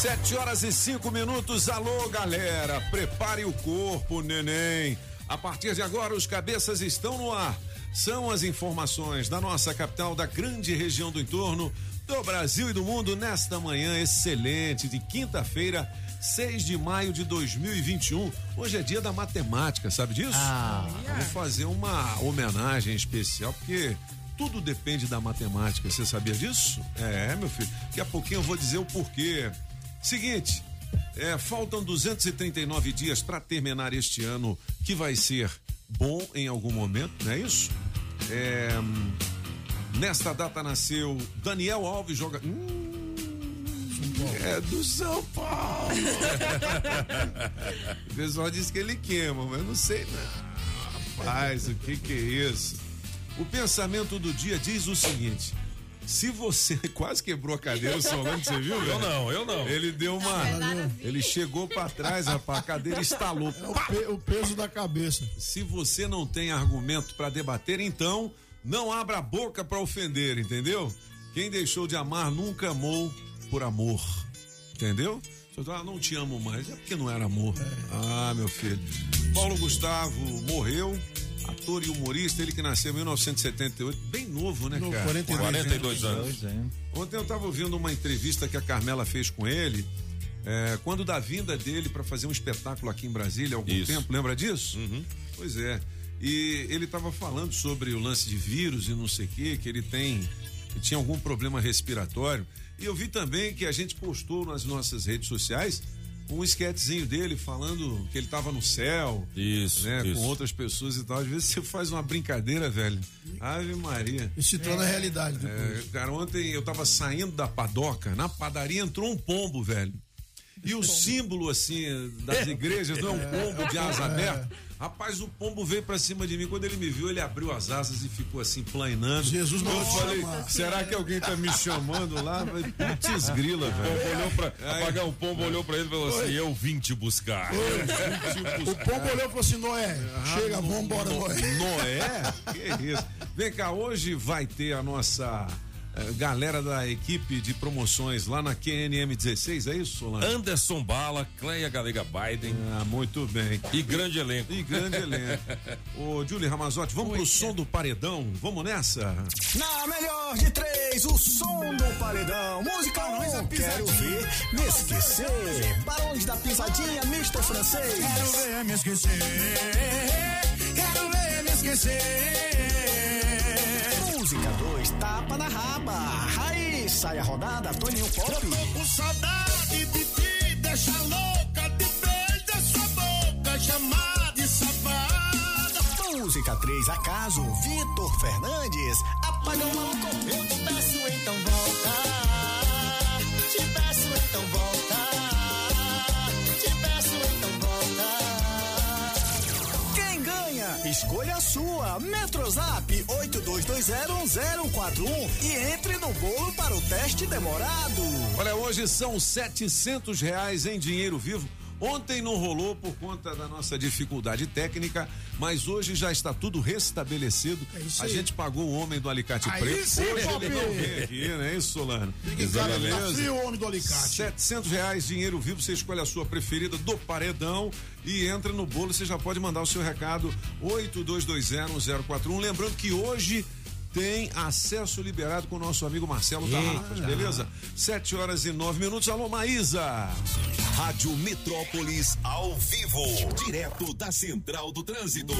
Sete horas e cinco minutos. Alô, galera. Prepare o corpo, neném. A partir de agora, os cabeças estão no ar. São as informações da nossa capital, da grande região do entorno, do Brasil e do mundo nesta manhã excelente de quinta-feira, 6 de maio de 2021. Hoje é dia da matemática, sabe disso? Ah, vou fazer uma homenagem especial, porque tudo depende da matemática. Você sabia disso? É, meu filho. Daqui a pouquinho eu vou dizer o porquê. Seguinte, é, faltam 239 dias para terminar este ano, que vai ser bom em algum momento, não é isso? É, nesta data nasceu Daniel Alves, joga. Hum, é do São Paulo. o pessoal diz que ele queima, mas eu não sei não. Rapaz, o que que é isso? O pensamento do dia diz o seguinte: se você quase quebrou a cadeira, o Solano, você viu? Eu velho? não, eu não. Ele deu uma. Ele chegou pra trás, rapaz, a cadeira estalou. É o, pe- o peso da cabeça. Se você não tem argumento pra debater, então não abra a boca pra ofender, entendeu? Quem deixou de amar nunca amou por amor. Entendeu? Se eu falar, não te amo mais, é porque não era amor. Ah, meu filho. Paulo Gustavo morreu, ator e humorista, ele que nasceu em 1978, bem novo, né, cara? 42 42 anos. Ontem eu estava ouvindo uma entrevista que a Carmela fez com ele, é, quando da vinda dele para fazer um espetáculo aqui em Brasília há algum Isso. tempo, lembra disso? Pois é. E ele estava falando sobre o lance de vírus e não sei o quê, que ele tem. que tinha algum problema respiratório. E eu vi também que a gente postou nas nossas redes sociais um esquetezinho dele falando que ele estava no céu. Isso, Né, isso. com outras pessoas e tal. Às vezes você faz uma brincadeira, velho. Ave Maria. E se torna realidade depois. É, cara, ontem eu tava saindo da padoca, na padaria entrou um pombo, velho. E o símbolo, assim, das igrejas não é um pombo de asa aberta. Rapaz, o pombo veio pra cima de mim. Quando ele me viu, ele abriu as asas e ficou assim, planeando. Jesus Eu mandou falei, chamar. será que alguém tá me chamando lá? Putz, grila, O pombo velho. olhou pra, apagar o pombo olhou pra ele e falou assim: Eu vim te buscar. O pombo olhou e falou assim: Noé, chega, vambora, Noé. Noé? Que isso? Vem cá, hoje vai ter a nossa galera da equipe de promoções lá na QNM 16, é isso, Solano? Anderson Bala, Cleia Galega Biden Ah, muito bem. e grande elenco. E grande elenco. Ô, Julie Ramazotti, vamos pro som do paredão? Vamos nessa? Na melhor de três, o som do paredão. Música 1, quero ver me esquecer. Barões da pisadinha, Mr. Francês. Quero ver me esquecer. Quero ver me esquecer. Música 2, tapa na raba. Aí sai a rodada, Toninho Pop. Com saudade de ti, deixa louca de beijo da sua boca, chamar de safada. Música 3, acaso, Vitor Fernandes. Apagão maluco, eu te peço então volta. Te peço então volta. Te peço Escolha a sua. Metrozap 82201041 e entre no bolo para o teste demorado. Olha, hoje são 700 reais em dinheiro vivo. Ontem não rolou por conta da nossa dificuldade técnica, mas hoje já está tudo restabelecido. É a gente pagou o homem do alicate Aí preto. sim, hoje Bob. ele não vem aqui, né? Isso, Solano. Em casa, tá frio o homem do alicate. 700 reais dinheiro vivo, você escolhe a sua preferida do paredão e entra no bolo, você já pode mandar o seu recado 82201041. Lembrando que hoje tem acesso liberado com o nosso amigo Marcelo Tarrafas, beleza? 7 horas e 9 minutos. Alô, Maísa! Rádio Metrópolis ao vivo, direto da Central do Trânsito.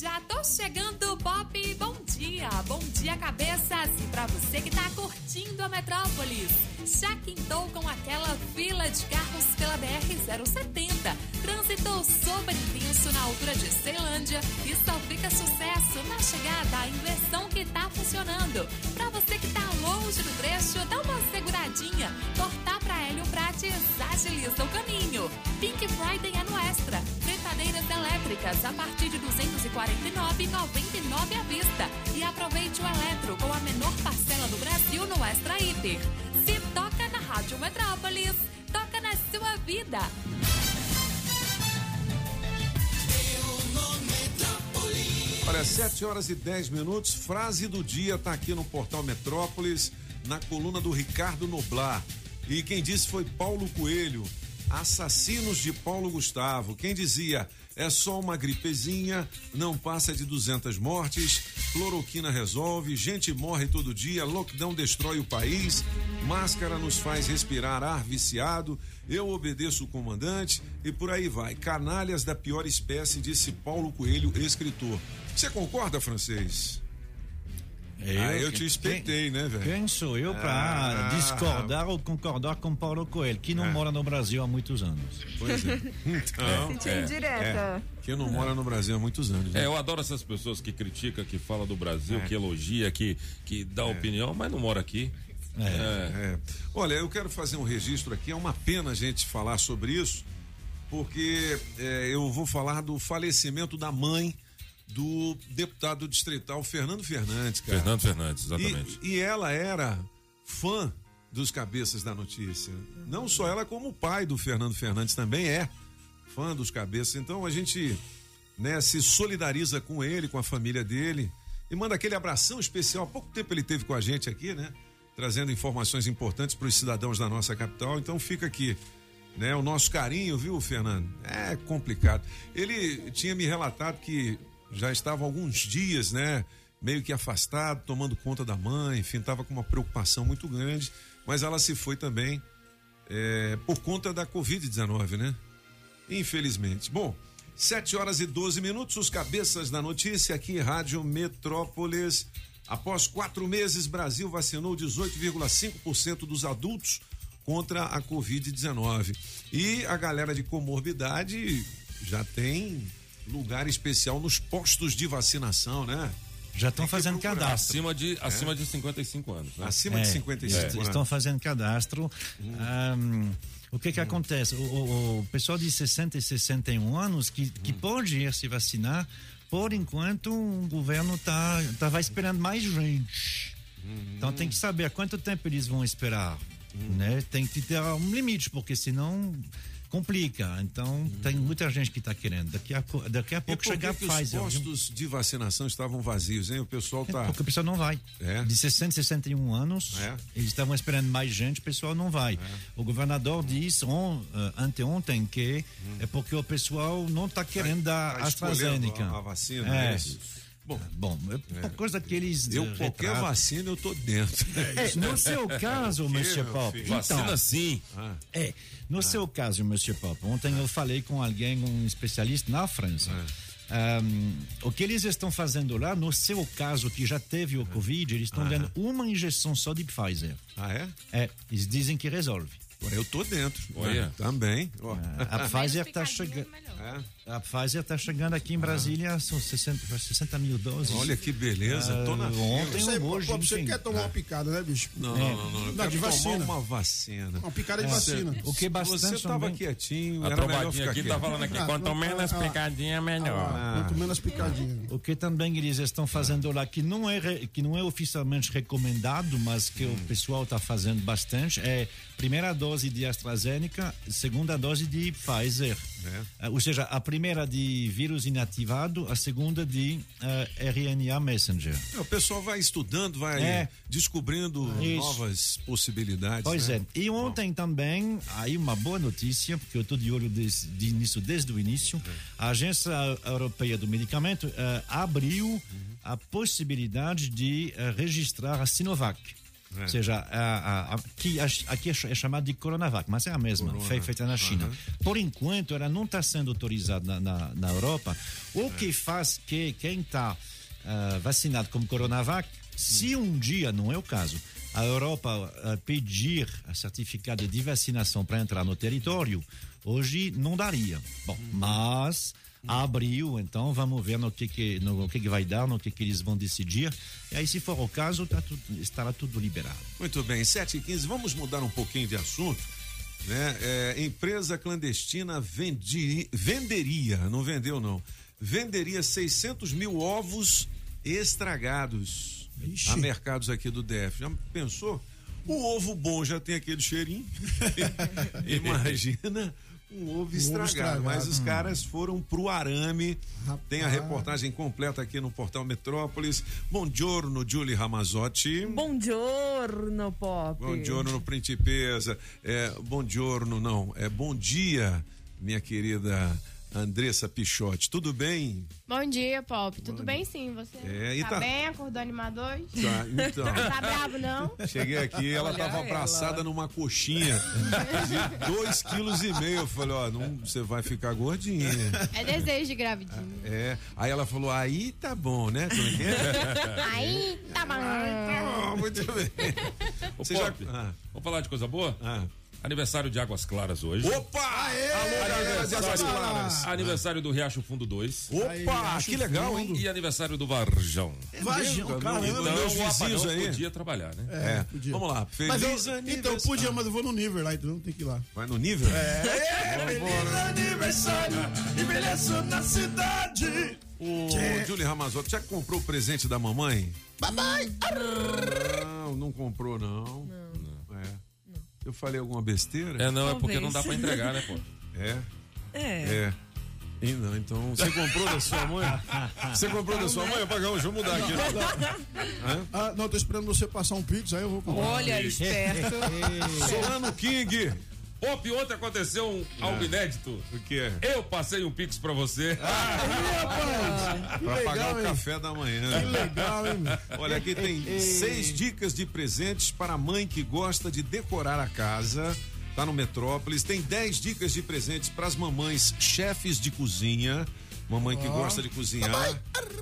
Já tô chegando, Bob. Bom dia, bom dia cabeças e pra você que tá curtindo a Metrópolis. Já quintou com aquela fila de carros pela BR-070. Trânsito super intenso na altura de Ceilândia e só fica sucesso na chegada à inversão que tá funcionando. Pra você que tá longe do trecho, dá uma seguradinha. Cortar pra Hélio Prates agiliza o caminho. Pink Friday é no Extra. Fretadeiras elétricas a partir de 249,99 à vista. E aproveite o eletro com a menor parcela do Brasil no Extra Hiper. Se toca na Rádio Metrópolis, toca na sua vida. Olha, 7 horas e 10 minutos. Frase do dia tá aqui no portal Metrópolis, na coluna do Ricardo Noblar. E quem disse foi Paulo Coelho. Assassinos de Paulo Gustavo. Quem dizia é só uma gripezinha, não passa de 200 mortes, cloroquina resolve, gente morre todo dia, lockdown destrói o país, máscara nos faz respirar ar viciado, eu obedeço o comandante e por aí vai. Canalhas da pior espécie, disse Paulo Coelho, escritor. Você concorda, francês? Ah, eu te espetei, né, velho? Quem sou eu para Ah. discordar ou concordar com Paulo Coelho, que não É. mora no Brasil há muitos anos? Pois é. Então, Sentiu indireta. é, que não mora no Brasil há muitos anos. né? É, eu adoro essas pessoas que criticam, que falam do Brasil, É. que elogia, que, que dá opinião, mas não mora aqui. É. É. Olha, eu quero fazer um registro aqui. É uma pena a gente falar sobre isso, porque é, eu vou falar do falecimento da mãe do deputado distrital Fernando Fernandes, cara. Fernando Fernandes, exatamente. E, e ela era fã dos cabeças da notícia. Não só ela, como o pai do Fernando Fernandes também é fã dos cabeças. Então a gente né, se solidariza com ele, com a família dele e manda aquele abração especial. Há pouco tempo ele teve com a gente aqui, né? Trazendo informações importantes para os cidadãos da nossa capital. Então fica aqui. Né, o nosso carinho, viu, Fernando? É complicado. Ele tinha me relatado que já estava alguns dias, né, meio que afastado, tomando conta da mãe, enfim, estava com uma preocupação muito grande, mas ela se foi também é, por conta da Covid-19, né? Infelizmente. Bom, 7 horas e 12 minutos, os cabeças da notícia aqui, Rádio Metrópolis. Após quatro meses, Brasil vacinou 18,5% dos adultos contra a Covid-19. E a galera de comorbidade já tem lugar especial nos postos de vacinação, né? Já estão fazendo procurar. cadastro. Acima de, acima de 55 anos. Né? Acima É, de 55 est- anos. Estão fazendo cadastro. Ahm, o que que acontece? O, o- o pessoal de 60 e 61 anos que, que pode ir se vacinar, por enquanto o governo tá, tá vai esperando mais gente. Então tem que saber quanto tempo eles vão esperar. Né? Tem que ter um limite, porque senão complica. Então tem muita gente que está querendo. Daqui a, daqui a pouco chegar que, os Pfizer. viu? postos de vacinação estavam vazios, hein? O pessoal tá. Porque o pessoal não vai. É? De 60, 61 anos, É? eles estavam esperando mais gente, o pessoal não vai. O governador diz on, eh, anteontem que é porque o pessoal não está querendo dar tá AstraZeneca. a- a vacina, É. é isso. Bom, bom é por causa daqueles. Eu, eh, qualquer vacina, eu tô dentro. É, no seu caso, Monsieur meu Pop. filho? Vacina então, sim. é, no seu caso, Monsieur Pop, ontem eu falei com alguém, um especialista na França. Ahm, o que eles estão fazendo lá, no seu caso que já teve o Covid, eles estão dando uma injeção só de Pfizer. Ah, é? É, eles dizem que resolve. Eu tô dentro. Olha. Também. A Pfizer está Picadinho, chegando. É. A Pfizer está chegando aqui em Brasília, são 60, 60 mil doses. Olha que beleza. tô na Ah, fila. ontem Você, ou hoje, pô, você enfim. quer tomar uma picada, né, bicho? Não, É. não, não, não. Eu Não, de tomar vacina. uma vacina. Uma picada de vacina. O que é bastante Você tava também. quietinho, A era melhor ficar aqui tá falando aqui. Ah, Quanto menos ah, ah. picadinha, melhor. Ah, Muito menos picadinha. O que também eles estão fazendo lá, que não é, que não é oficialmente recomendado, mas que o pessoal está fazendo bastante, é primeira dose de AstraZeneca, segunda dose de Pfizer. Ah, Ou seja, a primeira de vírus inativado, a segunda de ah, RNA messenger. O pessoal vai estudando, vai É. descobrindo Isso. novas possibilidades. Pois né? é. E ontem também, aí uma boa notícia, porque eu estou de olho des- de- nisso desde o início, a Agência Europeia do Medicamento eh, abriu a possibilidade de eh, registrar a Sinovac. Ou seja, a, a, a, que a- aqui é é chamada de Coronavac, mas é a mesma, fe- feita na China. Por enquanto, ela não está sendo autorizada na, na, na Europa, o que faz que quem está ah, vacinado com Coronavac, se um dia, não é o caso, a Europa ah, pedir a certificado de vacinação para entrar no território, hoje não daria. Bom, mas abriu, então vamos ver no que que, no que que vai dar, no que que eles vão decidir. E aí, se for o caso, tá tudo, estará tudo liberado. Muito bem, 7 e 15 vamos mudar um pouquinho de assunto. Né? É, empresa clandestina vendi, venderia, não vendeu não, venderia 600 mil ovos estragados Ixi. a mercados aqui do DF. Já pensou? O ovo bom já tem aquele cheirinho. Imagina um ovo estragado. estragado. Mas os caras foram pro arame. Rapaz. Tem a reportagem completa aqui no portal Metrópolis. Bom giorno, Julie Ramazotti. Buongiorno, Pop. Bom giorno, Principesa. É, bom giorno, não. É bom dia, minha querida Andressa Pichotti. Tudo bem? Bom dia, Pop. Tudo bem sim, você? É, tá, tá- bem? Acordou animado hoje? Tá, então. Tá bravo, não? Cheguei aqui, ela Olha tava ela. abraçada numa coxinha de dois quilos e meio. Eu falei, ó, não, você vai ficar gordinha. É desejo de gravidinho. É. Aí ela falou, aí tá bom, né? Como é que é? Aí, tá bom. Ah, muito bem. Ô, Você já- Pop, Ah. Vamos falar de coisa boa? Ah. Aniversário de Águas Claras hoje. Opa! Alô, galera de Águas Claras. Aniversário do Riacho Fundo 2. Opa, acho que legal, hein? E aniversário do Varjão. Vajão, Então, caramba. então, meus vizinhos aí. podia trabalhar, né? É, podia. vamos lá. Feliz Mas eu, aniversário. então, podia, mas eu vou no nível lá, então tem que ir lá. Vai no nível? Feliz aniversário, envelheço na cidade. O Julie Ramazotti já comprou o presente da mamãe? Babai! Não, não comprou, não. Não. Eu falei alguma besteira? É, não, é porque Talvez. não dá pra entregar, né, pô? É. É. É. Ih, não, então você comprou da sua mãe? Você comprou da sua mãe? Apagão, deixa eu mudar aqui. Ah, não, tô esperando você passar um pix, aí eu vou comprar. Olha, esperto. Solano King. Pop, ontem aconteceu um algo inédito. O que é? Eu passei um pix pra você. Rapaz, que Pra pagar legal, o hein? café da manhã. Que legal, hein? Olha, aqui tem seis dicas de presentes para a mãe que gosta de decorar a casa. Tá no Metrópolis. Tem dez dicas de presentes para as mamães chefes de cozinha. Mamãe que gosta de cozinhar.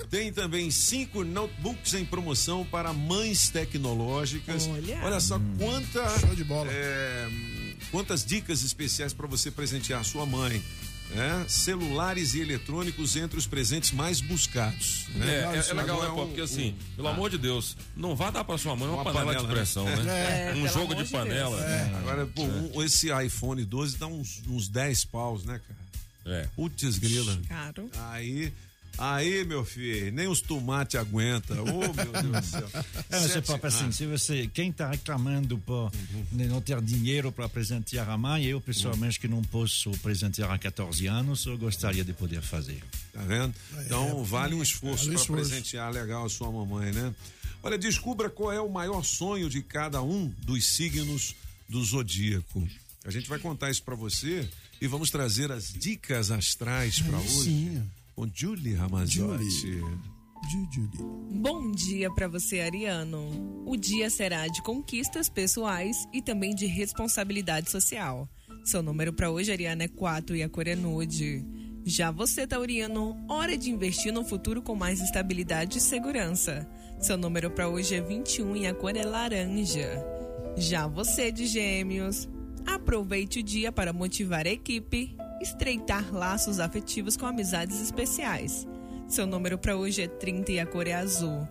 Tem também cinco notebooks em promoção para mães tecnológicas. Olha. só quanta. Show de bola. é, quantas dicas especiais para você presentear a sua mãe. né? Celulares e eletrônicos entre os presentes mais buscados. É, Né? é, é legal, Agora né, pô? um- Porque assim, um- pelo amor de Deus, não vá dar pra sua mãe uma, Uma panela, panela, de pressão, né? É, um jogo de panela. Agora, pô, um- esse iPhone 12 dá uns, uns 10 paus, né, cara? É. Putz, grila. Caro. Aí, aí, meu filho, nem os tomates aguenta. Ô, meu Deus do céu. É, você Sete- assim, ah, se você, quem está reclamando por não ter dinheiro para presentear a mãe, eu pessoalmente que não posso presentear há 14 anos, eu gostaria de poder fazer. Tá vendo? Então vale um esforço vale para presentear legal a sua mamãe, né? Olha, descubra qual é o maior sonho de cada um dos signos do zodíaco. A gente vai contar isso para você e vamos trazer as dicas astrais para hoje Sim. Com Julie Ramazotti. Julie. Bom dia pra você, Ariano. O dia será de conquistas pessoais e também de responsabilidade social. Seu número pra hoje, Ariana, é 4 e a cor é nude. Já você, Taurino, hora de investir no futuro com mais estabilidade e segurança. Seu número pra hoje é 21 e a cor é laranja. Já você, de Gêmeos, aproveite o dia para motivar a equipe, estreitar laços afetivos com amizades especiais. Seu número para hoje é 30 e a cor é azul.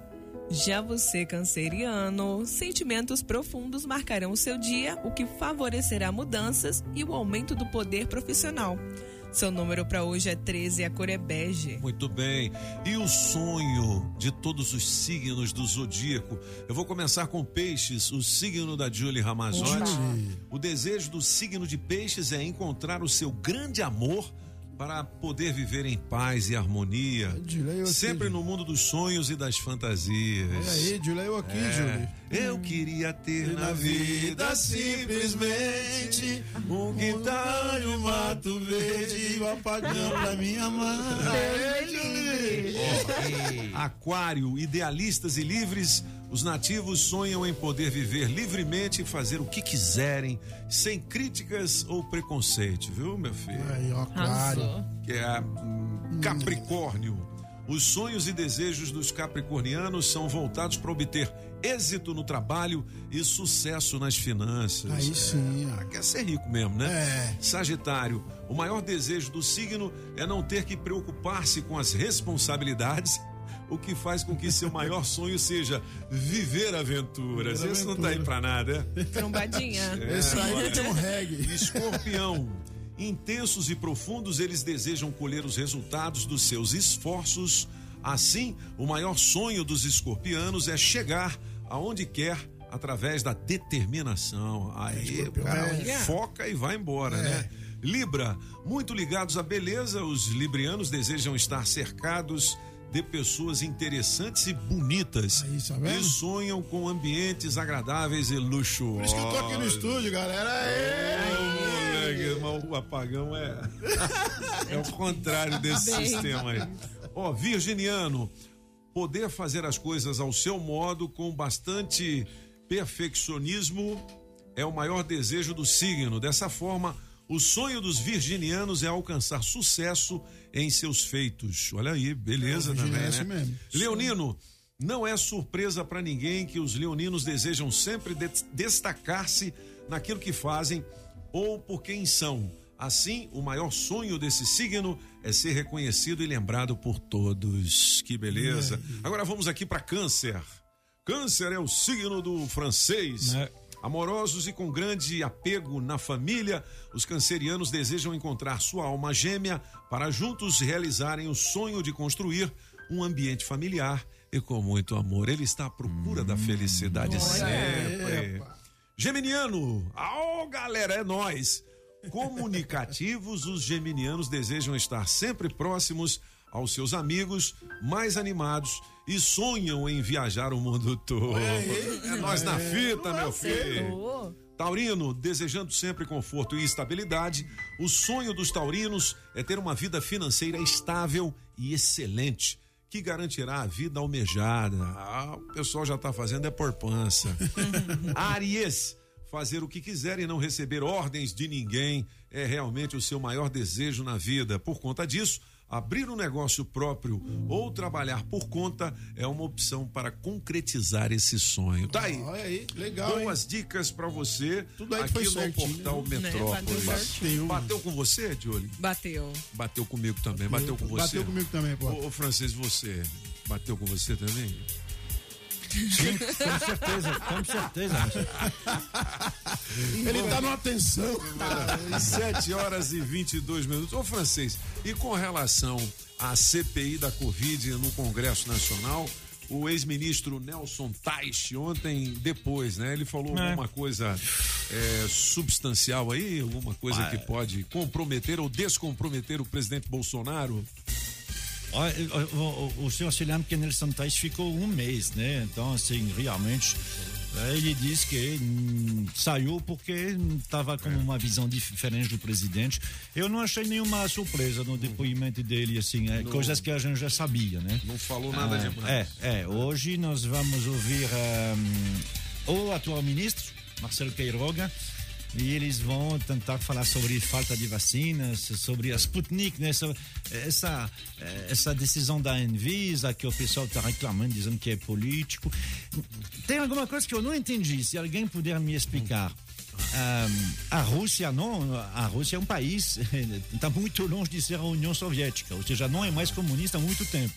Já você, canceriano, sentimentos profundos marcarão o seu dia, o que favorecerá mudanças e o aumento do poder profissional. Seu número para hoje é 13 e a cor é bege. Muito bem. E o sonho de todos os signos do zodíaco? Eu vou começar com peixes, o signo da Julie Ramazotti. O desejo do signo de peixes é encontrar o seu grande amor para poder viver em paz e harmonia. Aqui, Sempre no mundo dos sonhos e das fantasias. Olha aí, aqui, É. Eu queria ter na vida simplesmente um quintal e um mato verde. E o apagão pra minha mãe. Aquário, idealistas e livres, os nativos sonham em poder viver livremente e fazer o que quiserem, sem críticas ou preconceito, viu, meu filho? Aí, ó, claro. Que é hum, Capricórnio. Os sonhos e desejos dos capricornianos são voltados para obter êxito no trabalho e sucesso nas finanças. Aí sim, Ah, quer ser rico mesmo, né? É. Sagitário, o maior desejo do signo é não ter que preocupar-se com as responsabilidades, o que faz com que seu maior sonho seja viver aventuras. Viver Esse não tá aí pra nada, é? Trombadinha. Esse aí tem um reggae. Escorpião. Intensos e profundos, eles desejam colher os resultados dos seus esforços. Assim, o maior sonho dos escorpianos é chegar aonde quer através da determinação. Aí o cara foca e vai embora, né? Libra, muito ligados à beleza, os librianos desejam estar cercados de pessoas interessantes e bonitas. Aí, tá e sonham com ambientes agradáveis e luxuosos. Por isso que eu tô aqui no estúdio, galera. É. Mas o apagão é. É o contrário desse sistema aí. Ó, virginiano, poder fazer as coisas ao seu modo com bastante perfeccionismo é o maior desejo do signo. Dessa forma, o sonho dos virginianos é alcançar sucesso em seus feitos. Olha aí, beleza É, também, é né? assim mesmo. Leonino, não é surpresa para ninguém que os leoninos desejam sempre de- destacar-se naquilo que fazem ou por quem são. Assim, o maior sonho desse signo é ser reconhecido e lembrado por todos. Que beleza. Agora vamos aqui para Câncer. Câncer é o signo do francês. Amorosos e com grande apego na família, os cancerianos desejam encontrar sua alma gêmea para juntos realizarem o sonho de construir um ambiente familiar e com muito amor. Ele está à procura da felicidade sempre. Geminiano, ao galera, é nós. Comunicativos, os geminianos desejam estar sempre próximos aos seus amigos, mais animados e sonham em viajar o mundo todo. É nós na fita, meu filho. Acertou. Taurino, desejando sempre conforto e estabilidade, o sonho dos taurinos é ter uma vida financeira estável e excelente, que garantirá a vida almejada. Ah, o pessoal já está fazendo é por pança. Aries, fazer o que quiser e não receber ordens de ninguém é realmente o seu maior desejo na vida. Por conta disso, abrir um negócio próprio ou trabalhar por conta é uma opção para concretizar esse sonho. Tá aí. Olha aí, legal, hein? Boas dicas pra você Tudo aí que aqui foi no certinho, portal né? Metrópolis. Bateu certinho. Bateu com você, Jolie? Bateu. Bateu comigo também. Bateu com você? Bateu comigo também, pô. Ô, ô francês, você bateu com você também? Sim, com certeza, com certeza. Ele tá numa tensão. Sete horas e 22 minutos. Ô francês, e com relação à CPI da Covid no Congresso Nacional, o ex-ministro Nelson Teich, ontem, depois, né? Ele falou É. alguma coisa é, substancial aí, alguma coisa que pode comprometer ou descomprometer o presidente Bolsonaro? O, o, o senhor se lembra que Nelson Tais ficou um mês, né? Então, assim, realmente, eh, ele disse que hum, saiu porque estava com uma visão diferente do presidente. Eu não achei nenhuma surpresa no depoimento dele, assim, é, coisas que a gente já sabia, né? Não falou nada Ah, demais. É, é. Hoje nós vamos ouvir hum, o atual ministro, Marcelo Queiroga, e eles vão tentar falar sobre falta de vacinas, sobre a Sputnik, né? Essa, eh, essa decisão da Anvisa que o pessoal está reclamando, dizendo que é político. Tem alguma coisa que eu não entendi, se alguém puder me explicar. Hum, a Rússia não, a Rússia é um país, está muito longe de ser a União Soviética, ou seja, não é mais comunista há muito tempo.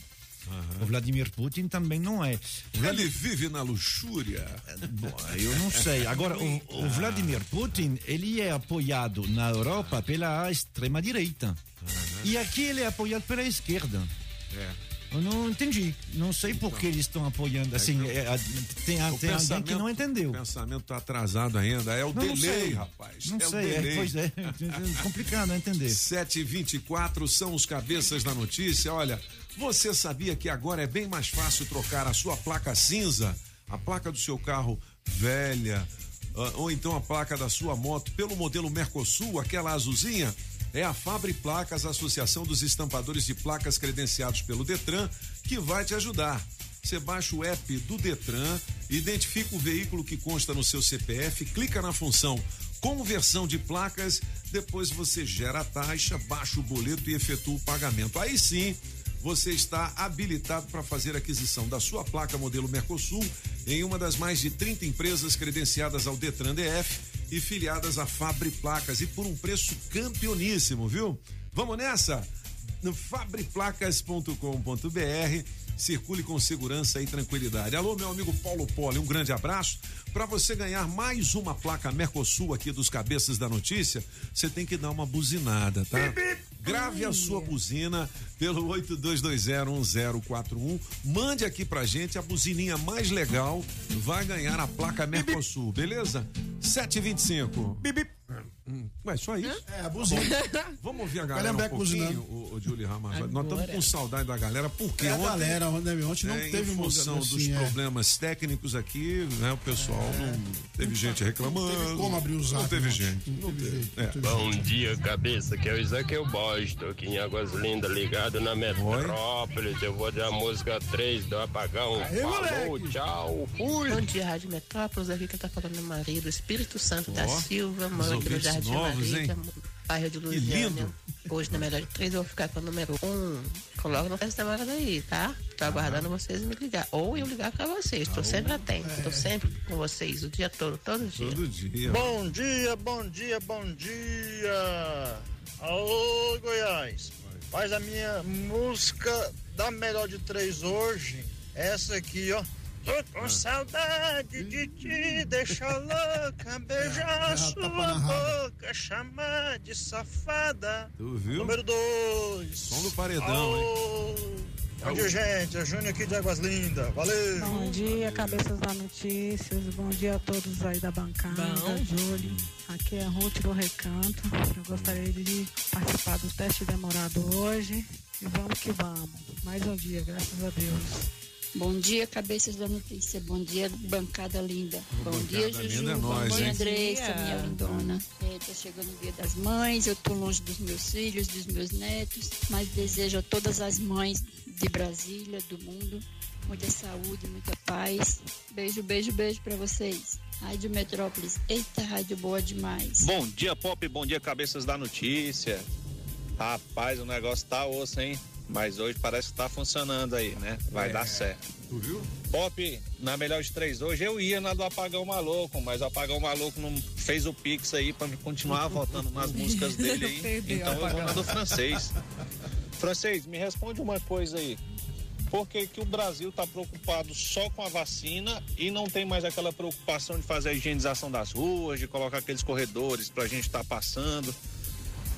O Vladimir Putin também não é. Ele vive na luxúria. Bom, eu não sei. Agora, o, o Vladimir Putin, ele é apoiado na Europa pela extrema-direita. E aqui ele é apoiado pela esquerda. É. Eu não entendi. Não sei por que eles estão apoiando. Assim, é, tem, tem alguém que não entendeu. O pensamento está atrasado ainda. É o Não, não delay, sei. rapaz. Não é sei, o é, pois é. É complicado entender. 7h24 são os cabeças da notícia. Olha, você sabia que agora é bem mais fácil trocar a sua placa cinza, a placa do seu carro velha, ah, ou então a placa da sua moto pelo modelo Mercosul, aquela azulzinha? É a Fabre Placas, a Associação dos Estampadores de Placas credenciados pelo Detran, que vai te ajudar. Você baixa o app do Detran, identifica o veículo que consta no seu CPF, clica na função conversão de placas, depois você gera a taxa, baixa o boleto e efetua o pagamento. Aí sim, você está habilitado para fazer aquisição da sua placa modelo Mercosul em uma das mais de 30 empresas credenciadas ao Detran DF e filiadas à Fabre Placas e por um preço campeoníssimo, viu? Vamos nessa? No fabreplacas.com.br circule com segurança e tranquilidade. Alô, meu amigo Paulo Poli, um grande abraço. Para você ganhar mais uma placa Mercosul aqui dos Cabeças da Notícia, você tem que dar uma buzinada, tá? Grave a sua buzina pelo 82201041. Mande aqui pra gente a buzininha mais legal. Vai ganhar a placa Mercosul, beleza? 725. Bip, Hum, Ué, só isso? É, a buzina. Vamos ouvir a galera um que pouquinho, o, o Julie. Nós estamos com saudade da galera, porque É a ontem, galera, ontem, ontem não né, teve em função música, dos assim, é. problemas técnicos aqui, né, o pessoal não teve gente reclamando. Teve como abrir o Não zap, teve não. gente. Não teve É. não teve Bom dia, cabeça, que é o Isaqueu Bosch, tô aqui em Águas Lindas, ligado na Metrópolis. Eu vou dar a música 3 do apagão. Falou, tchau, fui. Bom dia, Rádio Metrópolis. Aqui quem tá falando é Maria do Espírito Santo da Ó, Silva, os aqui no Jardim novos, Maria, hein? bairro de lindo. Lusiânia. Hoje, na melhor de três, eu vou ficar com o número um. Coloca no festa da daí, tá? Tô aguardando vocês me ligar. Ou eu ligar pra vocês. Tô sempre atento. Tô sempre com vocês o dia todo, todo dia. Todo dia. Bom dia, bom dia, bom dia. Alô, Goiás. Faz a minha música da melhor de três hoje. Essa aqui, ó. Tô com saudade de te deixar louca, beijar é, sua na raba. boca, chamar de safada. Tu viu? Número dois. Som do paredão, Alô. Bom dia, gente. É Júnior aqui de Águas Lindas. Valeu. Bom dia, cabeças da notícias. Bom dia a todos aí da bancada. Bom. Júlio. Aqui é Ruth do Recanto. Eu gostaria de participar do teste demorado hoje. E vamos que vamos. Mais um dia, graças a Deus. Bom dia, cabeças da notícia. Bom dia, bancada linda. Bom dia, Bancada Juju. linda é Bom nós, dia? Andressa, Bom dia. minha lindona. É, tá chegando o dia das mães. Eu tô longe dos meus filhos, dos meus netos. Mas desejo a todas as mães de Brasília, do mundo, muita saúde, muita paz. Beijo, beijo, beijo pra vocês. Rádio Metrópolis. Eita, rádio boa demais. Bom dia, Pop. Bom dia, cabeças da notícia. Rapaz, o negócio tá osso, hein? Mas hoje parece que tá funcionando aí, né? Vai dar certo. Tu viu? Pop, na melhor de três hoje, eu ia na do Apagão Maluco, mas o Apagão Maluco não fez o Pix aí pra me continuar votando nas músicas dele aí. Então eu vou na do francês. Francês, me responde uma coisa aí. Por que, que o Brasil está preocupado só com a vacina e não tem mais aquela preocupação de fazer a higienização das ruas, de colocar aqueles corredores para a gente estar passando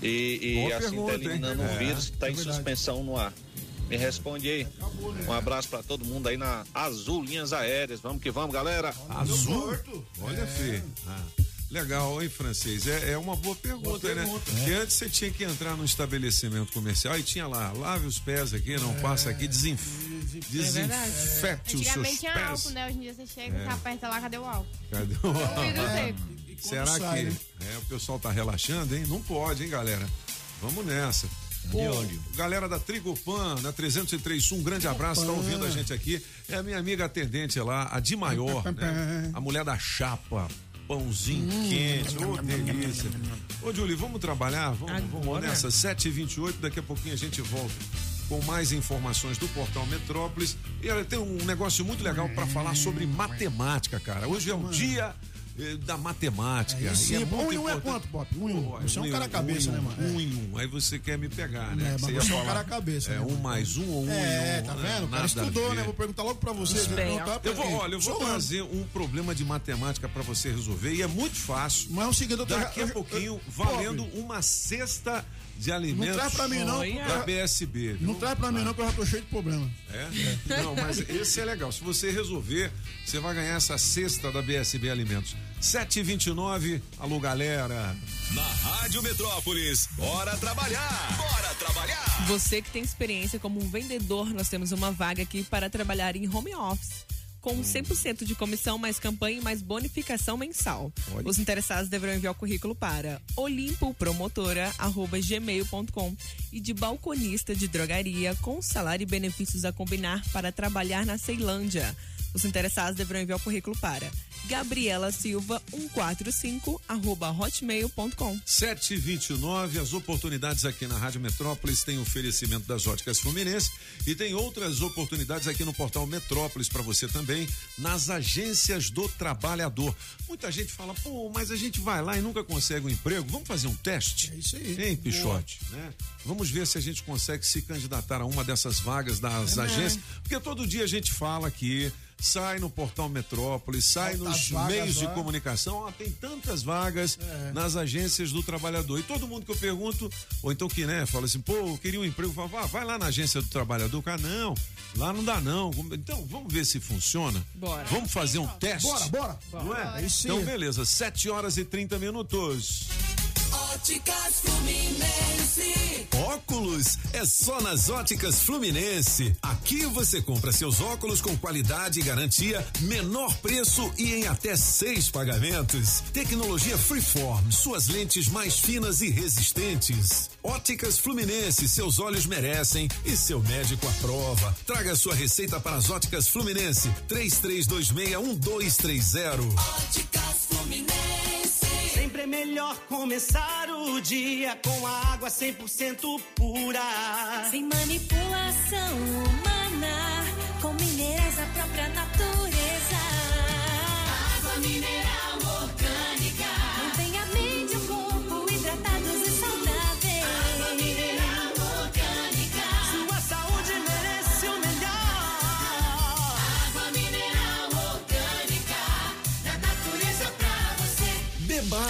e, e assim pergunta, tá eliminando hein? um É, vírus que está é em verdade. suspensão no ar? Me responde aí. Um abraço para todo mundo aí na Azul Linhas Aéreas. Vamos que vamos, galera. Azul? Olha, É. Fê. Ah, legal, hein, francês? É, é uma boa pergunta, Boa né? pergunta. Porque antes você tinha que entrar num estabelecimento comercial e tinha lá, lave os pés aqui, não passa aqui, desinf... desinfete os seus Antigamente tinha pés. álcool, né? Hoje em dia você chega, você aperta lá, cadê o álcool? Cadê o- vidro seco. E quando Será sai, que né? é, o pessoal tá relaxando, hein? Não pode, hein, galera? Vamos nessa. Ô, galera da Trigopan, da 303 Sul, um grande abraço, tá ouvindo a gente aqui. É a minha amiga atendente lá, a de maior, né? A mulher da chapa. Pãozinho quente, ô delícia. Ô, Julie, vamos trabalhar? Vamos, vamos nessa. 7h28, daqui a pouquinho a gente volta com mais informações do portal Metrópolis. E olha, tem um negócio muito legal para falar sobre matemática, cara. Hoje é o dia da matemática. É, e sim, E um muito e um é quanto, Pop? Um e um. Você é um cara cabeça, né, mano? Um em um. Aí você quer me pegar, né? É, você é um cara cabeça, É né, um mais um ou um É, tá né? vendo? O cara estudou, né? Vou perguntar logo pra você. perguntar pra Eu vou, olha, eu vou Sou trazer um problema de matemática para você resolver e é muito fácil. Mas é o seguinte, Daqui eu- a pouquinho, valendo uma cesta de alimentos traz pra mim, não, da BSB. viu? Não traz pra mim, não, que eu já tô cheio de problema. É? Não, mas esse é legal. Se você resolver, você vai ganhar essa cesta da BSB Alimentos. 729, alô galera. Na Rádio Metrópolis, bora trabalhar! Bora trabalhar! Você que tem experiência como um vendedor, nós temos uma vaga aqui para trabalhar em home office. Com 100% de comissão, mais campanha e mais bonificação mensal. Olha. Os interessados deverão enviar o currículo para olimpopromotora.gmail.com e de balconista de drogaria com salário e benefícios a combinar para trabalhar na Ceilândia. Os interessados deverão enviar o currículo para Gabriela Silva 145 arroba hotmail.com. 729, as oportunidades aqui na Rádio Metrópolis tem oferecimento das óticas Fluminense e tem outras oportunidades aqui no portal Metrópolis para você também, nas agências do trabalhador. Muita gente fala, pô, mas a gente vai lá e nunca consegue um emprego. Vamos fazer um teste? É isso aí. Hein, Pichote? Né? Vamos ver se a gente consegue se candidatar a uma dessas vagas das É agências. Porque todo dia a gente fala aqui, sai no portal Metrópolis, sai Quantas nos meios de lá? comunicação, ó, tem tantas vagas É. nas agências do trabalhador. E todo mundo que eu pergunto, ou então que, né, fala assim, pô, eu queria um emprego, fala, "Ah, vai lá na agência do trabalhador, cara, não, lá não dá não. Então, vamos ver se funciona. Bora. Vamos fazer um teste? Bora, bora. Não é? É isso Então, beleza, 7 horas e 30 minutos. Óticas Fluminense. Óculos é só nas Óticas Fluminense. Aqui você compra seus óculos com qualidade e garantia, menor preço e em até seis pagamentos. Tecnologia Freeform, suas lentes mais finas e resistentes. Óticas Fluminense, seus olhos merecem e seu médico aprova. Traga sua receita para as Óticas Fluminense. 33261230. Óticas Fluminense. Sempre é melhor começar o dia com a água 100% pura. Sem manipulação humana,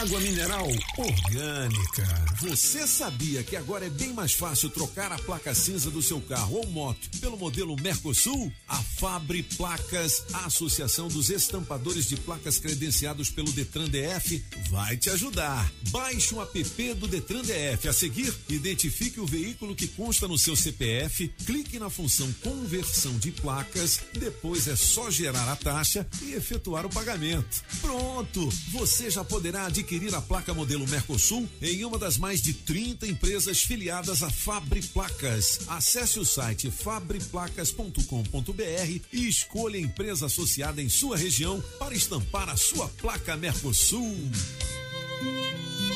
água mineral orgânica. Você sabia que agora é bem mais fácil trocar a placa cinza do seu carro ou moto pelo modelo Mercosul? A Fabre Placas, a Associação dos Estampadores de Placas credenciados pelo Detran DF, vai te ajudar. Baixe o app do Detran DF. A seguir, identifique o veículo que consta no seu CPF, clique na função conversão de placas, depois é só gerar a taxa e efetuar o pagamento. Pronto! Você já poderá adquirir a placa modelo Mercosul em uma das mais de 30 empresas filiadas à Fabre Placas. Acesse o site fabreplacas.com.br e escolha a empresa associada em sua região para estampar a sua placa Mercosul.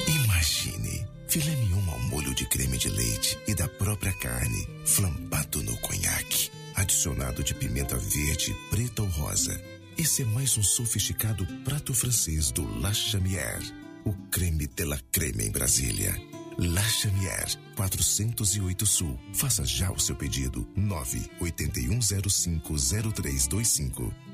Imagine filé mignon ao molho de creme de leite e da própria carne, flambado no conhaque, adicionado de pimenta verde, preta ou rosa. Esse é mais um sofisticado prato francês do La Chamière, o creme de la creme em Brasília. La Chamière, 408 Sul. Faça já o seu pedido. 981050325.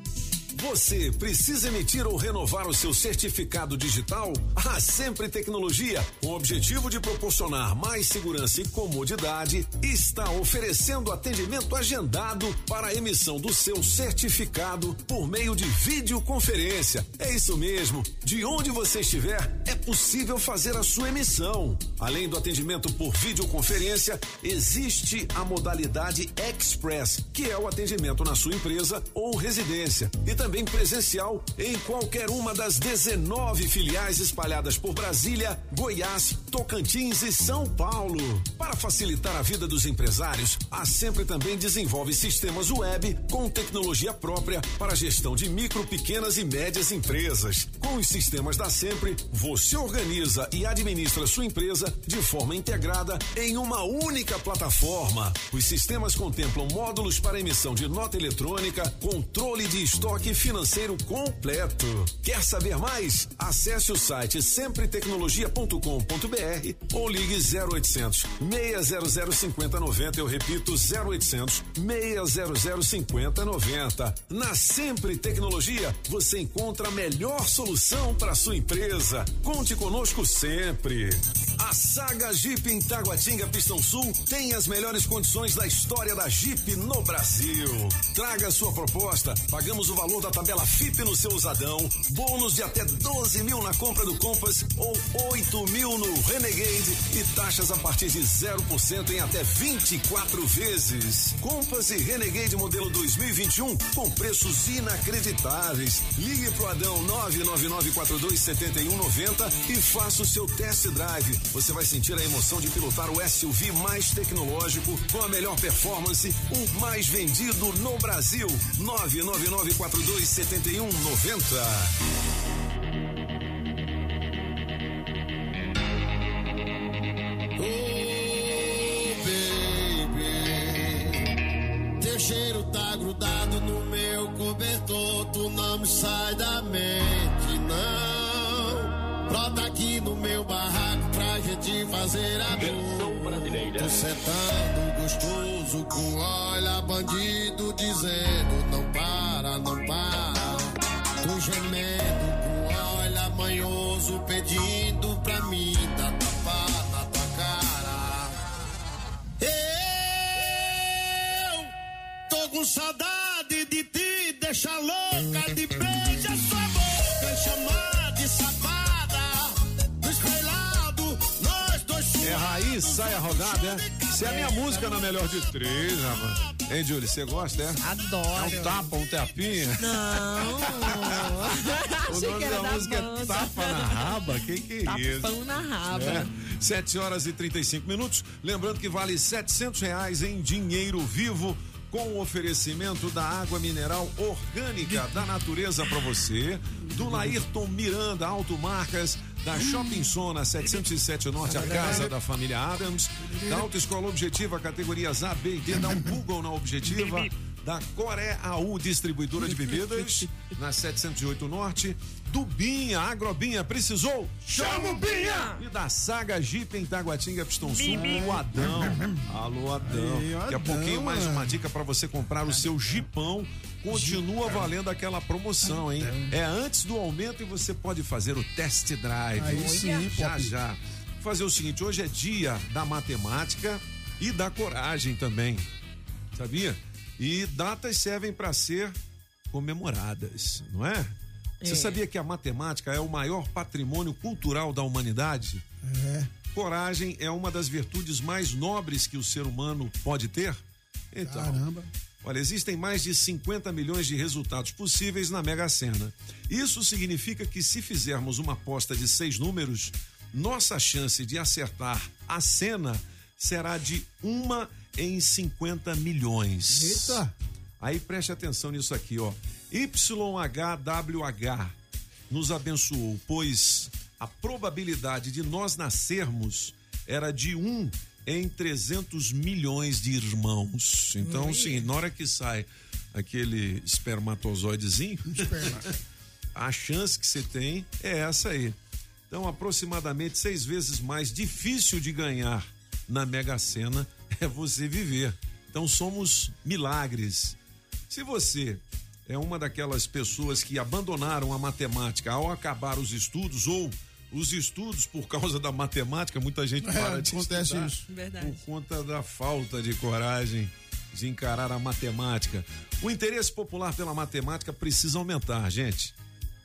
Você precisa emitir ou renovar o seu certificado digital? A Sempre Tecnologia, com o objetivo de proporcionar mais segurança e comodidade, está oferecendo atendimento agendado para a emissão do seu certificado por meio de videoconferência. É isso mesmo. De onde você estiver, é possível fazer a sua emissão. Além do atendimento por videoconferência, existe a modalidade Express, que é o atendimento na sua empresa ou residência, e também presencial em qualquer uma das 19 filiais espalhadas por Brasília, Goiás, Tocantins e São Paulo. Para facilitar a vida dos empresários, a Sempre também desenvolve sistemas web com tecnologia própria para gestão de micro, pequenas e médias empresas. Com os sistemas da Sempre, você organiza e administra sua empresa de forma integrada em uma única plataforma. Os sistemas contemplam módulos para emissão de nota eletrônica, controle de estoque financeiro completo. Quer saber mais? Acesse o site sempretecnologia.com.br ou ligue 0800 600 5090. Eu repito, 0800 600 5090. Na Sempre Tecnologia, você encontra a melhor solução para sua empresa. Conte conosco sempre. A saga Jeep em Taguatinga Pistão Sul tem as melhores condições da história da Jeep no Brasil. Traga sua proposta. Pagamos o valor da tabela FIP no seu usadão. Bônus de até 12 mil na compra do Compass ou 8 mil no Renegade e taxas a partir de 0% em até 24 vezes. Compass e Renegade modelo 2021 com preços inacreditáveis. Ligue pro Adão 999427190 e faça o seu test drive. Você vai sentir a emoção de pilotar o SUV mais tecnológico, com a melhor performance, o mais vendido no Brasil. 999427190. baby. Teu cheiro tá grudado no meu cobertor, tu não me sai da mente, fazer amor. Tô sentando gostoso com olha bandido dizendo não para, não para. Tô gemendo com olha manhoso pedindo pra mim dar tapa na tua cara. Eu tô com saudade rodada, é? Se é a minha música na melhor de três, rapaz. Hein, Júlio, você gosta, é? Adoro. É um tapa, um tapinha? Não. O nome da da música banda. é Tapa na Raba? Que que é isso? Tapão na raba. É. 7 horas e 35 minutos. Lembrando que vale 700 reais em dinheiro vivo com o oferecimento da água mineral orgânica da natureza para você, do Laírton Miranda Automarcas, da Shopping Zona 707 Norte, a casa da família Adams, da Autoescola Objetiva, categorias A, B e D, dá um Google na Objetiva, da Coré AU Distribuidora de Bebidas, na 708 Norte, do Binha, Agrobinha, precisou? Chama o Binha! E da Saga Jeep em Taguatinga, Pistão Sul, o Adão. Alô, Adão. Aí, Daqui a Adão, pouquinho mais é. uma dica para você comprar o seu Jeepão. Continua valendo aquela promoção, hein? É antes do aumento e você pode fazer o test drive. Aí sim, já já. Vou fazer o seguinte, hoje é dia da matemática e da coragem também. Sabia? E datas servem para ser comemoradas, não é? Você É. sabia que a matemática é o maior patrimônio cultural da humanidade? É. Coragem é uma das virtudes mais nobres que o ser humano pode ter? Então, Caramba. Olha, existem mais de 50 milhões de resultados possíveis na Mega Sena. Isso significa que se fizermos uma aposta de seis números, nossa chance de acertar a cena será de uma em 50 milhões. Eita! Aí preste atenção nisso aqui, ó. YHWH nos abençoou, pois a probabilidade de nós nascermos era de um em 300 milhões de irmãos. Então, Ui. sim, na hora que sai aquele espermatozoidezinho, a chance que você tem é essa aí. Então, aproximadamente seis vezes mais difícil de ganhar na Mega Sena é você viver. Então, somos milagres. Se você é uma daquelas pessoas que abandonaram a matemática ao acabar os estudos ou os estudos por causa da matemática, muita gente É, para de acontece estudar isso. Verdade. por conta da falta de coragem de encarar a matemática. O interesse popular pela matemática precisa aumentar, gente.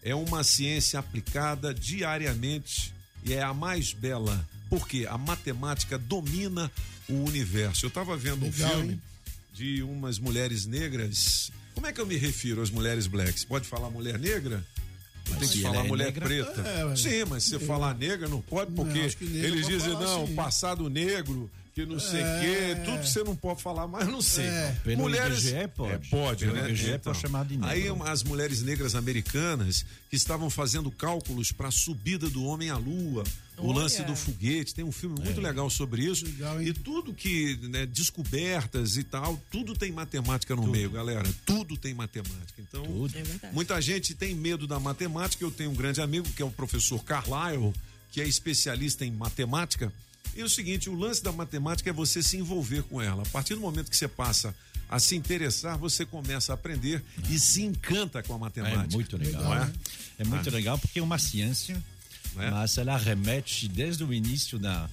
É uma ciência aplicada diariamente e é a mais bela, porque a matemática domina o universo. Eu estava vendo um Legal, filme hein? de umas mulheres negras. Como é que eu me refiro às mulheres blacks? Pode falar mulher negra? Tem que falar é mulher negra? preta? É. Sim, mas se você falar negra não pode, porque negra eles pode dizem, não, assim. passado negro, que não sei o É. quê, tudo você não pode falar, mas não sei. É. Pelo mulheres IBGE pode. É, pode, Pelo né? IBGE pode chamar de negro. Aí as mulheres negras americanas que estavam fazendo cálculos para a subida do homem à lua, o lance do foguete, tem um filme muito legal sobre isso. Legal, e tudo que, né, descobertas e tal, tudo tem matemática no meio, galera. Tudo tem matemática. Então, É verdade. Muita gente tem medo da matemática. Eu tenho um grande amigo que é o professor Carlyle, que é especialista em matemática. E é o seguinte: o lance da matemática é você se envolver com ela. A partir do momento que você passa a se interessar, você começa a aprender e se encanta com a matemática. É muito legal. Não é? né? É muito Ah. legal porque é uma ciência, É. mas ela remete desde o início da.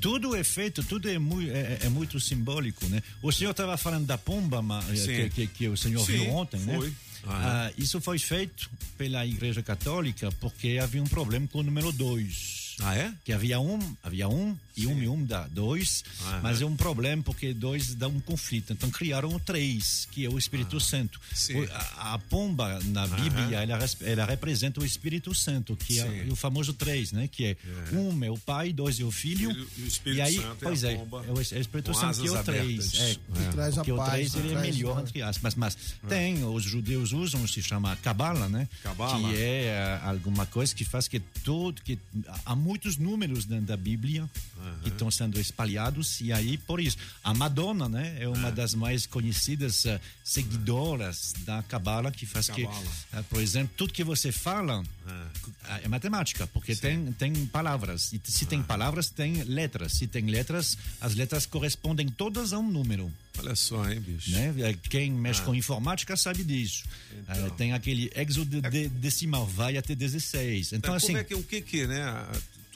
Tudo é feito, tudo é, mui- é- é muito simbólico, né? O senhor estava falando da pomba eh, que, que- que o senhor Sim, viu ontem, né? foi. Ah, isso foi feito pela Igreja Católica porque havia um problema com o número 2. Ah, é? Que havia um, havia um e um e um dá dois, Aham. mas é um problema porque dois dá um conflito. Então criaram o três, que é o Espírito Santo. Ah, sim. O- a, a pomba na Bíblia, ela, ela representa o Espírito Santo, que é o famoso três, né? Que é, um é o pai, dois é o filho. E o Espírito aí, Santo é a pois é, pomba é o, é o Espírito com Santo que é o três. É, Que traz a porque o paz, três ele é melhor entre aspas. Mas, mas tem, os judeus usam, se chama Kabbalah, né? Cabala. Que é eh, alguma coisa que faz que todo, que há muitos números dentro da Bíblia que estão sendo espalhados e aí por isso a Madonna, né, é uma das mais conhecidas eh, seguidoras da Cabala que faz que, Cabala. eh, por exemplo, tudo que você fala eh, é matemática, porque tem tem palavras e se tem palavras tem letras, se tem letras as letras correspondem todas a um número. Olha só, hein, bicho. Né? Eh, Quem mexe Ah. com informática sabe disso. Eh, tem aquele êxodo de- decimal, vai até 16. Então, assim. como é que o que que, né?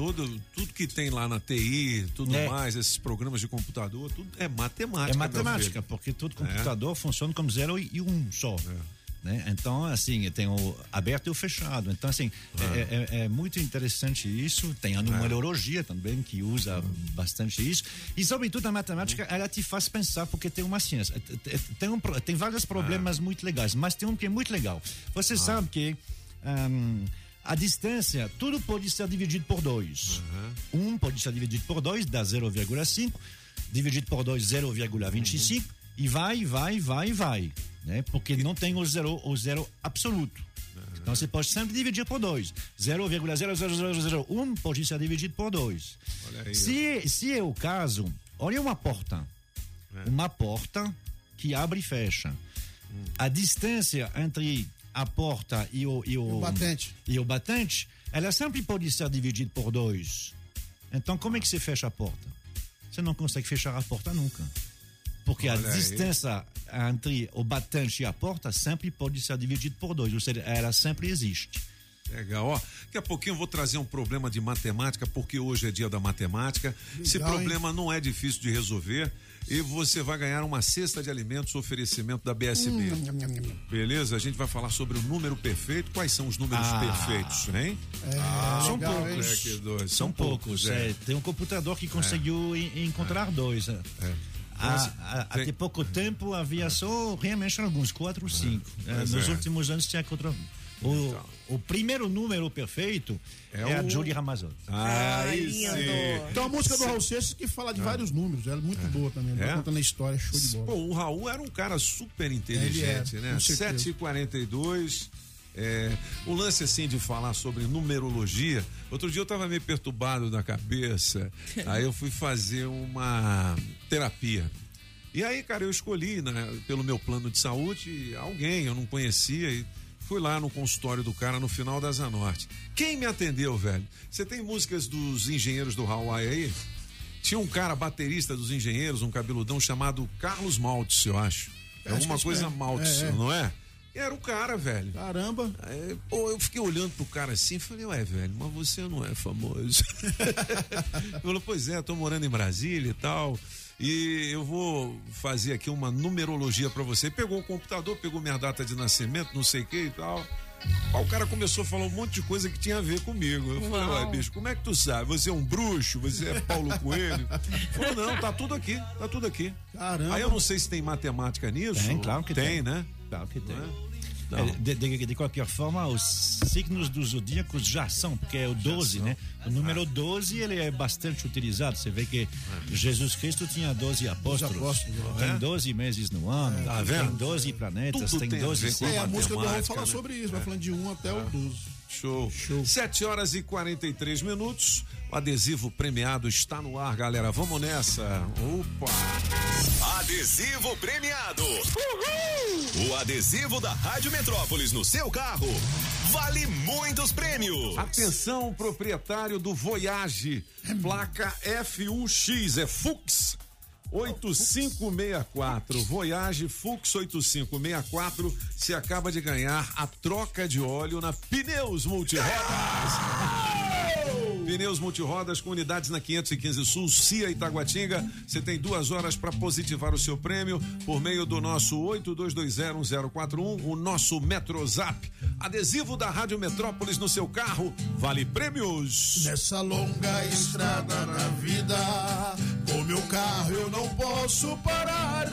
Todo, tudo que tem lá na TI, tudo É. mais, esses programas de computador, tudo é matemática. É matemática, porque todo É. computador funciona como zero e um só. Né? Então, assim, tem o aberto e o fechado. Então, assim, é, é- é muito interessante isso. Tem a numerologia também, que usa bastante isso. E, sobretudo, a matemática, ela te faz pensar, porque tem uma ciência. Tem- um tem vários problemas muito legais, mas tem um que é muito legal. Você sabe que. ahn, a distância, tudo pode ser dividido por dois. Um pode ser dividido por dois, dá 0,5. Dividido por dois, 0,25. E vai, vai, vai, vai. Né? Porque não tem o zero, o zero absoluto. Então você pode sempre dividir por dois. 0,00001 pode ser dividido por dois. Olha aí, Se, se é o caso, olha uma porta. Uma porta que abre e fecha. A distância entre a porta e o, e o, o batente. e o batente, ela sempre pode ser dividida por dois. Então, como é que você fecha a porta? Você não consegue fechar a porta nunca. Porque Olha a aí. distância entre o batente e a porta sempre pode ser dividida por dois. Ou seja, ela sempre existe. Legal, ó. Daqui a pouquinho eu vou trazer um problema de matemática, porque hoje é dia da matemática. Esse Legal, problema não é difícil de resolver e você vai ganhar uma cesta de alimentos, oferecimento da BSB. Hum. Beleza? A gente vai falar sobre o número perfeito. Quais são os números Ah. perfeitos, hein? É, São legal, poucos. É que dois, São poucos. é. Tem um computador que conseguiu en- encontrar dois. é. Há- Mas, há- tem- Até pouco tempo havia só realmente alguns, quatro ou cinco. É, nos é. últimos anos tinha contra. O, o primeiro número perfeito É é, a o- Julie Ramazotti. Aí lindo. sim. Tem uma música do Raul Seixas que fala de vários números. Ela é muito boa também. É? É? Contando a história, show de bola. Pô, o Raul era um cara super inteligente, é, né? com certeza. 7h42. É, o lance assim de falar sobre numerologia. Outro dia eu tava meio perturbado na cabeça. aí eu fui fazer uma terapia. E aí, cara, eu escolhi, né, pelo meu plano de saúde, alguém eu não conhecia e fui lá no consultório do cara no final da Zanorte. Quem me atendeu, velho? Você tem músicas dos engenheiros do Hawaii aí? Tinha um cara baterista dos engenheiros, um cabeludão chamado Carlos Maltz, eu acho. É alguma coisa é. Maltz, É, é. não é? Era o cara, velho. Caramba. Aí, pô, eu fiquei olhando pro cara assim e falei, ué, velho, mas você não é famoso. Ele falou, pois é, tô morando em Brasília e tal. E eu vou fazer aqui uma numerologia pra você. Pegou o computador, pegou minha data de nascimento, não sei o que e tal. Aí o cara começou a falar um monte de coisa que tinha a ver comigo. Eu falei, ué, bicho, como é que tu sabe? Você é um bruxo? Você é Paulo Coelho? Ele Falou, não, tá tudo aqui, tá tudo aqui. Caramba. Aí eu não sei se tem matemática nisso. Tem, claro que tem. tem. né? Claro que tem. Não. É, De, de- de qualquer forma, os signos dos zodíacos já são, porque é o 12, né? O número 12 ele é bastante utilizado. Você vê que Jesus Cristo tinha 12 apóstolos. apóstolos, tem é? 12 meses no ano, Tá tem vendo? 12 planetas, Tudo tem tem a 12 ver com É, a música do matemática, fala né? sobre isso. Vai falando de 1 até o 12. Show. Show. 7 horas e 43 minutos. O adesivo premiado está no ar, galera. Vamos nessa. Opa! Adesivo premiado. O adesivo da Rádio Metrópolis no seu carro vale muitos prêmios. Atenção, proprietário do Voyage, placa FUX, é Fux. 8564, Voyage Fux 8564, se acaba de ganhar a troca de óleo na Pneus Multirodas. Pneus multirodas com unidades na 515 Sul, Cia Itaguatinga. Você tem duas horas para positivar o seu prêmio por meio do nosso 82201041, o nosso Metrozap. Adesivo da Rádio Metrópolis no seu carro, vale prêmios. Nessa longa estrada na vida, com meu carro eu não posso parar.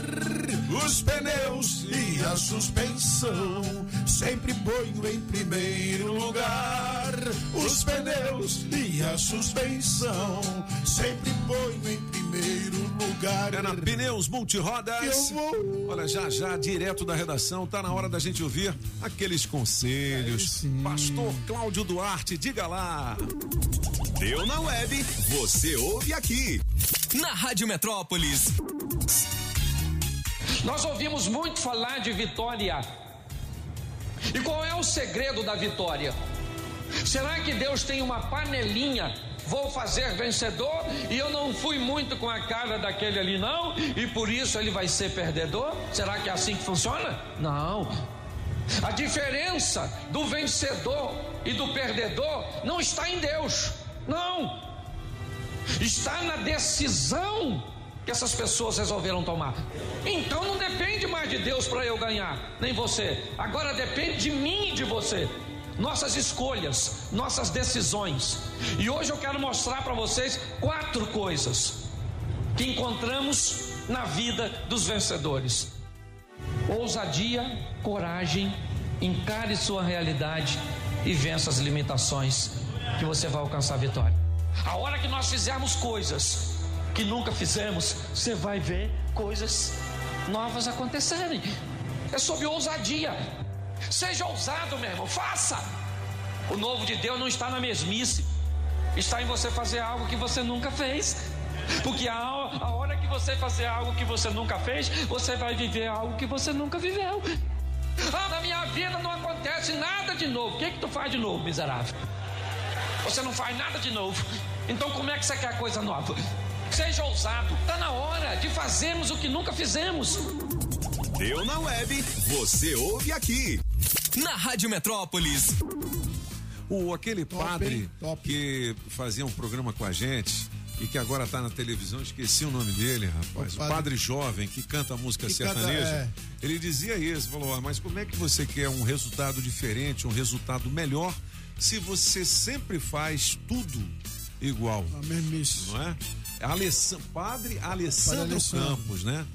Os pneus e a suspensão sempre ponho em primeiro lugar. Os pneus e a suspensão sempre ponho em primeiro lugar. É na Pneus Multirodas. Olha, já já, direto da redação, tá na hora da gente ouvir aqueles conselhos. Pastor Cláudio Duarte, diga lá. Deu na web, você ouve aqui. Na Rádio Metrópolis. Nós ouvimos muito falar de vitória. E qual é o segredo da vitória? Será que Deus tem uma panelinha? Vou fazer vencedor e eu não fui muito com a cara daquele ali, não, e por isso ele vai ser perdedor? Será que é assim que funciona? Não. A diferença do vencedor e do perdedor não está em Deus, não. Está na decisão que essas pessoas resolveram tomar. Então não depende mais de Deus para eu ganhar, nem você. Agora depende de mim e de você. Nossas escolhas, nossas decisões. E hoje eu quero mostrar para vocês quatro coisas que encontramos na vida dos vencedores: ousadia, coragem, encare sua realidade e vença as limitações que você vai alcançar a vitória. A hora que nós fizermos coisas que nunca fizemos, você vai ver coisas novas acontecerem. É sobre ousadia. Seja ousado, meu irmão, faça. O novo de Deus não está na mesmice, está em você fazer algo que você nunca fez. Porque a, a hora que você fazer algo que você nunca fez, você vai viver algo que você nunca viveu. Ah, na minha vida não acontece nada de novo. O que, que tu faz de novo, miserável? Você não faz nada de novo. Então como é que você quer coisa nova? Seja ousado. Está na hora de fazermos o que nunca fizemos. Deu na web, você ouve aqui. Na Rádio Metrópolis. O aquele padre que fazia um programa com a gente e que agora tá na televisão, esqueci o nome dele, rapaz. O padre, o padre jovem que canta a música Que sertaneja. canta, é. Ele dizia isso, falou: "Ah, mas como é que você quer um resultado diferente, um resultado melhor, se você sempre faz tudo igual? A mesmice. Não é? Alessa- padre Alessandro Alessandro. Campos, né?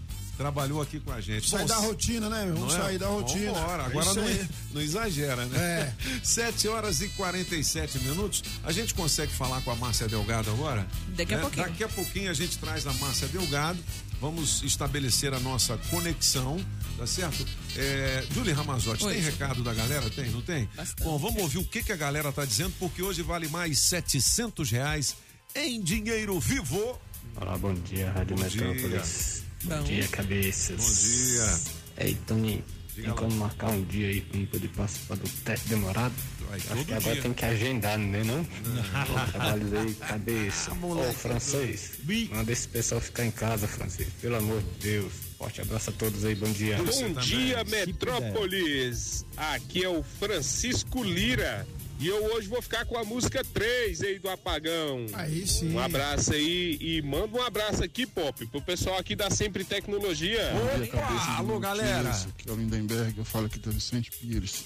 Trabalhou aqui com a gente. Sai Bom, da rotina, né, meu? Vamos não é? sair da rotina. Vambora. É Agora isso não, não exagera, né? É. 7 horas e 47 minutos. A gente consegue falar com a Márcia Delgado agora? Daqui a Né? pouquinho. Daqui a pouquinho a gente traz a Márcia Delgado. Vamos estabelecer a nossa conexão, tá certo? É, Julie Ramazotti, Oi. tem recado da galera? Tem, não tem? Bastante. Bom, vamos ouvir o que, que a galera tá dizendo, porque hoje vale mais 700 reais em dinheiro vivo. Olá, bom dia, Rádio Bom Metrópolis. Bom, Bom. dia, cabeças. Bom dia. Ei, Tony, Diga tem como marcar um dia aí pra poder participar do teste demorado? Vai, Acho que agora dia. tem que agendar, né não? Bom trabalho aí, cabeça. Ô, francês, manda esse pessoal ficar em casa, francês. Pelo amor de Deus. Forte abraço a todos aí, bom dia. Bom dia, Metrópolis. Aqui é o Francisco Lira. E eu hoje vou ficar com a música 3 aí do Apagão. Aí sim. Um abraço aí e manda um abraço aqui, Pop, pro pessoal aqui da Sempre Tecnologia. Opa, alô galera. Aqui é o Lindenberg, eu falo aqui do Vicente Pires.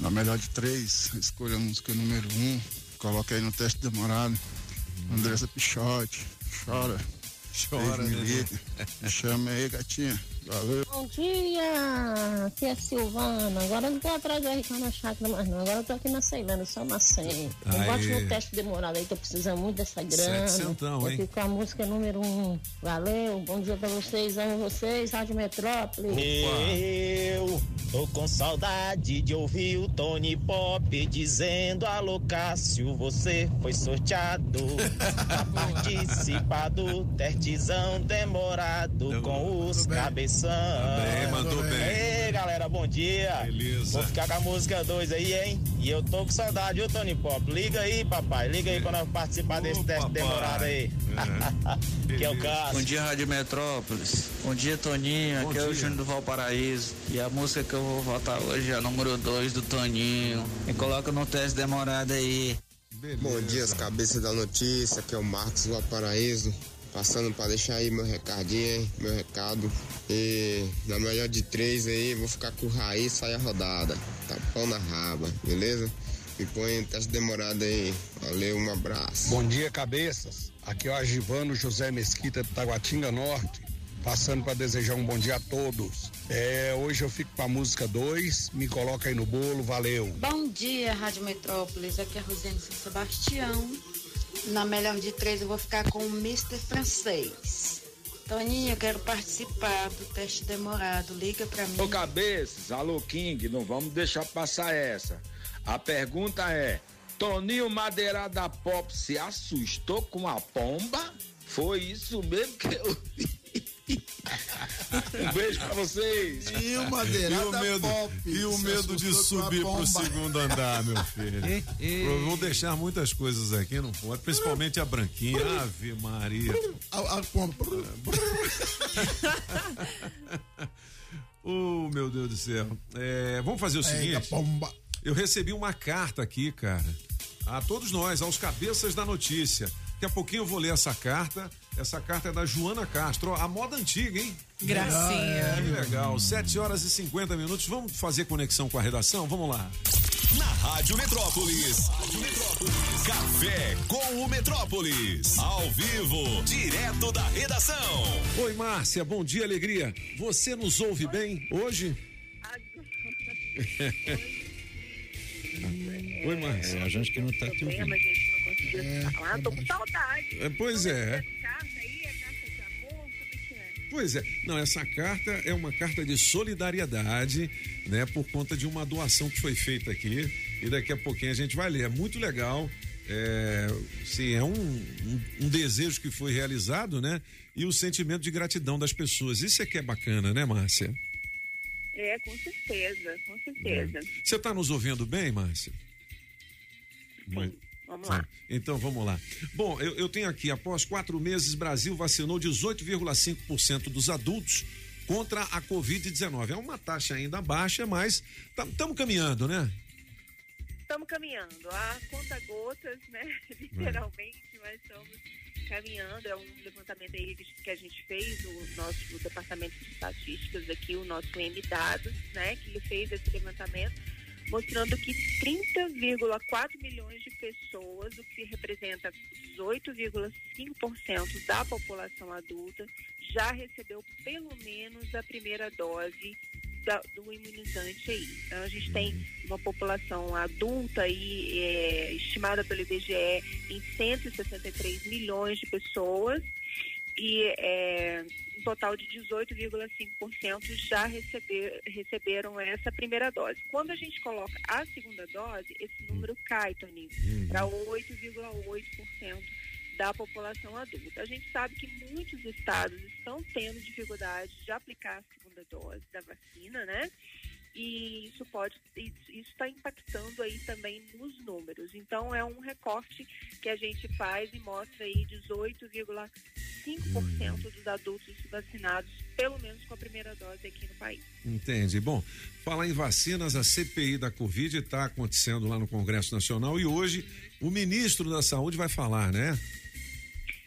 Na melhor de três, escolha a música número um, coloca aí no teste demorado. Andressa Pichote, chora. Chora, me né? liga. Me chama aí, gatinha. Valeu. Bom dia, aqui é Silvana. Agora eu não tô atrás da Ricana Chácara mais não. Agora eu tô aqui na Ceilândia, só Macém. Aê. Bote no teste demorado aí, tô precisando muito dessa grana. Setecentão, hein? aqui com a música número um. Valeu, bom dia pra vocês, amo vocês, Rádio Metrópole. Eu tô com saudade de ouvir o Tony Pop dizendo alô Cássio, você foi sorteado pra participar do testezão demorado com os cabeção. bem, mandou bem. Ei, galera, bom dia. Beleza. Vou ficar com a música 2 aí, hein? E eu tô com saudade, viu, Tony Pop? Liga aí, papai. Liga aí quando eu participar desse teste demorado aí. que é o Cássio. Bom dia, Rádio Metrópolis. Bom dia, Toninho. Bom Aqui é o dia. Júnior do Valparaíso. E a música que eu vou votar hoje é a número 2 do Toninho. Me coloca no teste demorado aí. Beleza. Bom dia, as cabeças da notícia, aqui é o Marcos do Paraíso. Passando para deixar aí meu recadinho, hein? meu recado. E na melhor de três aí, vou ficar com o Raiz, sai a rodada. Tapão na raba, beleza? Me põe teste demorado aí. Valeu, um abraço. Bom dia, cabeças. Aqui é o Agivano José Mesquita de Taguatinga Norte, passando para desejar um bom dia a todos. É, hoje eu fico com a música 2, me coloca aí no bolo, valeu. Bom dia, Rádio Metrópolis. Aqui é a Rosane São Sebastião. Na melhor de três, eu vou ficar com o Mr. Francês. Toninho, eu quero participar do teste demorado. Liga pra mim. Ô cabeças, alô King, não vamos deixar passar essa. A pergunta é: Toninho Madeira da Pop se assustou com a pomba? Foi isso mesmo que eu vi. Um beijo pra vocês. E o Madeirada E o medo, Pop e o medo de subir pro segundo andar, meu filho. Vou deixar muitas coisas aqui, não pode, principalmente a branquinha. Ave Maria. A, a pomba. Oh, meu Deus do céu. É, vamos fazer o seguinte. Eu recebi uma carta aqui, cara, a todos nós, aos cabeças da notícia. Daqui a pouquinho eu vou ler essa carta. Essa carta é da Joana Castro, a moda antiga, hein? Gracinha. Que legal. 7 horas e 50 minutos. Vamos fazer conexão com a redação? Vamos lá. Na Rádio Metrópolis. Rádio Metrópolis. Café com o Metrópolis. Ao vivo, direto da redação. Oi, Márcia, bom dia, alegria. Você nos ouve bem hoje? Oi, Márcia. É, a gente que não tá te ouvindo. Tô com saudade. É, pois é. É é é? Pois é. Não, essa carta é uma carta de solidariedade, né, por conta de uma doação que foi feita aqui. E daqui a pouquinho a gente vai ler. É muito legal. É, sim, é um, um, um desejo que foi realizado, né? E o sentimento de gratidão das pessoas. Isso é que é bacana, né, Márcia? É, com certeza, com certeza. Você está nos ouvindo bem, Márcia? Sim, vamos lá. Então vamos lá. Bom, eu, eu tenho aqui, após quatro meses, Brasil vacinou 18,5% dos adultos contra a Covid-19. É uma taxa ainda baixa, mas estamos caminhando, né? Estamos caminhando, a conta gotas, né? Literalmente, mas estamos caminhando. É um levantamento aí que a gente fez, o nosso departamento de estatísticas aqui, o nosso M Dados, né? Que ele fez esse levantamento, mostrando que 30,4 milhões de pessoas, o que representa 18,5% da população adulta, já recebeu pelo menos a primeira dose da- do imunizante aí. Então, a gente tem uma população adulta aí, é, estimada pelo IBGE em 163 milhões de pessoas e é, um total de 18,5% já receber, receberam essa primeira dose. Quando a gente coloca a segunda dose, esse número cai, Toninho, para 8,8% da população adulta. A gente sabe que muitos estados estão tendo dificuldade de aplicar a segunda dose da vacina, né? E isso pode, isso está impactando aí também nos números. Então é um recorte que a gente faz e mostra aí 18,5% dos adultos vacinados, pelo menos com a primeira dose aqui no país. Entende? Bom, falar em vacinas, a CPI da Covid está acontecendo lá no Congresso Nacional e hoje o ministro da Saúde vai falar, né?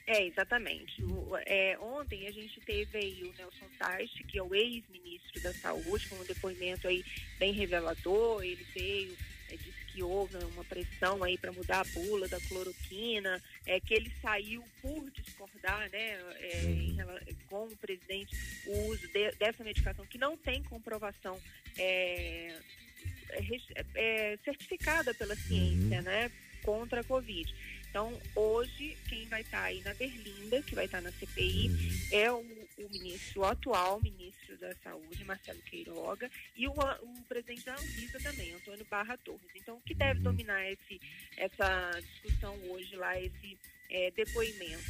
É, exatamente. O- é, ontem a gente teve aí o Nelson Teich, que é o ex-ministro da Saúde, com um depoimento aí bem revelador. Ele veio, é, disse que houve uma pressão aí para mudar a bula da cloroquina, é, que ele saiu por discordar, né, é, em rela- com o presidente, o uso de- dessa medicação que não tem comprovação é, é, é, certificada pela ciência, né, contra a Covid. Então, hoje, quem vai estar aí na Berlinda, que vai estar na CPI, é o, o ministro, o atual ministro da Saúde, Marcelo Queiroga, e o, o presidente da Anvisa também, Antônio Barra Torres. Então, o que deve dominar esse, essa discussão hoje lá, esse é, depoimento?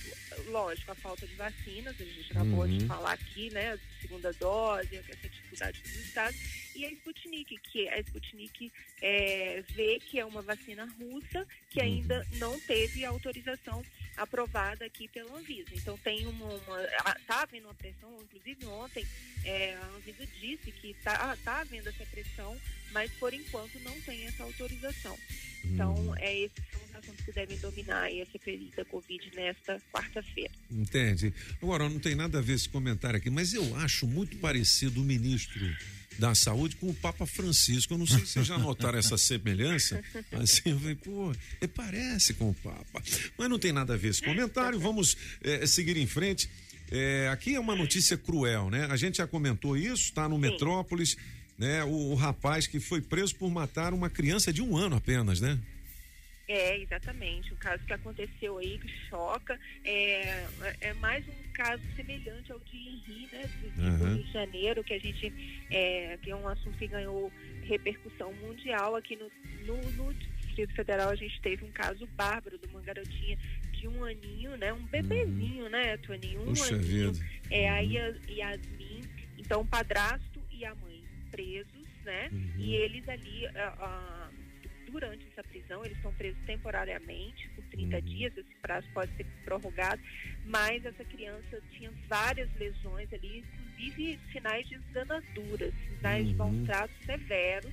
Lógico, a falta de vacinas, a gente acabou de Uhum. falar aqui, né, a segunda dose, essa dificuldade dos estados, e a Sputnik, que a Sputnik é, vê que é uma vacina russa que Uhum. ainda não teve autorização aprovada aqui pela Anvisa. Então tem uma, uma tá havendo uma pressão, inclusive ontem é, a Anvisa disse que está tá havendo essa pressão, mas por enquanto não tem essa autorização. Então, Hum. é, esses são os assuntos que devem dominar a CPI da Covid nesta quarta-feira. Entende? Agora, não tem nada a ver esse comentário aqui, mas eu acho muito parecido o ministro da Saúde com o Papa Francisco. Eu não sei se vocês já notaram essa semelhança. Assim, eu falei, pô, é, parece com o Papa. Mas não tem nada a ver esse comentário. Vamos eh, seguir em frente. Eh, aqui é uma notícia cruel, né? A gente já comentou isso, está no Metrópolis, né? O, o rapaz que foi preso por matar uma criança de um ano apenas, né? É, exatamente. O caso que aconteceu aí, que choca, é, é mais um caso semelhante ao de Henri, né, do, do Aham. Rio de Janeiro, que a gente, é, que é um assunto que ganhou repercussão mundial aqui no, no, no Distrito Federal. A gente teve um caso bárbaro de uma garotinha de um aninho, né, um bebezinho, né, Toninho, um Puxa aninho. vida. É, a Yas- Yasmin, então o padrasto e a mãe presos, né, e eles ali... durante essa prisão, eles estão presos temporariamente por 30 dias, esse prazo pode ser prorrogado, mas essa criança tinha várias lesões ali, inclusive sinais de esganaduras, sinais de Uhum. maus tratos severos,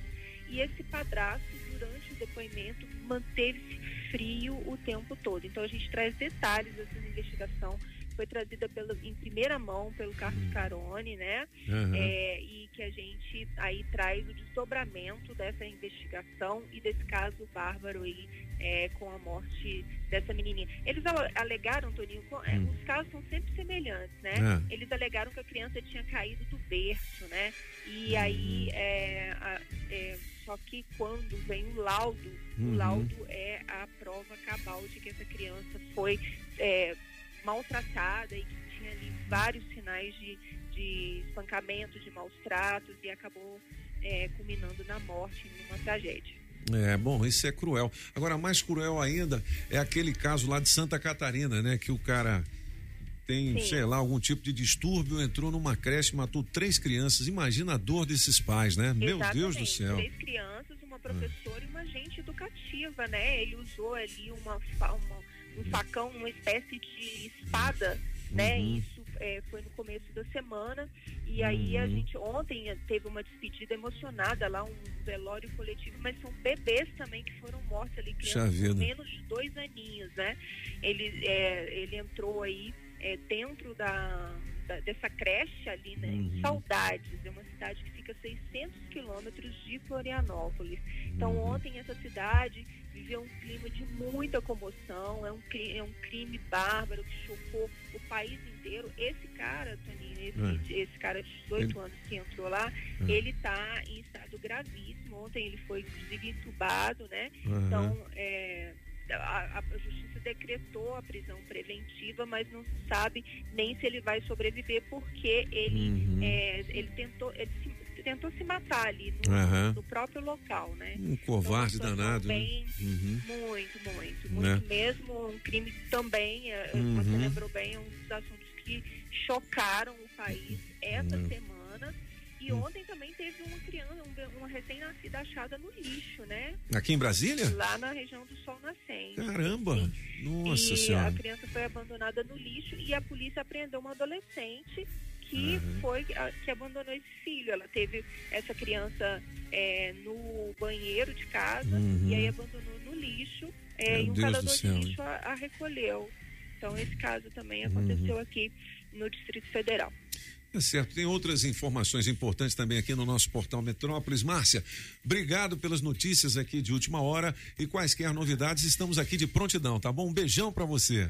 e esse padrasto, durante o depoimento, manteve-se frio o tempo todo. Então a gente traz detalhes dessa investigação, foi trazida pela, em primeira mão pelo Carlos Carone, né? Uhum. É, e que a gente aí traz o desdobramento dessa investigação e desse caso bárbaro aí é, com a morte dessa menininha. Eles ale- alegaram, Toninho, é, os casos são sempre semelhantes, né? É. Eles alegaram que a criança tinha caído do berço, né? E aí, é, a- é, só que quando vem o laudo, Uhum. o laudo é a prova cabal de que essa criança foi é, maltratada e que tinha ali vários sinais de, de espancamento, de maus tratos e acabou é, culminando na morte, numa tragédia. É, bom, isso é cruel. Agora, mais cruel ainda é aquele caso lá de Santa Catarina, né? Que o cara tem, Sim. sei lá, algum tipo de distúrbio, entrou numa creche, matou três crianças. Imagina a dor desses pais, né? Meu Deus do Exatamente. céu. Três crianças, uma professora e uma agente educativa, né? Ele usou ali uma, uma- um facão, uma espécie de espada, né? Uhum. Isso é, foi no começo da semana. E aí a Uhum. gente ontem teve uma despedida emocionada lá, um velório coletivo, mas são bebês também que foram mortos ali, crianças com menos de dois aninhos, né? Ele, é, ele entrou aí é, dentro da, da- dessa creche ali, né? Uhum. Saudades, é uma cidade que fica a 600 quilômetros de Florianópolis. Então Uhum. ontem essa cidade viveu um clima de muita comoção, é um, é um crime bárbaro que chocou o país inteiro. Esse cara, Toninho, esse, esse cara de 18 Ele- anos que entrou lá, É. ele está em estado gravíssimo. Ontem ele foi, inclusive, entubado, né? Aham. Então, é, a, a justiça decretou a prisão preventiva, mas não se sabe nem se ele vai sobreviver, porque ele, Uhum. é, ele, tentou, ele se, tentou se matar ali no, Aham. no próprio local, né? Um covarde Então, uma situação danado, né? Bem, Uhum. Muito, muito, Né? muito mesmo. Um crime também, é, Uhum. você lembrou bem, é um dos assuntos que chocaram o país essa Uhum. semana. E Hum. ontem também teve uma criança, um uma recém-nascida achada no lixo, né? Aqui em Brasília? Lá na região do Sol Nascente. Caramba! Nossa e Senhora. a criança foi abandonada no lixo e a polícia apreendeu uma adolescente que Uhum. foi que abandonou esse filho. Ela teve essa criança é, no banheiro de casa Uhum. e aí abandonou no lixo é, Meu e um Deus catador de lixo a, a recolheu. Então esse caso também aconteceu aqui no Distrito Federal. É certo, tem outras informações importantes também aqui no nosso portal Metrópolis. Márcia, obrigado pelas notícias aqui de última hora e quaisquer novidades, estamos aqui de prontidão, tá bom? Um beijão pra você.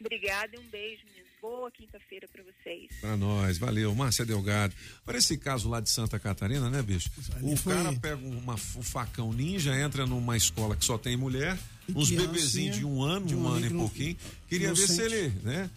Obrigada e um beijo, meninas. Boa quinta-feira para vocês. Pra nós, valeu. Márcia Delgado. Olha esse caso lá de Santa Catarina, né, bicho? O foi- cara pega uma, um facão ninja, entra numa escola que só tem mulher, E uns bebezinhos de um ano, de um um ano e pouquinho. Queria ver se inocente. ele, né?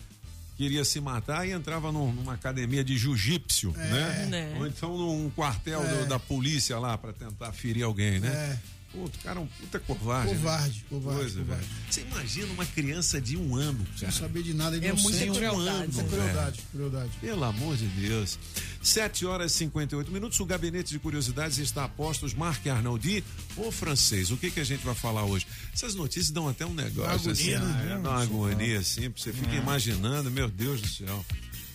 Queria se matar e entrava num- numa academia de jiu-jitsu, né? Né. Ou então num quartel É. do- da polícia lá para tentar ferir alguém, né? Pô, cara, é um puta covarde. Covarde, né? covarde, Coisa, covarde. velho. Você imagina uma criança de um ano, Sem saber de nada, É muita inocente. crueldade. Muita crueldade, crueldade. Pelo amor de Deus. 7 horas e 58 minutos. O gabinete de curiosidades está a postos. Marc Arnaldi, o francês. O que, que a gente vai falar hoje? Essas notícias dão até um negócio assim, agonia, ah, né? é, dá uma agonia assim, você fica É. imaginando, meu Deus do céu.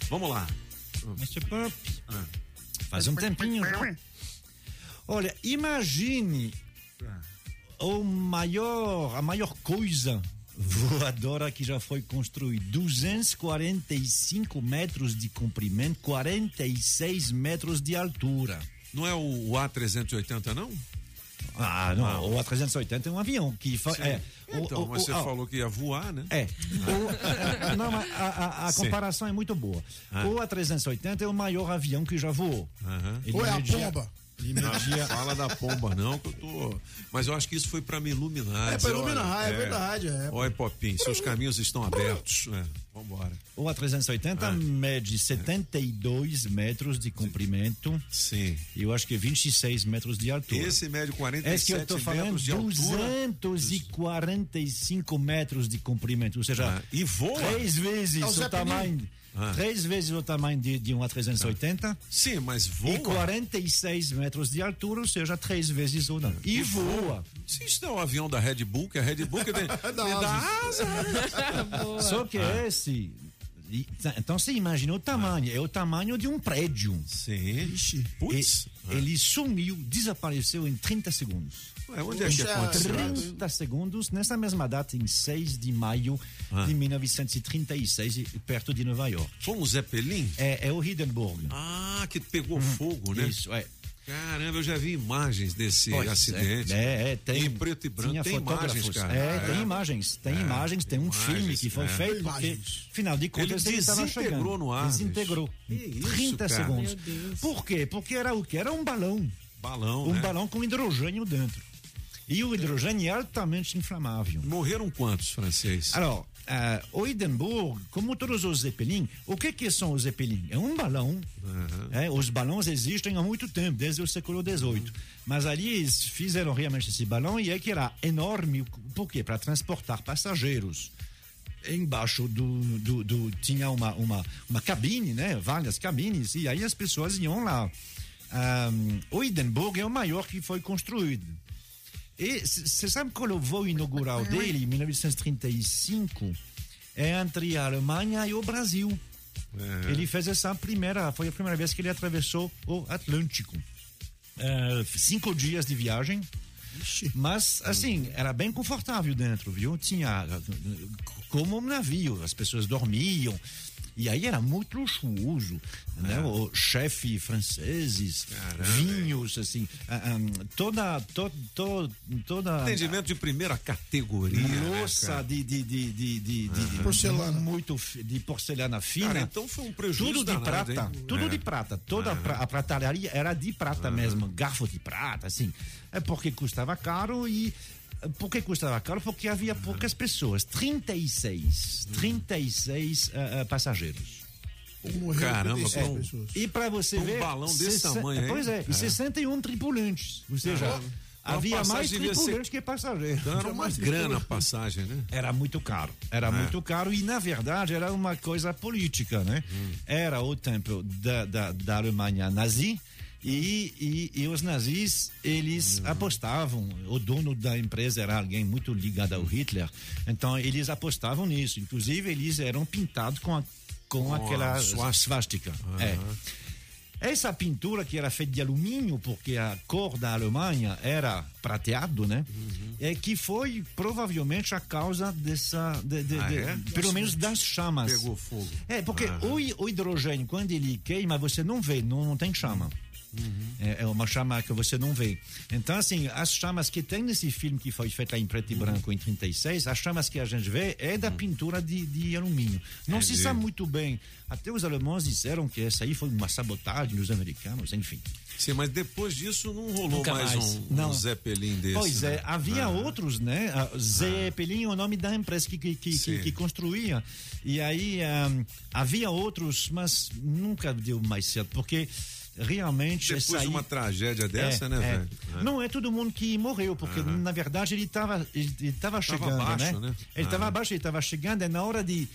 Vamos lá. Mr. Pop. Ah. Faz um tempinho. Olha, imagine o maior, a maior coisa voadora que já foi construída. 245 metros de comprimento, 46 metros de altura. Não é o, o A380, não? Ah, não. O A380 é um avião que fa- é, o- Então, o- mas o- você ah, falou que ia voar, né? É. O- não, mas a, a- a comparação é muito boa. Ah. O A380 é o maior avião que já voou. Ele Ou é a media- media- fala da pomba, não, que eu tô. Mas eu acho que isso foi para me iluminar. É, pra iluminar, olha, é verdade, é. Olha, Popinho, seus caminhos estão abertos. É, vambora. O A380 Ah. mede 72 metros de comprimento. Sim. E eu acho que 26 metros de altura. Esse mede É 47 que eu tô falando metros de altura. 245 metros de comprimento, ou seja, Ah, e voa? três vezes É o o tamanho, Ah. três vezes o tamanho de, de um A380. Sim, mas voa. E 46 metros de altura, ou seja, três vezes o não. E, voa. Se isso não é o avião da Red Bull, que a Red Bull que tem, tem da asa. Só que Ah. esse. Então você imagina o tamanho, é o tamanho de um prédio. Sim. Putz. E- Ele sumiu, desapareceu em 30 segundos. Ué, onde é que aconteceu? 30 segundos, nessa mesma data, em 6 de maio Ah. de 1936, e- perto de Nova York. Foi um Zeppelin? É, é o Hindenburg. Ah, que pegou fogo, né? Isso, é. Caramba, eu já vi imagens desse Pois é. acidente. É, é, tem. Em preto e branco, tinha tem imagens, cara. É, tem imagens, tem É, imagens, tem um imagens, filme que foi é. feito porque, afinal de contas, Ele ele estava desintegrou chegando. no ar, Desintegrou. isso, 30 cara? segundos. Por quê? Porque era o que? Era um balão. Balão, Um né? balão com hidrogênio dentro. E o hidrogênio é altamente inflamável. Morreram quantos, francês? Alors, uh, o Hindenburg, como todos os Zeppelin, o que que são os Zeppelin? É um balão. É, os balões existem há muito tempo, desde o século XVIII. Mas ali eles fizeram realmente esse balão e é que era enorme. Por quê? Para transportar passageiros. Embaixo do, do, do- tinha uma, uma, uma cabine, né? Várias cabines, e aí as pessoas iam lá. Ahm, o Hindenburg é o maior que foi construído. E você sabe qual é o voo inaugural dele, em 1935? É entre a Alemanha e o Brasil. Ele fez essa primeira, foi a primeira vez que ele atravessou o Atlântico. É, cinco dias de viagem. Mas, assim, era bem confortável dentro, viu? Tinha como um navio, as pessoas dormiam. E aí era muito luxuoso, né? O chefe franceses, vinhos, assim, ah, ah, toda, to, to, toda Atendimento de primeira categoria. né, louça cara? de, de, de, de, de, de- Porcelana. muito de porcelana fina. Cara, então foi um prejuízo Tudo de danado, prata, hein? tudo É. de prata. Toda a pra- a pratalaria era de prata mesmo, garfo de prata, assim. É porque custava caro e por que custava caro? Porque havia poucas pessoas. 36, 36 ah, ah, passageiros. Caramba, É. E para você um ver. balão desse tamanho, hein? Pois é, É. e 61 tripulantes. Ou seja, havia mais devia ser- tripulantes que passageiros. Então era uma grana a passagem, né? Era muito caro. Era É. muito caro e, na verdade, era uma coisa política, né? Hum. Era o tempo da, da, da Alemanha nazi e, e, e os nazis, eles Hum. apostavam. O dono da empresa era alguém muito ligado ao Hitler. Então, eles apostavam nisso. Inclusive, eles eram pintados com, a, com, aquela swastika. swastika. É. Essa pintura que era feita de alumínio, porque a cor da Alemanha era prateado, né? Uhum. É que foi provavelmente a causa dessa, de- de- Ah, de- é? pelo menos das chamas. Pegou fogo. É, porque Ah. o, o hidrogênio, quando ele queima, você não vê, não, não tem chama. Uhum. É, é uma chama que você não vê. Então, assim, as chamas que tem nesse filme que foi feito em preto e Uhum. branco em 36, as chamas que a gente vê é da pintura de, de alumínio. Não É se sabe muito bem. Até os alemães disseram que essa aí foi uma sabotagem dos americanos, enfim. Sim, mas depois disso não rolou Nunca mais, mais. Um, Não. um Zeppelin desse. Pois é, né? havia Ah. outros, né? A Zeppelin é o nome da empresa que, que, que, que, construía. E aí ahm, havia outros, mas nunca deu mais certo, porque realmente Depois essa de uma tragédia dessa, né, velho? É. Não é todo mundo que morreu, porque na verdade ele estava ele, ele tava chegando, abaixo, né? né? Ele estava Ah. abaixo, ele estava chegando, é na hora de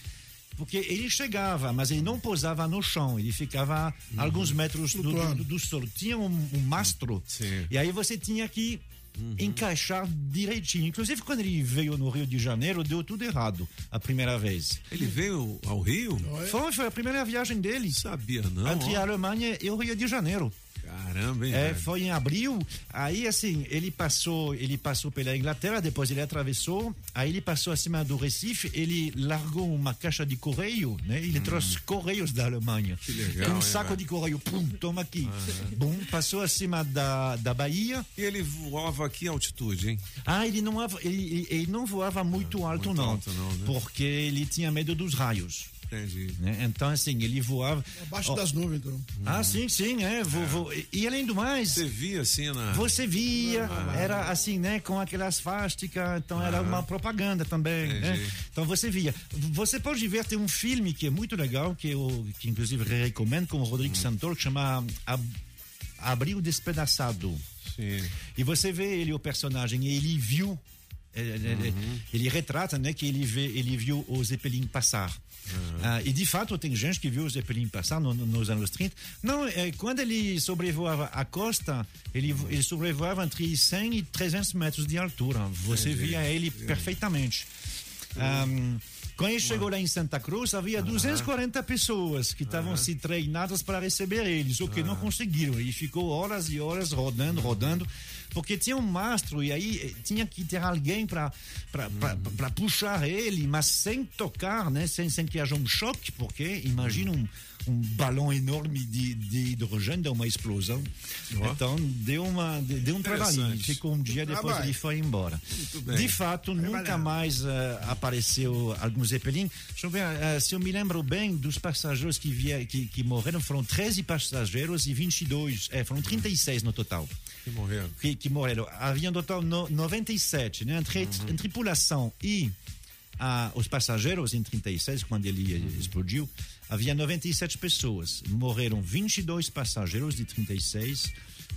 porque ele chegava, mas ele não pousava no chão, ele ficava Uhum. alguns metros do, do, do solo. Tinha um, um mastro, e aí você tinha que Uhum. encaixar direitinho. Inclusive, quando ele veio no Rio de Janeiro, deu tudo errado a primeira vez. Ele veio ao Rio? Foi, foi a primeira viagem dele. Sabia, não. Entre ó. a Alemanha e o Rio de Janeiro. Caramba, hein? É, foi em abril. Aí assim, ele passou, ele passou pela Inglaterra, depois ele atravessou, aí ele passou acima do Recife, ele largou uma caixa de correio, né? Ele trouxe correios da Alemanha. Hum. Que legal, um hein, saco velho? de correio, pum, toma aqui. Bom, passou acima da, da Bahia. E ele voava aqui em altitude, hein? Ah, ele não, voava- ele, ele- não voava muito alto, não, alto não, né? porque ele tinha medo dos raios. Entendi. né? Então, assim, ele voava. Abaixo Ó, das nuvens, então. Ah, sim, sim, é. Vou, vou- e- E além do mais. Você via assim na. Você via, era assim, né, com aquelas fásticas, então era uma propaganda também, né? Então você via. Você pode ver, tem um filme que é muito legal, que eu que inclusive recomendo, com o Rodrigo Santoro, que chama Ab Abril Despedaçado. Sim. E você vê ele, o personagem, e ele viu, é, é, é, ele retrata, né, que ele, vê, ele viu o Zeppelin passar. Ah, e de fato tem gente que viu o Zeppelin passar no- no- nos anos 30. Não, é, quando ele sobrevoava a costa, ele, ele sobrevoava entre 100 e 300 metros de altura. Você Entendi. via ele perfeitamente. Ahm, quando ele chegou lá em Santa Cruz, havia 240 pessoas que estavam se treinadas para receber ele, só que não conseguiram. Ele ficou horas e horas rodando, rodando, porque tinha um mastro e aí eh, tinha que ter alguém para para puxar ele, mas sem tocar, né? sem, sem que haja um choque, porque imagina um, um balão enorme de, de hidrogênio, dá uma explosão. Ó. Então deu, uma, deu um trabalhinho. Ficou um dia, depois ele foi embora. De fato, nunca mais eh, apareceu algum Zeppelin. Deixa eu ver, eh, se eu me lembro bem, dos passageiros que, via, que, que morreram, foram 13 passageiros e 22, é, foram 36 no total. Que morreram. Que, que morreram. Havia no total no, 97, né? Entre, entre tripulação e ah, os passageiros, em 36, quando ele eh, explodiu, havia 97 pessoas. Morreram 22 passageiros de 36.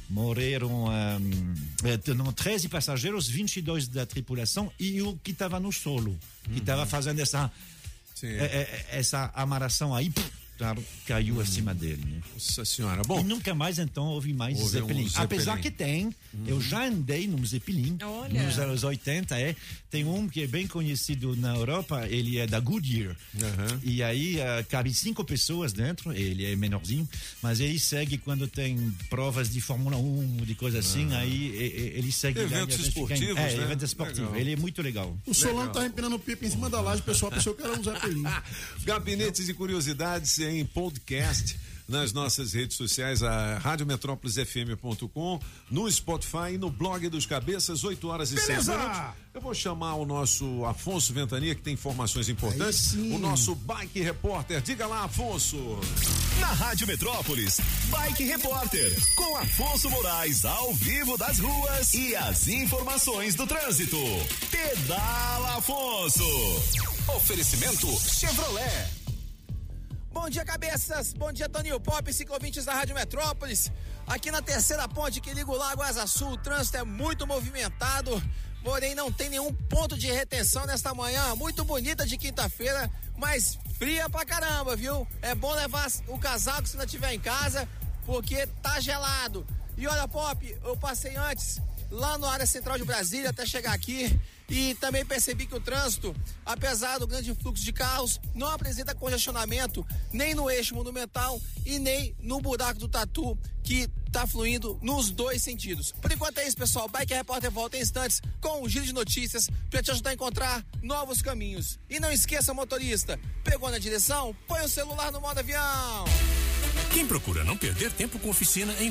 Morreram eh, não, 13 passageiros, 22 da tripulação e o que estava no solo, que estava fazendo essa, Sim. eh, eh, essa amarração aí, puf, claro, caiu acima dele. Né? Nossa senhora. Bom. E nunca mais então houve mais Houve um Zeppelin. Zeppelin. Apesar que tem, eu já andei num Zeppelin Olha. nos anos 80, é. Tem um que é bem conhecido na Europa, ele é da Goodyear. E aí ah, cabe cinco pessoas dentro, ele é menorzinho, mas ele segue quando tem provas de Fórmula 1, de coisa assim, aí e- e- ele segue lá, Eventos e gente fica em- esportivos, É, né? eventos esportivos. Legal. Ele é muito legal. O Solano tá empinando pipa em cima da laje, o pessoal pensou que era um Zeppelin. Gabinetes e curiosidades em podcast nas nossas redes sociais, a radiometrópolisfm.com, no Spotify e no blog dos Cabeças, 8 horas e 6 Beleza! minutos. Eu vou chamar o nosso Afonso Ventania, que tem informações importantes. O nosso bike repórter. Diga lá, Afonso. Na Rádio Metrópolis, Bike Repórter, com Afonso Moraes ao vivo das ruas e as informações do trânsito. Pedala Afonso. Oferecimento Chevrolet. Bom dia, cabeças. Bom dia, Toninho Pop, ciclovintes da Rádio Metrópolis. Aqui na terceira ponte que liga o Lago Asa Sul, o trânsito é muito movimentado, porém não tem nenhum ponto de retenção nesta manhã muito bonita de quinta-feira, mas fria pra caramba, viu? É bom levar o casaco se não estiver em casa, porque tá gelado. E olha, Pop, eu passei antes lá na área central de Brasília até chegar aqui e também percebi que o trânsito, apesar do grande fluxo de carros, não apresenta congestionamento nem no eixo monumental e nem no buraco do Tatu, que tá fluindo nos dois sentidos. Por enquanto é isso, pessoal. Bike Repórter volta em instantes com um giro de notícias para te ajudar a encontrar novos caminhos. E não esqueça, motorista, pegou na direção? Põe o celular no modo avião. Quem procura não perder tempo com oficina em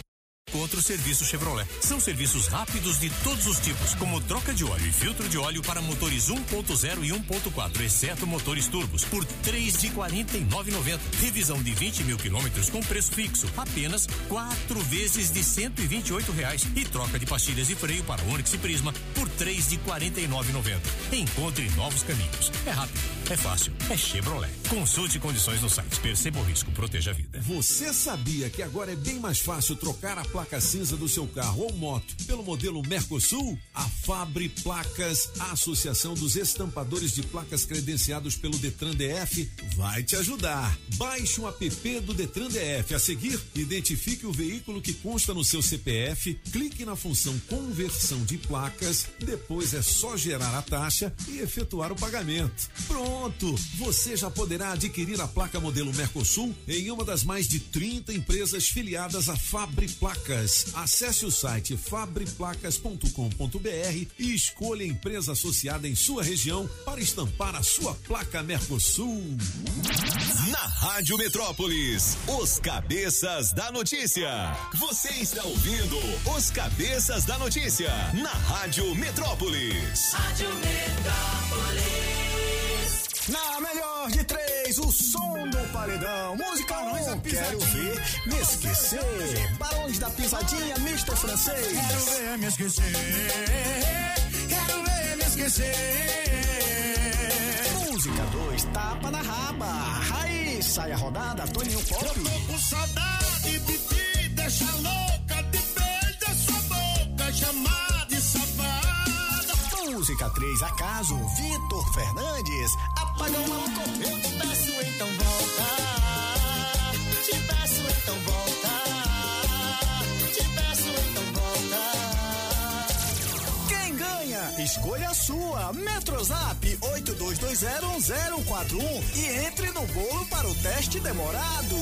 Encontra o serviço Chevrolet. São serviços rápidos de todos os tipos, como troca de óleo e filtro de óleo para motores 1.0 e 1.4, exceto motores turbos, por três de 49,90. Revisão de 20 mil quilômetros com preço fixo, apenas quatro vezes de 128 reais. E troca de pastilhas de freio para Onix e Prisma por três de 49,90. Encontre novos caminhos. É rápido, É fácil, é Chevrolet. Consulte condições no site. Perceba o risco, proteja a vida. Você sabia que agora é bem mais fácil trocar a placa cinza do seu carro ou moto pelo modelo Mercosul? A Fabre Placas, a Associação dos Estampadores de Placas credenciados pelo Detran DF, vai te ajudar. Baixe o app do Detran DF. A seguir, identifique o veículo que consta no seu CPF, clique na função conversão de placas, depois é só gerar a taxa e efetuar o pagamento. Pronto! Você já poderá adquirir a placa modelo Mercosul em uma das mais de 30 empresas filiadas a Fabre Placas. Acesse o site fabreplacas.com.br e escolha a empresa associada em sua região para estampar a sua placa Mercosul. Na Rádio Metrópolis, os cabeças da notícia. Você está ouvindo os cabeças da notícia na Rádio Metrópolis. Rádio Metrópolis. Na melhor de três, o som do paredão. Música 1, um, quero ver me esquecer. Barões da pisadinha, Mr. Francês. Quero ver me esquecer. Quero ver me esquecer. Música 2, tapa na raba. Aí, sai a rodada, Toninho Pop. Eu tô com saudade de ti, deixa louca de beijo sua boca, chamada de. Música 3, acaso, Vitor Fernandes. Apagão maluco. Eu te peço então volta. Te peço então volta. Te peço então volta. Quem ganha? Escolha a sua. Metrozap 82201041 e entre no bolo para o teste demorado.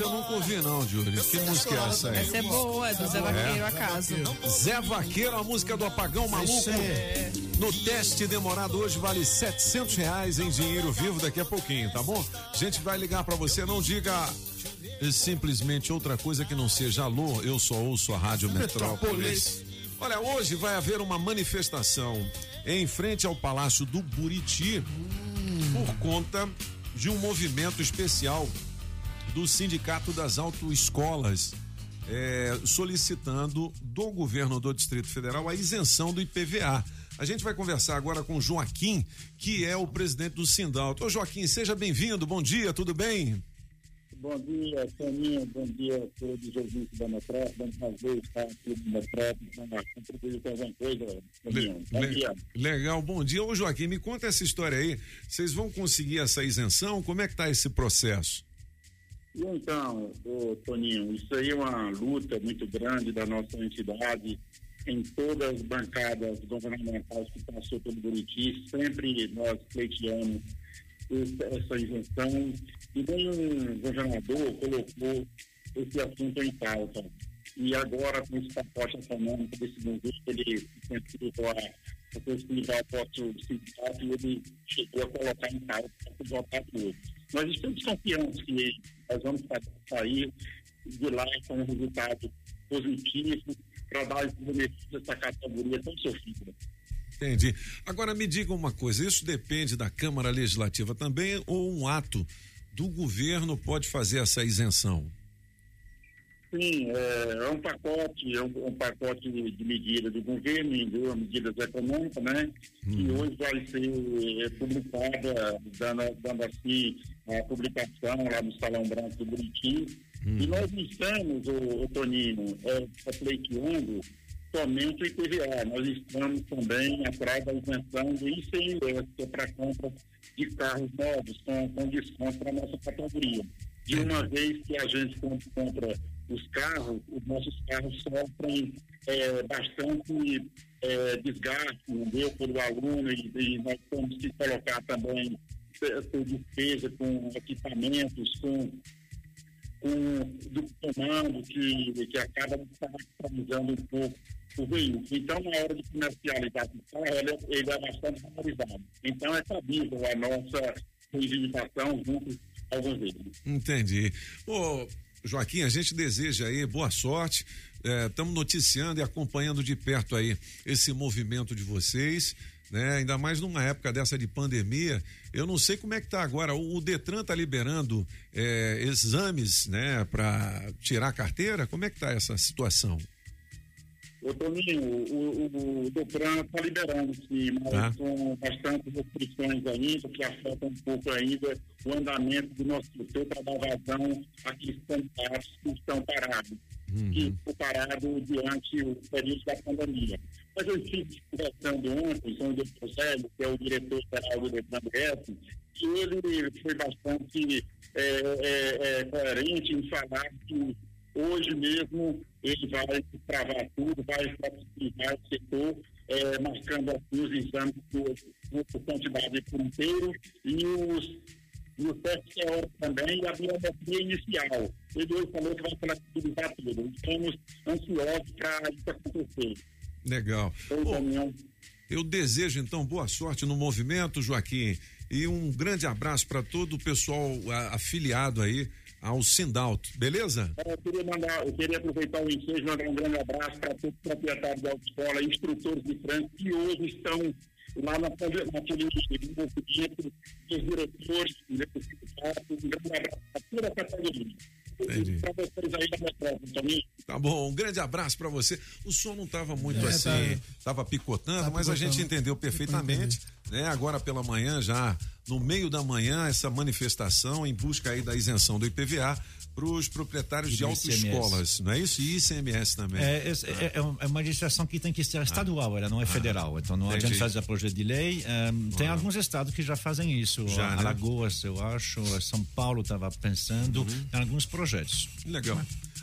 Essa eu nunca ouvi não, Júlio. Que música é essa aí? Essa é boa, do Zé Vaqueiro, acaso. Zé Vaqueiro, a música do apagão maluco. No teste demorado hoje vale 700 reais em dinheiro vivo daqui a pouquinho, tá bom? A gente vai ligar pra você, não diga simplesmente outra coisa que não seja alô, eu só ouço a Rádio Metrópolis. Olha, hoje vai haver uma manifestação em frente ao Palácio do Buriti por conta de um movimento especial do Sindicato das Autoescolas, eh, solicitando do governo do Distrito Federal a isenção do IPVA. A gente vai conversar agora com o Joaquim, que é o presidente do Sindalto. Ô Joaquim, seja bem-vindo, bom dia, tudo bem? Bom dia, Soninha. Bom dia a todos os ouvintes da Metrópole. É um prazer estar aqui no Metrópole contribuir com alguma coisa. Bom Le- dia. legal, bom dia. Ô Joaquim, me conta essa história aí. Vocês vão conseguir essa isenção? Como é que tá esse processo? Então, ô, Toninho, isso aí é uma luta muito grande da nossa entidade em todas as bancadas governamentais que passou pelo Buriti, sempre nós pleiteamos essa, isenção e nenhum governador colocou esse assunto em pauta. E agora, com esse pacote econômico desse governo, ele tentou a, a possibilitar o voto sindicato e ele chegou a colocar em pauta para votar ele. Nós estamos confiantes que nós vamos sa- sair de lá com um resultado positivo para dar a essa categoria tão sofrida. Entendi. Agora me diga uma coisa: isso depende da Câmara Legislativa também ou um ato do governo pode fazer essa isenção? Sim, é, é um pacote, é um, um pacote de, medidas do governo, medidas econômicas, né? Que hoje vai ser é, publicada, dando, dando assim a publicação lá no Salão Branco do Buriti. E nós estamos, o, Toninho, é, é, pleiteando somente o IPVA. Nós estamos também atrás da isenção do ICMS, que é para compra de carros novos, com, com desconto para a nossa categoria. De uma vez que a gente com- compra os carros, os nossos carros sofrem é, bastante é, desgaste, entendeu? Pelo aluno, e, e nós temos que colocar também é, ter despesa com equipamentos, com com do comando que, que acaba descaracterizando um pouco o veículo. Então, na hora de comercializar o carro, ele, ele é bastante valorizado. Então, é cabível a nossa reivindicação junto alguns deles. Entendi. Ô, Joaquim, a gente deseja aí boa sorte. Estamos noticiando e acompanhando de perto aí esse movimento de vocês, né? Ainda mais numa época dessa de pandemia. Eu não sei como é que tá agora. O, o Detran tá liberando eh, exames, né, para tirar a carteira. Como é que tá essa situação? Ô, Toninho, o, o, o Detran está liberando, sim, mas Tá. com bastante restrições ainda, que afeta um pouco ainda o andamento do nosso setor para dar vazão àqueles candidatos que estão parados, que estão parados diante do período da pandemia. Mas eu estive conversando ontem com o doutor Zélio, que é o diretor-geral do Detran BS, que ele foi bastante é, é, é, coerente em falar que hoje mesmo ele vai travar tudo, vai flexibilizar o setor, eh, marcando assim os exames por, por quantidade por inteiro e os, e o teste teórico também e a biometria inicial. Ele hoje falou que vai flexibilizar tudo. Estamos ansiosos para isso acontecer. Legal. Bom, eu desejo então boa sorte no movimento, Joaquim, e um grande abraço para todo o pessoal a- afiliado aí ao Sindalto, beleza? Eu queria, mandar, eu queria aproveitar o ensejo e mandar um grande abraço para todos os proprietários da autoescola, instrutores de trânsito que hoje estão lá na, naquele movimento dos diretores. Um grande abraço para toda a categoria. Também. Tá bom, um grande abraço para você. O som não estava muito É, assim, tá- estava picotando, tá mas a picotando. gente entendeu perfeitamente, né? Agora pela manhã, já no meio da manhã, essa manifestação em busca aí da isenção do IPVA para os proprietários de autoescolas, não é isso? E ICMS também. É, é, é- é um- é uma legislação que tem que ser estadual, ela não é federal. Então não Entendi. adianta fazer projeto de lei. Ehm, tem alguns estados que já fazem isso. Já, né? Alagoas, eu acho, São Paulo estava pensando Uhum. em alguns projetos. Legal.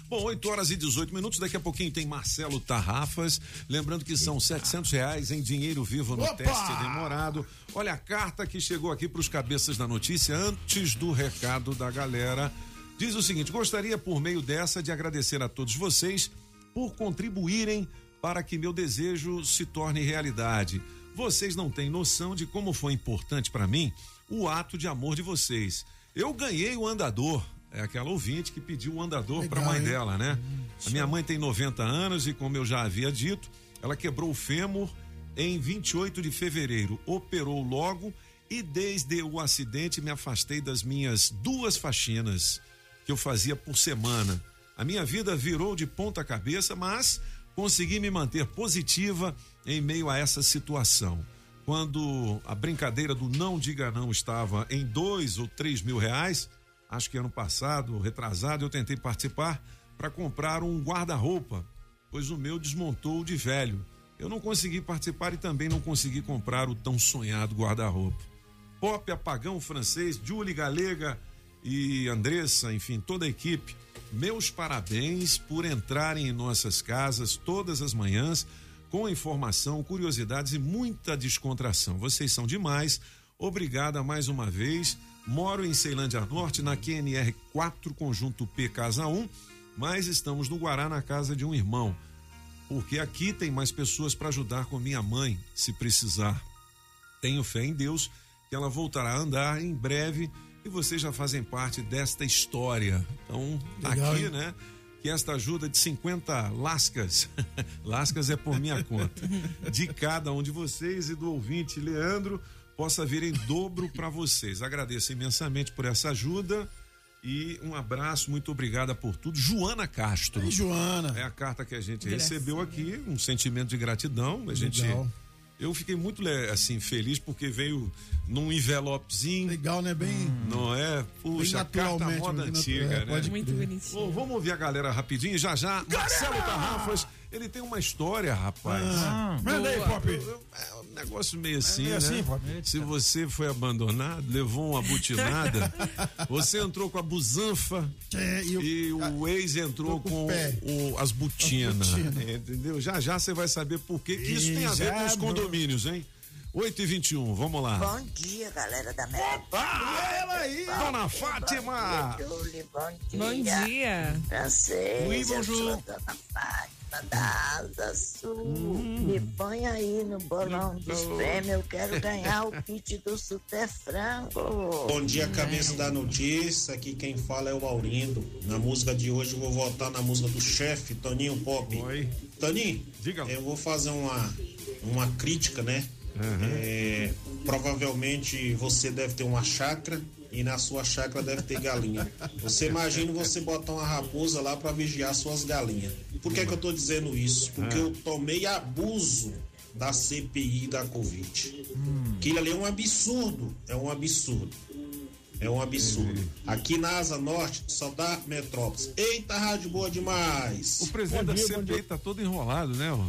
Bom, 8 horas e 18 minutos. Daqui a pouquinho tem Marcelo Tarrafas. Lembrando que são 700 reais em dinheiro vivo no Opa! teste demorado. Olha a carta que chegou aqui para os cabeças da notícia antes do recado da galera. Diz o seguinte: gostaria por meio dessa de agradecer a todos vocês por contribuírem para que meu desejo se torne realidade. Vocês não têm noção de como foi importante para mim o ato de amor de vocês. Eu ganhei o andador. É aquela ouvinte que pediu o andador para a mãe hein? dela, né? A minha mãe tem 90 anos e, como eu já havia dito, ela quebrou o fêmur em 28 de fevereiro. Operou logo e, desde o acidente, me afastei das minhas duas faxinas que eu fazia por semana. A minha vida virou de ponta cabeça, mas consegui me manter positiva em meio a essa situação. Quando a brincadeira do não diga não estava em dois ou três mil reais, acho que ano passado, retrasado, eu tentei participar para comprar um guarda-roupa, pois o meu desmontou de velho. Eu não consegui participar e também não consegui comprar o tão sonhado guarda-roupa. Pop, Apagão Francês, Julie Galega e Andressa, enfim, toda a equipe, meus parabéns por entrarem em nossas casas todas as manhãs com informação, curiosidades e muita descontração. Vocês são demais. Obrigada mais uma vez. Moro em Ceilândia Norte, na QNR 4, conjunto P Casa 1, mas estamos no Guará, na casa de um irmão. Porque aqui tem mais pessoas para ajudar com minha mãe, se precisar. Tenho fé em Deus que ela voltará a andar em breve e vocês já fazem parte desta história. Então, Legal, aqui, hein? né? Que esta ajuda de 50 lascas, lascas é por minha conta, de cada um de vocês e do ouvinte Leandro, possa vir em dobro para vocês. Agradeço imensamente por essa ajuda e um abraço, muito obrigada por tudo. Joana Castro. Ei, Joana. É a carta que a gente Gracinha. recebeu aqui, um sentimento de gratidão. A gente Legal. Eu fiquei muito assim feliz porque veio num envelopezinho. Legal, né? Bem. Não é? Puxa, carta moda antiga, é, né? pode Muito. Bom, vamos ouvir a galera rapidinho. Já já, Marcelo Tarrafas, ele tem uma história, rapaz. Ah, manda aí, Pop. É um negócio meio assim, meio né? assim, Pop. Se você foi abandonado, levou uma butinada, você entrou com a busanfa É, e, o, ex entrou com com, o as butinas. butina. Entendeu? Já já você vai saber por que, que isso tem a ver com os condomínios, hein? 8 e 21 vamos lá. Bom dia, galera da Metrópole. ela aí, dona Fátima. Júlia, bom dia. Bom dia. Francês, Oui, eu bonjour. sou a dona Fátima. Da Asa Sul. Me põe aí no bolão dos prêmios. Eu quero ganhar o kit do Super Frango. Bom dia, cabeça da notícia. Aqui quem fala é o Aurindo. Na música de hoje eu vou votar na música do chefe, Toninho Pop. Oi. Toninho, eu vou fazer uma, uma crítica, né? É, provavelmente você deve ter uma chácara e na sua chácara deve ter galinha. Você imagina você botar uma raposa lá para vigiar suas galinhas. Por que, que eu tô dizendo isso? Porque eu tomei abuso da CPI da Covid. Aquilo ali é um absurdo. É um absurdo. É um absurdo. Aqui na Asa Norte só dá metrópolis. Eita, rádio boa demais. O presidente da CPI tá todo enrolado, né, ó?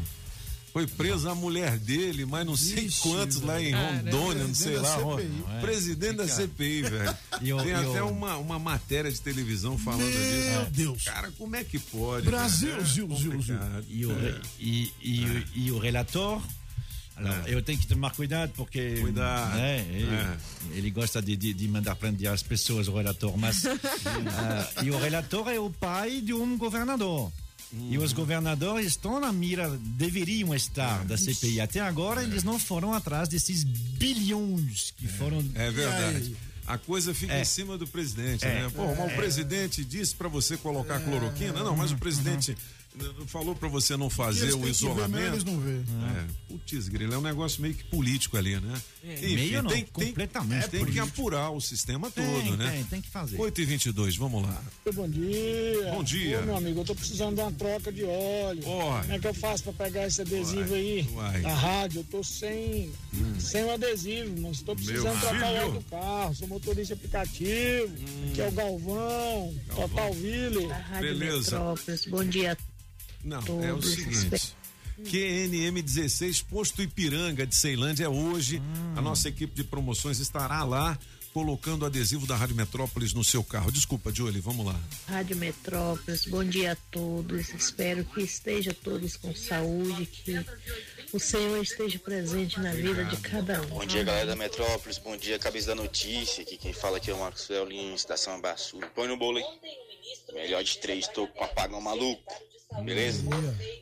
Foi presa a mulher dele, mas não sei Ixi, quantos lá em. Rondônia, não sei lá. CPI. É, Presidente da CPI, velho. E Tem e até uma, uma matéria de televisão falando disso. Meu Deus. Cara, como é que pode? Brasil? É Zil, Zil, Zil. E o, É. e, e, o- e o relator. Alors, eu tenho que tomar cuidado porque Cuidado. né, ele, É. ele gosta de, de, de mandar prender as pessoas, o relator. Mas ah, e o relator é o pai de um governador. E os governadores estão na mira, deveriam estar da CPI. Até agora eles não foram atrás desses bilhões que foram. É verdade. A coisa fica É. em cima do presidente, É. né? Pô, mas É. o presidente disse pra você colocar cloroquina? Não, mas o presidente n- falou pra você não fazer o têm que ver, isolamento. mas eles não vê. É. Putz, grilo, é um negócio meio que político ali, né? Enfim, Meio não, tem, tem, completamente tem que apurar o sistema todo, Tem, né? tem, tem que fazer. 8 e 22 vamos lá. Bom dia. Bom dia. Ô, meu amigo, eu tô precisando de uma troca de óleo. Ó. Como é que eu faço pra pegar esse adesivo aí uai. da rádio? Eu tô sem, sem o adesivo, mas tô precisando trocar o óleo do carro. Sou motorista aplicativo, que é o Galvão, Total Ville. Beleza. Metrópolis. Bom dia. Não, é o Todos seguinte. QNM16, posto Ipiranga de Ceilândia é hoje. A nossa equipe de promoções estará lá colocando o adesivo da Rádio Metrópolis no seu carro. Desculpa, Jolie, vamos lá. Rádio Metrópolis, bom dia a todos. Espero que estejam todos com saúde, que o Senhor esteja presente na vida de cada um. Bom dia, galera da Metrópolis. Bom dia, cabeça da notícia. Aqui quem fala aqui é o Marcos Feolin, Estação Abaçu. Põe no bolo aí. Melhor de três, tô com apagão maluco. Beleza?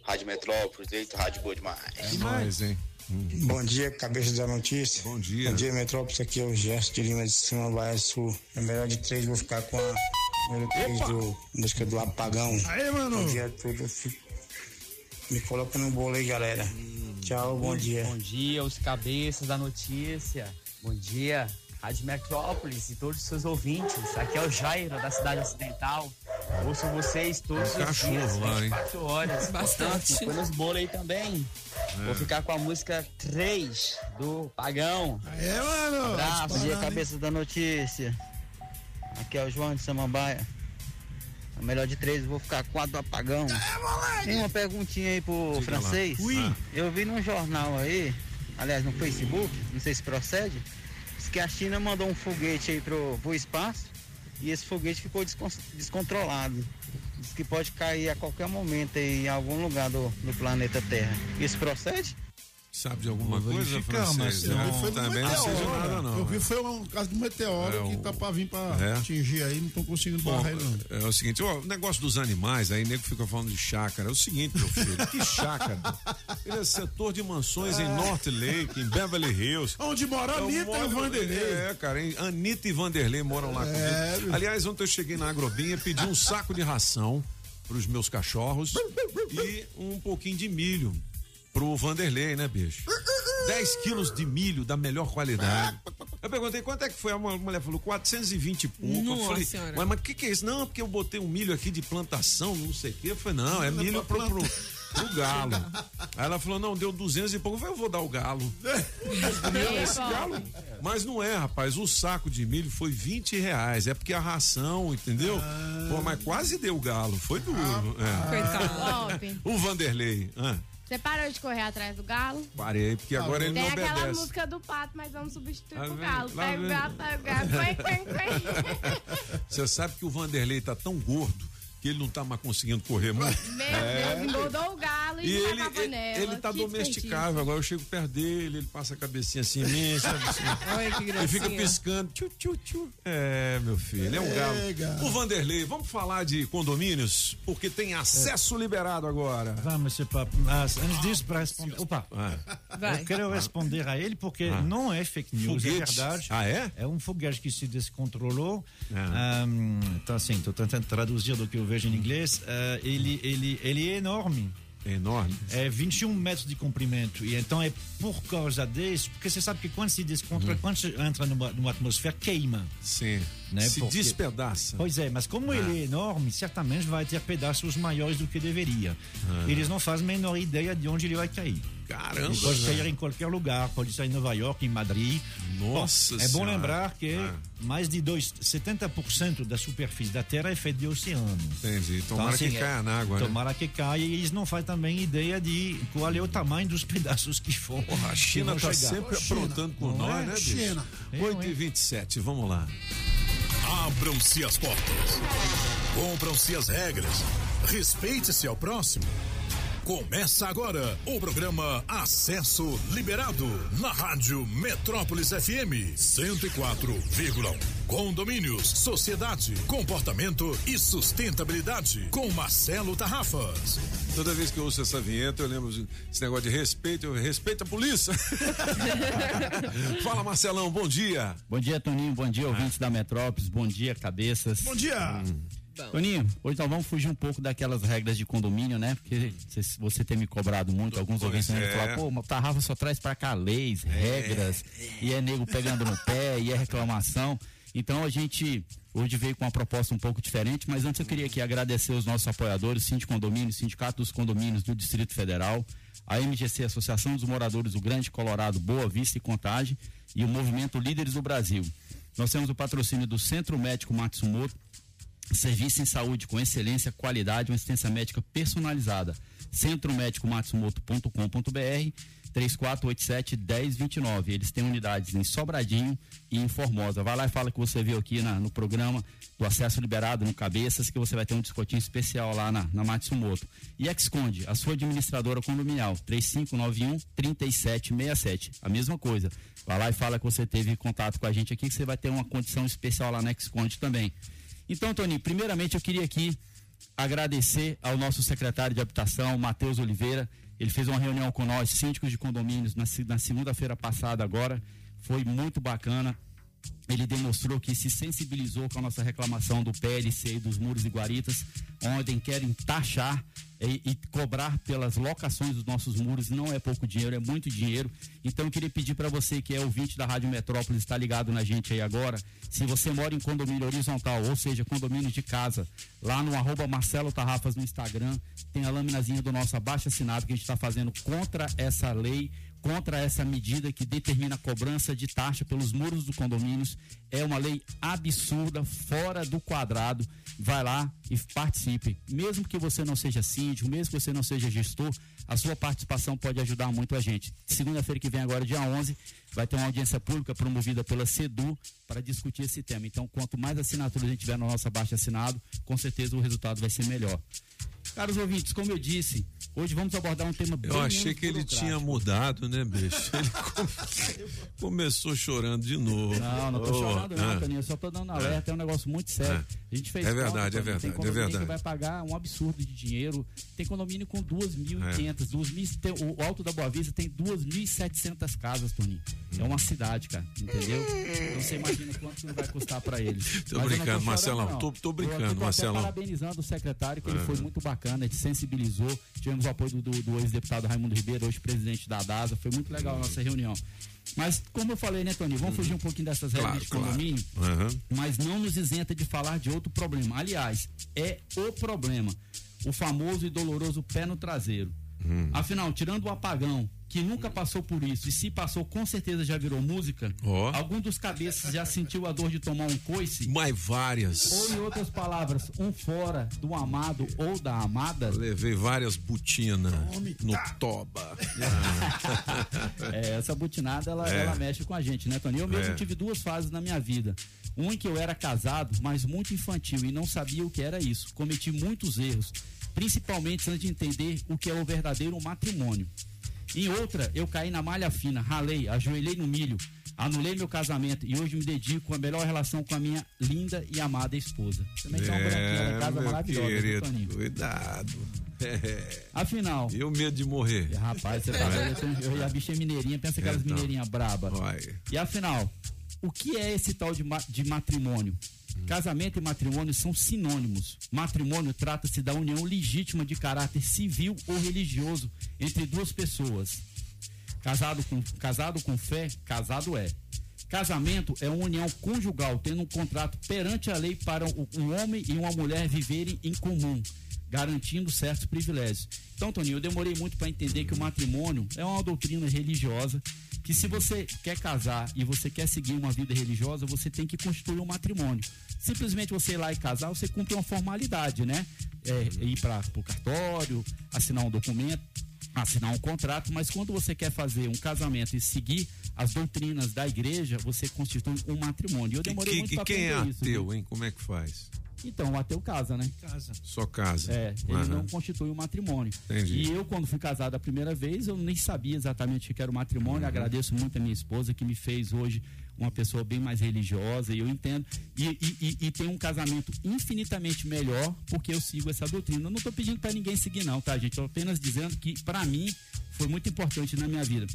Rádio Metrópolis, eita, rádio boa demais. É nóis, hein? Bom dia, cabeça da notícia. Bom dia. Bom dia, Metrópolis. Aqui é o Gesto de Lima de Cima, Bahia Sul. É melhor de três, vou ficar com a número três do, música do Apagão. Aê, mano. Bom dia a todos. Me coloca no bolo aí, galera. Tchau, bom dia. Bom dia, os cabeças da notícia. Bom dia, Rádio Metrópolis e todos os seus ouvintes. Aqui é o Jairo, da cidade ocidental. Ouço vocês todos Tem um os cachorro dias, lá, hein? 24 horas. Bastante. Portanto, Põe nos bolos aí também. É. Vou ficar com a música 3 do Pagão. É, mano. Abraço. Bom dia, cabeça da notícia. Aqui é o João de Samambaia. A melhor de três, eu vou ficar com a do apagão. Tem uma perguntinha aí pro Diga lá. francês. Ui. Ah. Eu vi num jornal aí, aliás, no Facebook, não sei se procede, que a China mandou um foguete aí pro, pro espaço e esse foguete ficou descon- descontrolado. Diz que pode cair a qualquer momento em algum lugar do, do planeta Terra. Isso procede? Sabe de alguma Vou coisa, francês? mas É, não- Foi também não seja meteoro. nada, não. Eu vi foi um caso de meteoro É, que tá pra vir pra É. atingir aí, não estão conseguindo Bom, barrar ele, não. é o seguinte, ó, o negócio dos animais, aí nego fica falando de chácara. É o seguinte, meu filho, que chácara? Ele é setor de mansões em North Lake, em Beverly Hills. Onde mora Eu Anitta e moro- o Vanderlei. É, cara, hein? Anitta e Vanderlei moram lá É, comigo. Aliás, ontem eu cheguei na Agrobinha, pedi um saco de ração pros meus cachorros e um pouquinho de milho pro Vanderlei, né, bicho? 10 quilos de milho da melhor qualidade. Eu perguntei quanto é que foi. A mulher falou 420 e pouco. Nossa eu falei, Senhora. mas o que, que é isso? Não, porque eu botei um milho aqui de plantação, não sei o quê. Eu falei, não, é milho pro, pro, pro galo. Aí ela falou, não, deu 200 e pouco. Eu falei, eu vou dar o galo. Entendeu? Esse galo. Mas não é, rapaz. O saco de milho foi 20 reais. É porque a ração, entendeu? Pô, mas quase deu o galo. Foi duro. é. Top. O Vanderlei. ah, Você parou de correr atrás do galo? parei, porque agora ele Tem não aquela obedece. música do pato, mas vamos substituir pro galo. Pega o galo, pega o galo. Você sabe que o Vanderlei tá tão gordo que ele não tá mais conseguindo correr muito. Meu É. Deus, engordou o galo e E não ele, panela, ele tá que domesticável. Agora eu chego perto dele, ele passa a cabecinha assim em mim, sabe? Assim. Olha que Ele fica piscando. Tchu, tchu, tchu. É, meu filho, é um galo. É, galo. O Vanderlei, vamos falar de condomínios? Porque tem acesso liberado agora. Vamos, Sr. Papo. Mas antes disso, para responder. Opa! Vai. Eu quero responder a ele porque Ah. não é fake news, é Foguete. verdade. Ah, é? É um foguete que se descontrolou. Ah. Ahm, então, assim, estou tentando traduzir do que eu vejo em inglês. Ah, ele, ele, ele é enorme. É enorme. É 21 metros de comprimento. E então é por causa disso, porque você sabe que quando se descontrola, quando você entra numa, numa atmosfera, queima. Sim. Né? Se Porque- despedaça. Pois é, mas como ele é enorme, certamente vai ter pedaços maiores do que deveria. Ah. Eles não fazem a menor ideia de onde ele vai cair. Caramba, Ele pode cair em qualquer lugar, pode sair em Nova York, em Madrid. Nossa Bom, É bom Senhora. lembrar que Ah. mais de dois, 70% da superfície da Terra é feita de oceano. Entendi. Tomara assim, que caia na água, né? Tomara que caia e eles não fazem também ideia de qual é o tamanho dos pedaços que for. Porra, a China tá chegar. sempre aprontando com Não nós, é? né, bicho? China. 8 e 27 vamos lá. Abram-se as portas. Cumpram-se as regras. Respeite-se ao próximo. Começa agora o programa Acesso Liberado na Rádio Metrópolis FM 104,1. Condomínios, sociedade, comportamento e sustentabilidade com Marcelo Tarrafas. Toda vez que eu ouço essa vinheta, eu lembro esse negócio de respeito, eu respeito a polícia. Fala, Marcelão, bom dia. Bom dia, Toninho. Bom dia, ouvintes da Metrópolis. Bom dia, cabeças. Bom dia. Toninho, hoje nós vamos fugir um pouco daquelas regras de condomínio, né? Porque se você tem me cobrado muito, alguns ouvintes é. falar, pô, mas o Tarrafa só traz pra cá leis, regras, e é nego pegando no pé, e é reclamação. Então a gente hoje veio com uma proposta um pouco diferente, mas antes eu queria aqui agradecer os nossos apoiadores, Sindicato Condomínio, Sindicato dos Condomínios do Distrito Federal, a MGC, Associação dos Moradores do Grande Colorado, Boa Vista e Contagem, e o Movimento Líderes do Brasil. Nós temos o patrocínio do Centro Médico Matsumoto, Serviço em saúde com excelência, qualidade, uma assistência médica personalizada. centromédicomatsumoto.com.br 3487-1029. Eles têm unidades em Sobradinho e em Formosa. Vai lá e fala que você viu aqui na- no programa do acesso liberado no Cabeças, que você vai ter um descontinho especial lá na, na Matsumoto. E Exconde, a sua administradora condominial, 3591-3767. A mesma coisa. Vai lá e fala que você teve contato com a gente aqui, que você vai ter uma condição especial lá na Exconde também. Então, Toninho, primeiramente eu queria aqui agradecer ao nosso secretário de habitação, Matheus Oliveira. Ele fez uma reunião com nós, síndicos de condomínios, na, na segunda-feira passada agora. Foi muito bacana. Ele demonstrou que se sensibilizou com a nossa reclamação do PLC e dos muros e guaritas, onde querem taxar e, e cobrar pelas locações dos nossos muros. Não é pouco dinheiro, é muito dinheiro. Então eu queria pedir para você que é ouvinte da Rádio Metrópolis, está ligado na gente aí agora, se você mora em condomínio horizontal, ou seja, condomínio de casa, lá no arroba Marcelo Tarrafas no Instagram, tem a laminazinha do nosso abaixo assinado que a gente está fazendo contra essa lei contra essa medida que determina a cobrança de taxa pelos muros dos condomínios. É uma lei absurda, fora do quadrado. Vai lá e participe. Mesmo que você não seja síndico, mesmo que você não seja gestor, a sua participação pode ajudar muito a gente. Segunda-feira que vem, agora, dia 11, vai ter uma audiência pública promovida pela SEDU para discutir esse tema. Então, quanto mais assinaturas a gente tiver no nosso abaixo assinado, com certeza o resultado vai ser melhor. Caros ouvintes, como eu disse, hoje vamos abordar um tema bem Eu achei que ele tinha mudado, né, bicho? Ele come- começou chorando de novo. Não, não tô Oh, chorando não, ah. Toninho, eu só tô dando alerta, é um negócio muito sério. A gente fez É conta, verdade, é Toninho, tem verdade, é verdade. que vai pagar um absurdo de dinheiro. Tem condomínio com 2.500, É. 2.000, tem- o Alto da Boa Vista tem 2.700 casas, Toninho. É uma cidade, cara, entendeu? Então você imagina quanto vai custar pra eles. Tô Mas eu brincando, chorando, Marcelão, tô- tô Eu aqui brincando, tô Marcelão. parabenizando o secretário, que ele É. foi muito bacana, ele sensibilizou. Tivemos o apoio do, do- do ex-deputado Raimundo Ribeiro, hoje presidente da DASA. Foi muito legal a nossa reunião. Mas, como eu falei, né, Toninho? Vamos fugir um pouquinho dessas regras Claro, de claro. condomínio Aham. mas não nos isenta de falar de outro problema. Aliás, é o problema. O famoso e doloroso pé no traseiro. Hum. Afinal, tirando o apagão, que nunca passou por isso, e se passou, com certeza já virou música, Ó. algum dos cabeças já sentiu a dor de tomar um coice? Mas várias. Ou, em outras palavras, um fora do amado ou da amada? Levei várias butinas no toba. É, essa butinada, ela, É. ela mexe com a gente, né, Tony? Eu mesmo É. tive duas fases na minha vida. Um em que eu era casado, mas muito infantil e não sabia o que era isso. Cometi muitos erros. principalmente antes de entender o que é o verdadeiro matrimônio. Em outra, eu caí na malha fina, ralei, ajoelhei no milho, anulei meu casamento e hoje me dedico à melhor relação com a minha linda e amada esposa. Também tem uma branquinha em casa É, maravilhosa, querido, cuidado. É. Afinal. E o medo de morrer? Rapaz, você tá vendo? Eu, a bicha é mineirinha, pensa aquelas Então. mineirinhas braba. E afinal, o que é esse tal de, ma- de matrimônio? Casamento e matrimônio são sinônimos. Matrimônio trata-se da união legítima de caráter civil ou religioso entre duas pessoas. Casado com, casado com fé, casado é. Casamento é uma união conjugal, tendo um contrato perante a lei para um homem e uma mulher viverem em comum, garantindo certos privilégios. Então, Toninho, eu demorei muito para entender que o matrimônio é uma doutrina religiosa que se você quer casar e você quer seguir uma vida religiosa, você tem que constituir um matrimônio. Simplesmente você ir lá e casar, você cumpre uma formalidade, né? É, ir para o cartório, assinar um documento, assinar um contrato, mas quando você quer fazer um casamento e seguir as doutrinas da igreja, você constitui um matrimônio. Eu demorei E, muito que- para e quem é isso. ateu, viu? hein? Como é que faz? Então, o ateu casa, né? Casa. Só casa. É, ele Aham. não constitui um matrimônio. Entendi. E eu, quando fui casado a primeira vez, eu nem sabia exatamente o que era o matrimônio. Uhum. Agradeço muito a minha esposa, que me fez hoje uma pessoa bem mais religiosa, e eu entendo. E, e, e, e tem um casamento infinitamente melhor porque eu sigo essa doutrina. Eu não estou pedindo para ninguém seguir, não, tá, gente? Estou apenas dizendo que, para mim, foi muito importante na minha vida.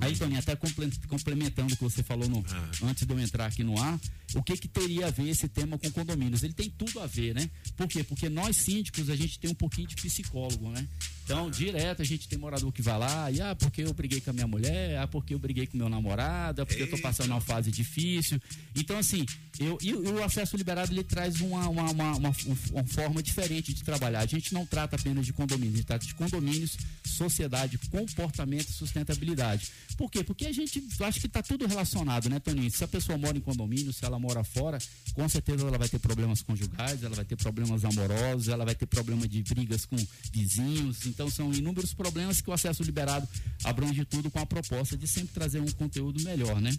Aí, Toninho, até comple- complementando o que você falou no- Ah. antes de eu entrar aqui no ar, o que que teria a ver esse tema com condomínios? Ele tem tudo a ver, né? Por quê? Porque nós síndicos, a gente tem um pouquinho de psicólogo, né? Então, direto a gente tem morador que vai lá e, ah, porque eu briguei com a minha mulher, ah, porque eu briguei com meu namorado, ah, porque eu tô passando uma fase difícil. Então, assim, eu, e, o- e o acesso liberado, ele traz uma, uma, uma, uma- uma forma diferente de trabalhar. A gente não trata apenas de condomínios, a gente trata de condomínios, sociedade, comportamento e sustentabilidade. Por quê? Porque a gente acha que está tudo relacionado, né, Toninho? Se a pessoa mora em condomínio, se ela mora fora, com certeza ela vai ter problemas conjugais, ela vai ter problemas amorosos, ela vai ter problema de brigas com vizinhos. Então são inúmeros problemas que o acesso liberado abrange tudo com a proposta de sempre trazer um conteúdo melhor, né?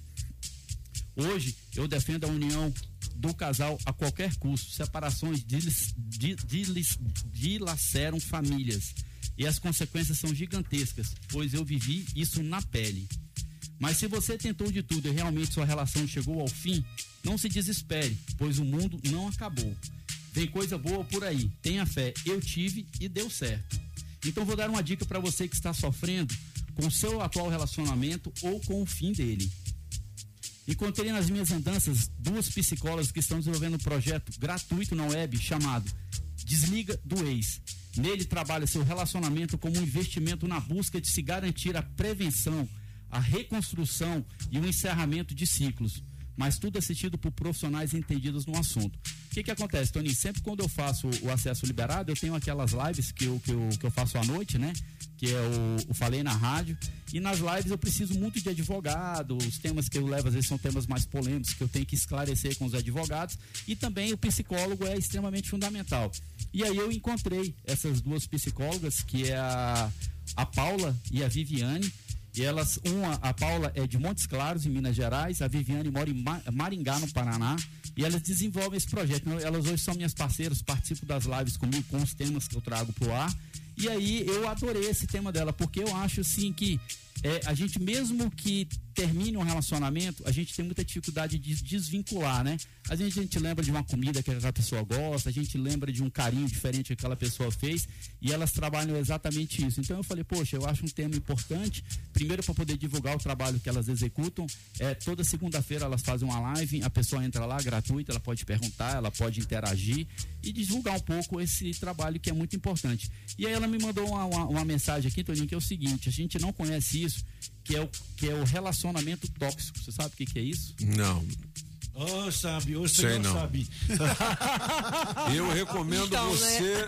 Hoje eu defendo a união do casal a qualquer custo. Separações dilis- di- dilis- dilaceram famílias e as consequências são gigantescas, pois eu vivi isso na pele. Mas se você tentou de tudo e realmente sua relação chegou ao fim, não se desespere, pois o mundo não acabou. Vem coisa boa por aí. Tenha fé. Eu tive e deu certo. Então vou dar uma dica para você que está sofrendo com o seu atual relacionamento ou com o fim dele. Encontrei nas minhas andanças duas psicólogas que estão desenvolvendo um projeto gratuito na web chamado Desliga do Ex. Nele trabalha seu relacionamento como um investimento na busca de se garantir a prevenção, a reconstrução e o encerramento de ciclos. Mas tudo assistido por profissionais entendidos no assunto. Que, que acontece, Tony? Sempre quando eu faço o acesso liberado, eu tenho aquelas lives que eu, que eu, que eu faço à noite, né? Que é o, o Falei na Rádio. E nas lives eu preciso muito de advogado. Os temas que eu levo às vezes são temas mais polêmicos que eu tenho que esclarecer com os advogados. E também o psicólogo é extremamente fundamental. E aí eu encontrei essas duas psicólogas, que é a, a Paula e a Viviane. E elas, uma, a Paula é de Montes Claros, em Minas Gerais, a Viviane mora em Ma- Maringá, no Paraná, e elas desenvolvem esse projeto. Então, Elas hoje são minhas parceiras, participam das lives comigo com os temas que eu trago pro ar. E aí eu adorei esse tema dela, porque eu acho assim que é, a gente, mesmo que termine um relacionamento, a gente tem muita dificuldade de desvincular, né? Às vezes a gente lembra de uma comida que aquela pessoa gosta, a gente lembra de um carinho diferente que aquela pessoa fez e elas trabalham exatamente isso. Então eu falei, poxa, eu acho um tema importante, primeiro para poder divulgar o trabalho que elas executam. É, toda segunda-feira elas fazem uma live, a pessoa entra lá gratuita, ela pode perguntar, ela pode interagir e divulgar um pouco esse trabalho que é muito importante. E aí ela me mandou uma, uma, uma mensagem aqui, Toninho, que é o seguinte: a gente não conhece isso, que é o, que é o relacionamento tóxico. Você sabe o que, que é isso? Não. Oh, sabe, o Sei não. sabe. Eu recomendo Então, né? você,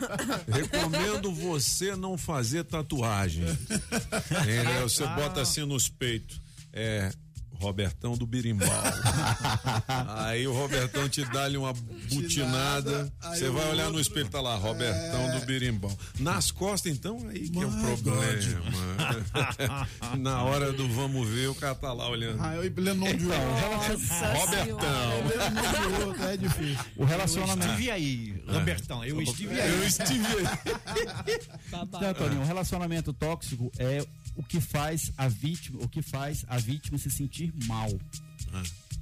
recomendo você não fazer tatuagem. Você Ah. bota assim nos peitos. É, Robertão do Birimbau. aí o Robertão te dá-lhe uma butinada. Você vai olhar no espelho, tá lá, Robertão É. do Birimbau. Nas costas, então, aí que é o problema. Na hora do vamos ver, o cara tá lá olhando. Ah, eu nome de Então, outro. Robertão. Eu lendo o nome de outro, é difícil. O relacionamento. Eu estive aí, Robertão. Eu estive aí. Eu estive aí. Então, Toninho, um relacionamento tóxico é o que faz a vítima, o que faz a vítima se sentir mal.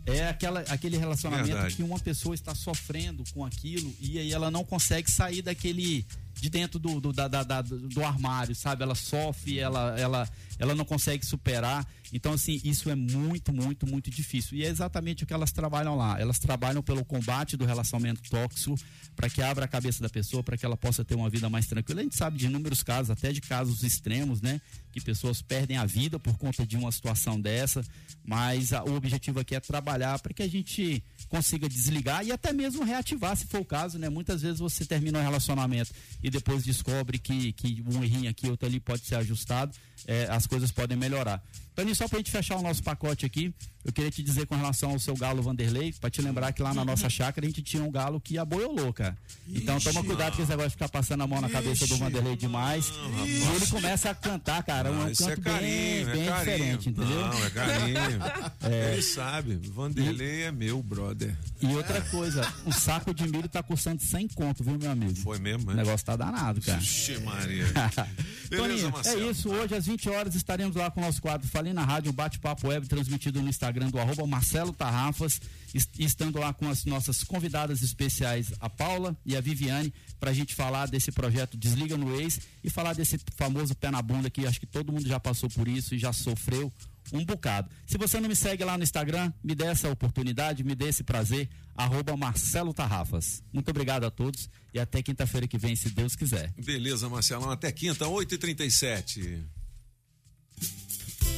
É aquela, aquele relacionamento Verdade. que uma pessoa está sofrendo com aquilo e aí ela não consegue sair daquele de dentro do, do, da- da- da- do armário, sabe? Ela sofre, ela, ela, ela não consegue superar. Então, assim, isso é muito, muito, muito difícil. E é exatamente o que elas trabalham lá. Elas trabalham pelo combate do relacionamento tóxico para que abra a cabeça da pessoa, para que ela possa ter uma vida mais tranquila. A gente sabe de inúmeros casos, até de casos extremos, né? Que pessoas perdem a vida por conta de uma situação dessa. Mas a- o objetivo aqui é trabalhar para que a gente consiga desligar e até mesmo reativar, se for o caso, né? Muitas vezes você termina um relacionamento e depois descobre que, que um errinho aqui, outro ali pode ser ajustado, é, as coisas podem melhorar. Toninho, só pra gente fechar o nosso pacote aqui, eu queria te dizer com relação ao seu galo Vanderlei, pra te lembrar que lá na nossa chácara a gente tinha um galo que aboiolou, cara. Então toma cuidado com esse negócio de ficar passando a mão na cabeça do. Vanderlei demais. E ele começa a cantar, cara, um Ah, isso é canto carinho, bem, é bem carinho. diferente, entendeu? Não, é carinho. É. Ele sabe. Vanderlei é meu, brother. E outra coisa, um saco de milho tá custando 100 conto, viu, meu amigo? Foi mesmo, O é? negócio tá danado, cara. Vixe, Maria. Beleza, Toninho, é isso. Hoje, às 20 horas, estaremos lá com o nosso quadro Falei na Rádio, um bate-papo web transmitido no Instagram do arroba Marcelo Tarrafas, est- estando lá com as nossas convidadas especiais, a Paula e a Viviane, pra gente falar desse projeto Desliga no Ex e falar desse famoso pé na bunda que acho que todo mundo já passou por isso e já sofreu um bocado. Se você não me segue lá no Instagram, me dê essa oportunidade, me dê esse prazer, arroba Marcelo Tarrafas. Muito obrigado a todos e até quinta-feira que vem, se Deus quiser. Beleza, Marcelão. Até quinta, 8h37.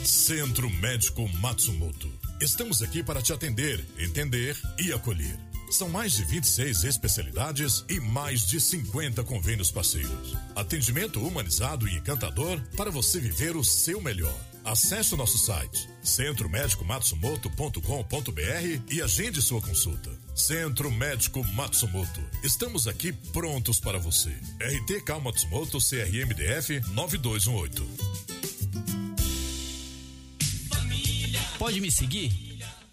Centro Médico Matsumoto. Estamos aqui para te atender, entender e acolher. São mais de 26 especialidades e mais de 50 convênios parceiros. Atendimento humanizado e encantador para você viver o seu melhor. Acesse o nosso site centromédicomatsumoto.com.br e agende sua consulta. Centro Médico Matsumoto. Estamos aqui prontos para você. RT Matsumoto CRMDF 9218. Pode me seguir?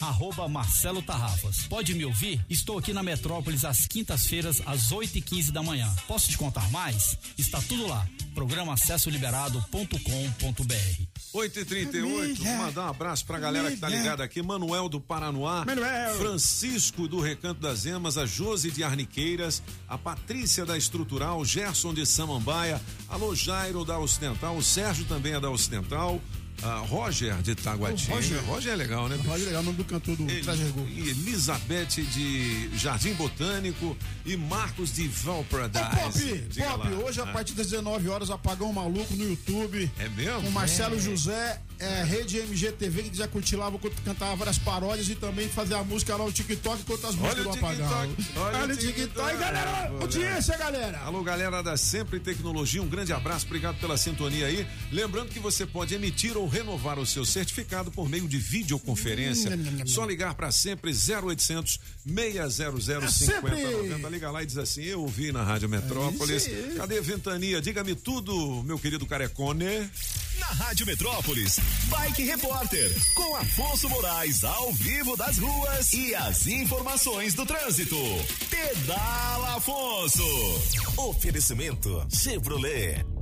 Arroba Marcelo Tarrafas. Pode me ouvir? Estou aqui na Metrópolis às quintas-feiras, às 8 e 15 da manhã. Posso te contar mais? Está tudo lá. Programa acessoliberado.com.br. 8h38, vou mandar um abraço pra galera que tá ligada aqui. Manuel do Paranoá, Manuel. Francisco do Recanto das Emas, a Josi de Arniqueiras, a Patrícia da Estrutural, Gerson de Samambaia, alô Jairo da Ocidental, o Sérgio também é da Ocidental, a Roger de Taguatinga. Roger. Roger é legal, né? Roger é legal, o nome do cantor do Trajergol. E Elizabeth de Jardim Botânico e Marcos de Valparadise. Pop, Diga Pop, lá. hoje a Ah, partir das 19 horas, Apagão Maluco no YouTube. É mesmo? Com Marcelo É. José, é, Rede MGTV, que lá, vou cantar várias paródias e também fazer a música lá, o TikTok, enquanto as músicas Olha do o Apagão. TikTok, olha o TikTok, galera! moleque. Audiência, galera! Alô, galera da Sempre Tecnologia, um grande abraço, obrigado pela sintonia aí. Lembrando que você pode emitir ou renovar o seu certificado por meio de videoconferência. Só ligar para sempre 0800 600 5090. Liga lá e diz assim: Eu ouvi na Rádio Metrópolis. É isso aí. Cadê Ventania? Diga-me tudo, meu querido Carecone. Na Rádio Metrópolis, Bike Repórter, com Afonso Moraes ao vivo das ruas e as informações do trânsito. Pedala Afonso. Oferecimento Chevrolet.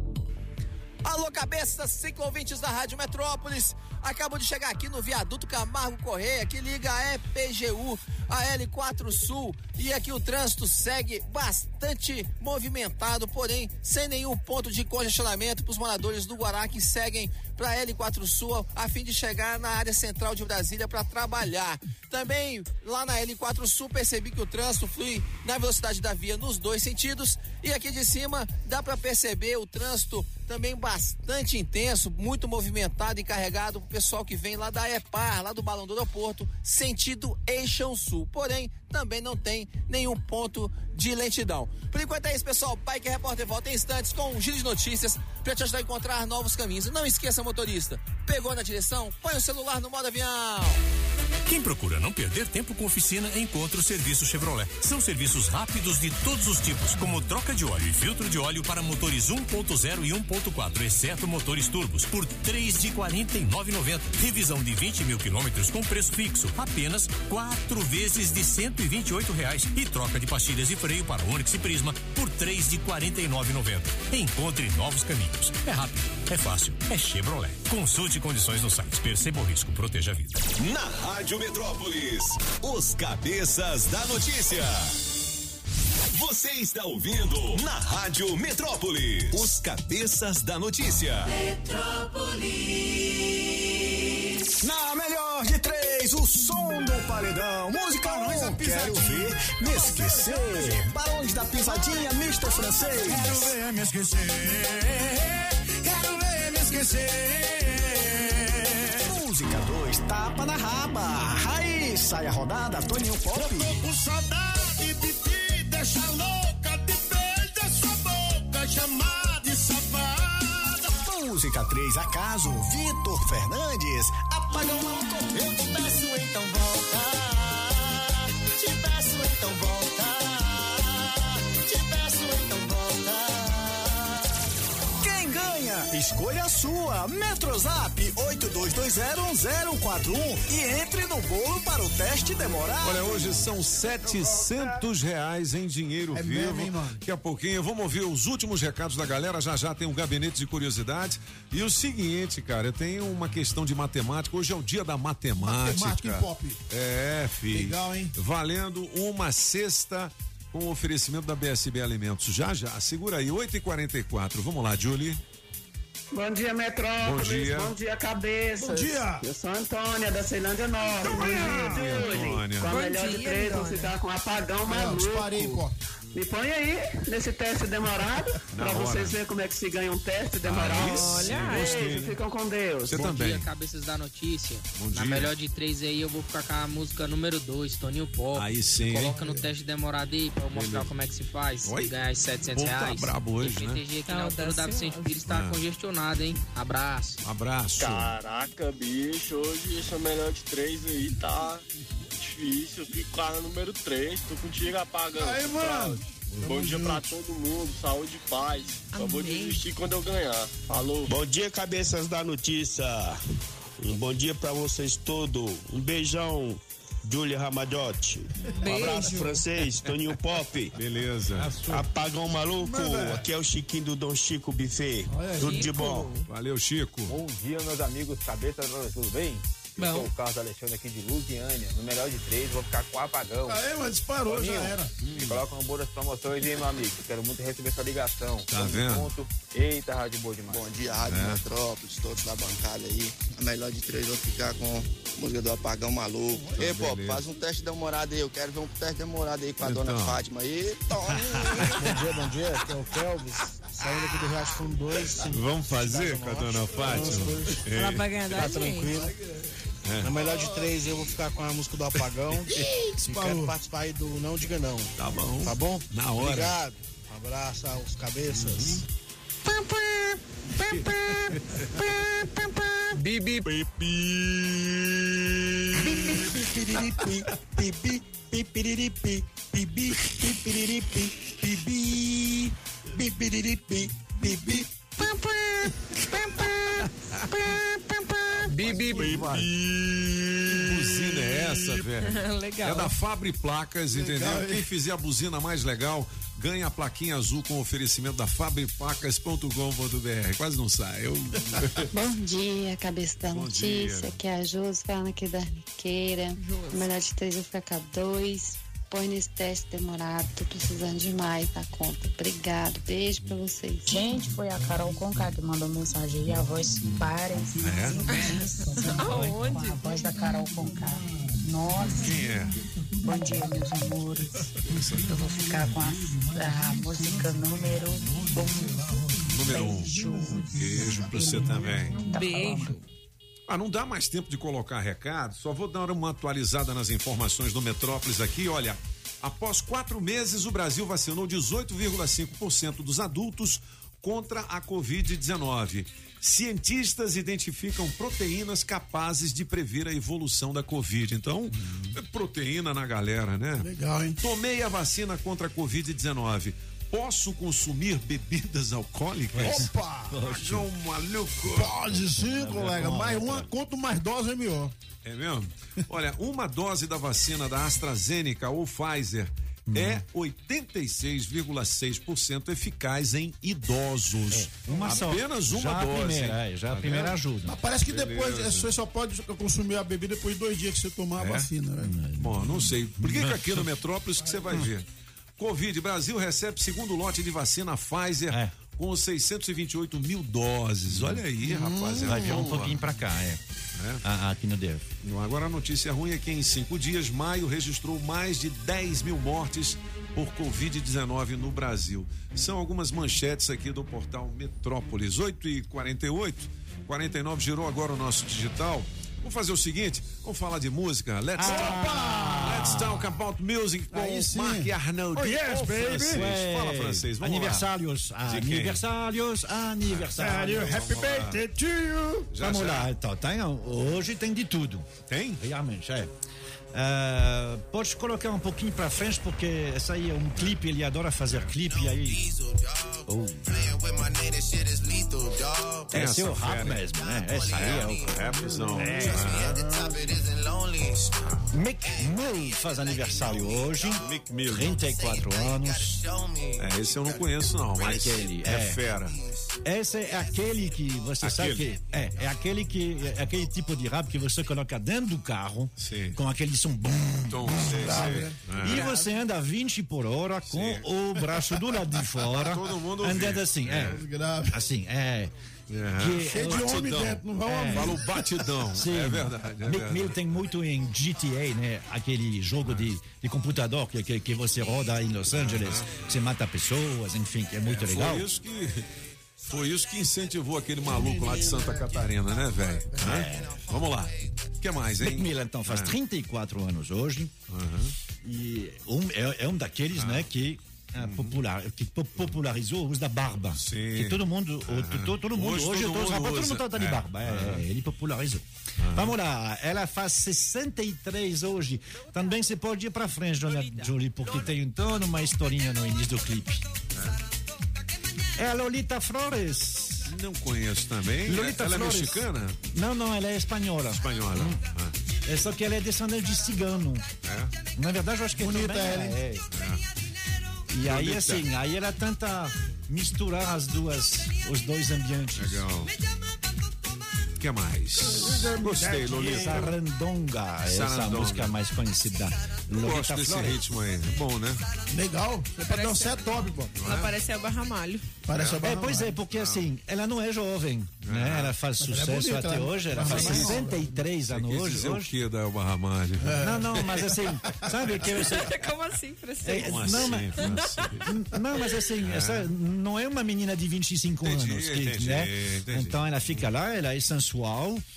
Alô, cabeças ciclovintes da Rádio Metrópolis. Acabo de chegar aqui no viaduto Camargo Correia, que liga a EPGU, a L4 Sul. E aqui o trânsito segue bastante movimentado, porém sem nenhum ponto de congestionamento para os moradores do Guará que seguem para a L4 Sul a fim de chegar na área central de Brasília para trabalhar. Também lá na L4 Sul percebi que o trânsito flui na velocidade da via nos dois sentidos e aqui de cima dá para perceber o trânsito também bastante intenso, muito movimentado e carregado pro pessoal que vem lá da EPAR, lá do Balão do Aeroporto, sentido Eixão. Sul. Porém, também não tem nenhum ponto de lentidão. Por enquanto é isso, pessoal. Bike Repórter volta em instantes com um giro de notícias para te ajudar a encontrar novos caminhos. Não esqueça, motorista, pegou na direção? Põe o celular no modo avião. Quem procura não perder tempo com oficina, encontra o serviço Chevrolet. São serviços rápidos de todos os tipos, como troca de óleo e filtro de óleo para motores 1.0 e 1.4, exceto motores turbos, por três de 49,90. Revisão de 20 mil quilômetros com preço fixo, apenas quatro vezes de 128 reais. E troca de pastilhas e freio para Onix e Prisma por três de 49,90. Encontre novos caminhos. É rápido, é fácil, é Chevrolet. Consulte condições no site. Perceba o risco, proteja a vida. Na Rádio Metrópolis, os cabeças da notícia. Você está ouvindo na Rádio Metrópolis, os cabeças da notícia. Metrópolis. Na melhor de três, o som do paredão. Música não quero ver me esquecer. Barões da pisadinha, Mr. Francês. Quero ver me esquecer. Quero ver me esquecer. Música 2, tapa na raba. Aí sai a rodada, Toninho Pop. Eu tô com saudade de ti, deixa louca de beijo sua boca, chamar. Música 3, acaso, Vitor Fernandes. Apagão alto. Eu te peço então volta. Te peço então volta. Escolha a sua. Metrozap 82201041 e entre no bolo para o teste demorado. Olha, hoje são 700 reais em dinheiro É vivo. mesmo, hein, mano? Daqui a pouquinho vamos ouvir os últimos recados da galera. Já já tem um gabinete de curiosidades. E o seguinte, cara, eu tenho uma questão de matemática. Hoje é o dia da matemática. Matemática em pop. É, filho. Legal, hein? Valendo uma cesta com oferecimento da BSB Alimentos. Já, já. Segura aí, 8h44. Vamos lá, Julie. Bom dia, Metrópolis. Bom dia. Bom dia, cabeças. Bom dia. Eu sou a Antônia, da Ceilândia Norte. Bom dia. Antônia. Com a Bom melhor de dia, três, vou Antônia. ficar com um apagão maluco. disparei, pô. Me põe aí nesse teste demorado, Na pra hora. vocês verem como é que se ganha um teste demorado. Aí sim, gostei, Beijo, hein? ficam com Deus. Você Bom também. dia, cabeças da notícia. Bom Na dia. melhor de três aí, eu vou ficar com a música número dois, Toninho Pop. Aí sim, Coloca no teste demorado aí pra eu mostrar Beleza. como é que se faz. Oi? Ganhar os 700 Pô, tá reais. brabo hoje, E né? PTG aqui Tá na altura da Vicente Pires tá Ah. congestionado, hein? Abraço. Abraço. Caraca, bicho, hoje essa melhor de três aí tá difícil. Ficar no número 3, tô contigo apagando. Aí, mano. Bom dia junto. pra todo mundo, saúde e paz. Só vou desistir quando eu ganhar. Falou. Bom dia, cabeças da notícia. Um bom dia pra vocês todos. Um beijão, Julia Ramadotti. Um abraço, francês, Toninho Pop. Beleza. Apagão maluco. Manda. Aqui é o Chiquinho do Dom Chico Buffet. Olha. Tudo de bom. Valeu, Chico. Bom dia, meus amigos cabeças, tudo bem? Eu Bom. Então, sou o Carlos Alexandre aqui de Lusiânia. No melhor de três, vou ficar com o apagão. Aê, mas disparou, Toninho, já era. Me coloca no bolo das promoções, hein, meu amigo? Quero muito receber sua ligação. Tá Tamo vendo? junto. Eita, rádio boa demais. Bom dia, Rádio É. Metrópolis, todos da bancada aí. A melhor de três vou ficar com a música do Apagão Maluco. Ei, pô, faz um teste demorado aí. Eu quero ver um teste demorado aí com a dona Então. Fátima aí. Tome! Bom dia, bom dia. Aqui é o Kelvis, saindo aqui do Riacho Fundo 2. Vamos fazer com a dona Fátima? Ela Ei. vai ganhar da Tá tranquilo. É. Na melhor de três, eu vou ficar com a música do Apagão. e quero participar aí do Não Diga Não. Tá bom. Tá bom? Na hora. Obrigado. Um abraço aos cabeças. Bibi. Pipiriripi, pipi, pipiriripi, pibi, pipiriripi, pibi, pibi. Bibi. Que buzina é essa, velho? Legal. É da Fabre Placas, entendeu? Legal, hein? Quem fizer a buzina mais legal ganha a plaquinha azul com oferecimento da fabreplacas.com.br. Quase não sai. Eu... Bom dia, cabeça da Bom notícia. dia. Aqui é a Josi falando aqui da Arniqueira. Melhor de três, eu ficar com a dois. Põe nesse teste demorado. Tô precisando demais da conta. Obrigado. Beijo pra vocês. Gente, foi a Carol Conká que mandou mensagem e a voz parecidíssima. Aonde? Com a voz da Carol Conká. Nossa. Quem é? Bom dia, meus amores. Eu vou ficar com a, a música número um. Número um. Beijo. Beijo pra você também. Tá Beijo. falando Ah, não dá mais tempo de colocar recado, só vou dar uma atualizada nas informações do Metrópolis aqui. Olha, após quatro meses, o Brasil vacinou 18,5% dos adultos contra a Covid-19. Cientistas identificam proteínas capazes de prever a evolução da Covid. Então, é proteína na galera, né? Legal, hein? Tomei a vacina contra a Covid-19. Posso consumir bebidas alcoólicas? Opa! João maluco! Pode sim, colega. Mais uma, quanto mais dose é melhor. É mesmo? Olha, uma dose da vacina da AstraZeneca ou Pfizer é 86,6% eficaz em idosos. uma só. Apenas uma Já a dose. primeira, é, já a Tá primeira vendo? ajuda. Mas parece que depois Beleza. você só pode consumir a bebida depois de dois dias que você tomar a É? vacina, né? Bom, não sei. Clica aqui no Metrópolis que você vai ver. Covid, Brasil recebe segundo lote de vacina Pfizer É. com 628 mil doses. Olha aí, rapaz. é Vai vir um pouquinho pra cá, é. É. Ah, aqui no DF. Agora a notícia ruim é que em cinco dias, maio registrou mais de 10 mil mortes por Covid-19 no Brasil. São algumas manchetes aqui do portal Metrópolis. 8 e 48 49 girou agora o nosso digital. Vamos fazer o seguinte, vamos falar de música. Let's, talk, let's talk about music com Aí sim. Marc Arnaud. Oh, yes, baby. francês, Ué, Fala francês, vamos aniversários, lá. Aniversários, aniversários. Happy birthday to you. Já, Vamos já. lá, então, tem, hoje tem de tudo. Tem? Realmente, é. Ah, pode colocar um pouquinho pra frente, porque essa aí é um clipe, ele adora fazer clipe, e aí. Oh. É o essa rap mesmo, né? Esse aí é o. Rapzão. É. Mick Mill faz aniversário hoje. Mick Mill. 34 anos. É, esse eu não conheço não, mas Aquele, é, é. fera. Esse é aquele que você sabe Aquele. que é, é aquele que é aquele tipo de rap que você coloca dentro do carro Sim. com aquele som bum, Então, sei, sei. e É. você anda 20 por hora com Sim. o braço do lado de fora, Todo mundo andando assim, é, Grave. assim, é. É. Que- Cheio de homem dentro, não É. Fala o batidão. Sim. É verdade. É verdade. Mill tem muito em GTA, né? Aquele jogo de, de computador que, que, que você roda em Los Angeles, que você mata pessoas, enfim, que é muito legal. Foi isso que. Foi isso que incentivou aquele maluco lá de Santa Catarina, né, velho? Hã? Vamos lá. O que mais, hein? Mick Mill, então, faz Ah. 34 anos hoje. E um, é, é um daqueles, né, que, ah, popular, que po- popularizou o uso da barba. Sim. Que todo mundo, o- to- todo mundo, Hoje hoje, todo mundo todo mundo tá de É. barba. É, ele popularizou. Vamos lá, ela faz 63 hoje. Também você pode ir pra frente, dona Julie, porque tem então uma historinha no início do clipe. É a Lolita Flores. Não conheço também. Lolita Ela Flores. é mexicana? Não, não, ela é espanhola. Espanhola. Ah, É só que ela é descendente de cigano. é? Na verdade, eu acho que Bonita também ela, é. E aí, Bonita. assim, aí ela tenta misturar as duas, os dois ambientes. Legal. O que mais? Gostei, Lolita. Sarandonga, essa Sarandonga. música mais conhecida. Eu Lolita Gosto desse Flores. ritmo aí. É bom, né? Legal. É pra dançar é top, pô. Ela parece a Barramalho. Parece a É, barra pois é, porque assim, ela não é jovem, né? Ela faz ela é sucesso bonita, até né? hoje, ela Mas faz mais nova. 63 Você anos quis hoje. dizer o hoje. que da Elba Ramalho? Não, não, mas assim, sabe que você, Como assim? É, Como não, assim, mas, Francisco? não, mas assim, essa não é uma menina de 25 Entendi, anos, que, entendi, né? entendi. Então ela fica lá, ela é sensual,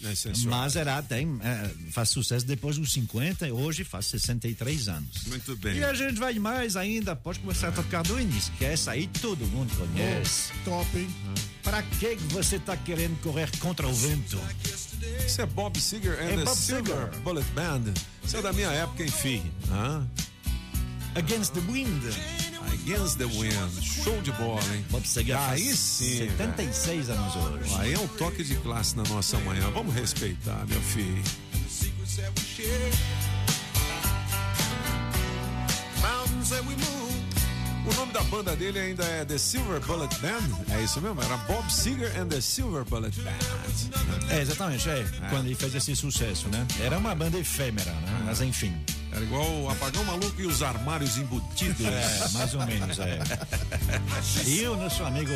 É sensual. mas ela tem, é, faz sucesso depois dos 50 e hoje faz 63 anos. Muito bem. E a gente vai mais ainda, pode começar a tocar do início, que essa aí todo mundo conhece. Top, hein? Pra que você tá querendo correr contra o vento? Isso é Bob Seger and É the Bob Silver Seger. Bullet Band. Isso é da minha época, enfim. Hã? Against the Wind. Against the Wind. Show de bola, hein? Bob Seger faz Aí sim. velho. 76 anos hoje. Aí é um toque de classe na nossa manhã. Vamos respeitar, meu filho. O nome da banda dele ainda é The Silver Bullet Band. É isso mesmo? Era Bob Seger and the Silver Bullet Band. É, exatamente, é, Quando ele fez esse sucesso, né? Era uma banda efêmera, né? Mas enfim. Era igual o Apagão Maluco e os Armários Embutidos. É, mais ou menos, é. E o nosso amigo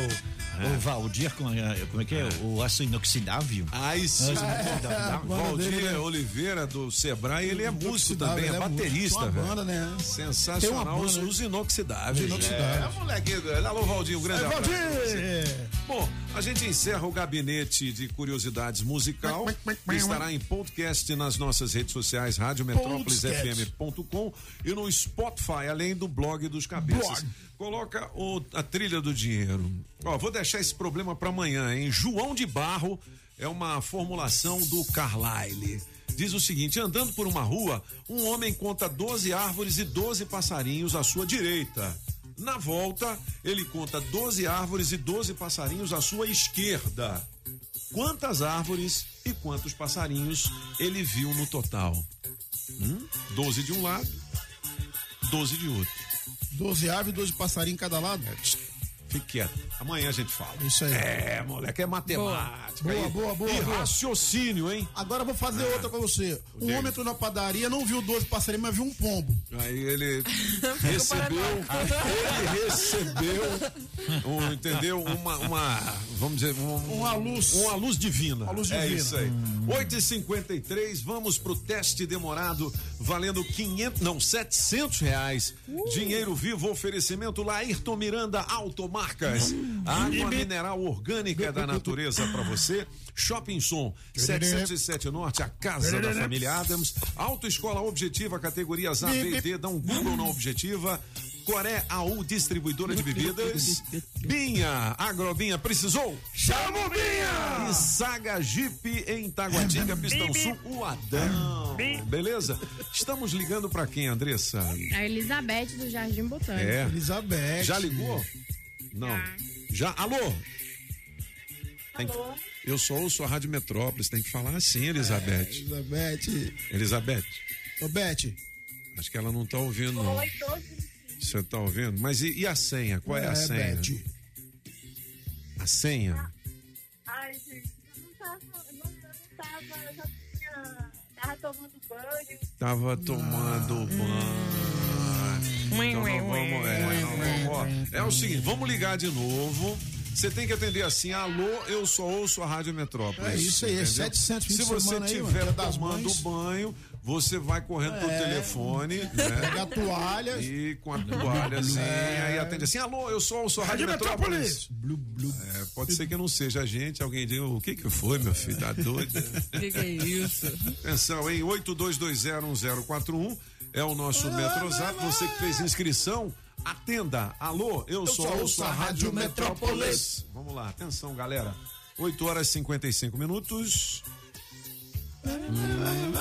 o Valdir, com, a- como é que é? O aço inoxidável. Aço inoxidável. Valdir Oliveira do Sebrae, ele é músico também, é é baterista, velho. banda, né? Tem Sensacional. uma Os, banda, os inoxidáveis. Os inoxidáveis. É, moleque. Alô, Valdir, um grande É, abraço. Valdir! Bom, a A gente encerra o gabinete de curiosidades musical. que estará em podcast nas nossas redes sociais, radiometrópolisfm.com e no Spotify, além do blog dos cabeças. Coloca o- a trilha do dinheiro. Ó, vou deixar esse problema para amanhã, hein? João de Barro é uma formulação do Carlyle. Diz o seguinte: andando por uma rua, um homem conta 12 árvores e 12 passarinhos à sua direita. Na volta, ele conta 12 árvores e 12 passarinhos à sua esquerda. Quantas árvores e quantos passarinhos ele viu no total? Hum? 12 de um lado, 12 de outro. 12 aves, 12 passarinhos em cada lado. Fique quieto. Amanhã a gente fala. Isso aí. É, moleque, é matemática. Boa, E- boa, boa, E boa. raciocínio, hein? Agora eu vou fazer outra pra você. Um Diga. homem entrou na padaria, não viu 12 passarinhos, mas viu um pombo. Aí ele recebeu, ele recebeu, um, entendeu? Uma, uma, vamos dizer, um- Uma luz. Uma luz divina. Uma luz É divina. isso aí. 8h53, vamos pro teste demorado, valendo 500, não, 700 reais. Dinheiro vivo, oferecimento Laírton Miranda Automarcas. Água mineral orgânica da natureza pra você. Shopping Som, 707 Norte, a casa da família Adams. Autoescola Objetiva, categorias A, B e D, dá um Google na Objetiva. Coré AU, distribuidora de bebidas. Binha, Agrobinha, precisou? Chama o Binha! E Saga Jeep em Taguatinga, Pistão Sul, o Adão. Beleza? Estamos ligando pra quem, Andressa? A Elizabeth do Jardim Botânico. É. Elizabeth. Já ligou? Não. Já? Alô? Tem que- Eu sou ouço a Rádio Metrópolis, tem que falar assim, Elizabeth. Elizabeth. Elizabeth, Ô, Beth. acho que ela não tá ouvindo, não. Você tá ouvindo? Mas e, e a senha? Qual é, a É, senha? Beth. A senha? Ai, gente, eu não tava, eu não, eu não tava, eu já tinha, tava tomando banho. Tava tomando banho. Então não vamos, é, não vamos, ó. é o seguinte, vamos ligar de novo. Você tem que atender assim, alô, eu só ouço a Rádio Metrópolis. É isso aí, é entendeu? 700 fim Se de você estiver tomando Mães. banho, você vai correndo pro É. telefone, né? Pega a toalha. E com a toalha assim, É. aí atende assim, alô, eu sou ouço a Rádio, Rádio Metrópolis. É, pode ser que não seja a gente, alguém diga, o que que foi, meu filho, tá doido? Que que é isso? Atenção, hein? 82201041 é o nosso Metrozap. Você que fez inscrição, atenda. Alô, eu, sou, sou ouço a Rádio Metrópolis. Vamos lá, atenção, galera. 8 horas e 55 minutos. Hum.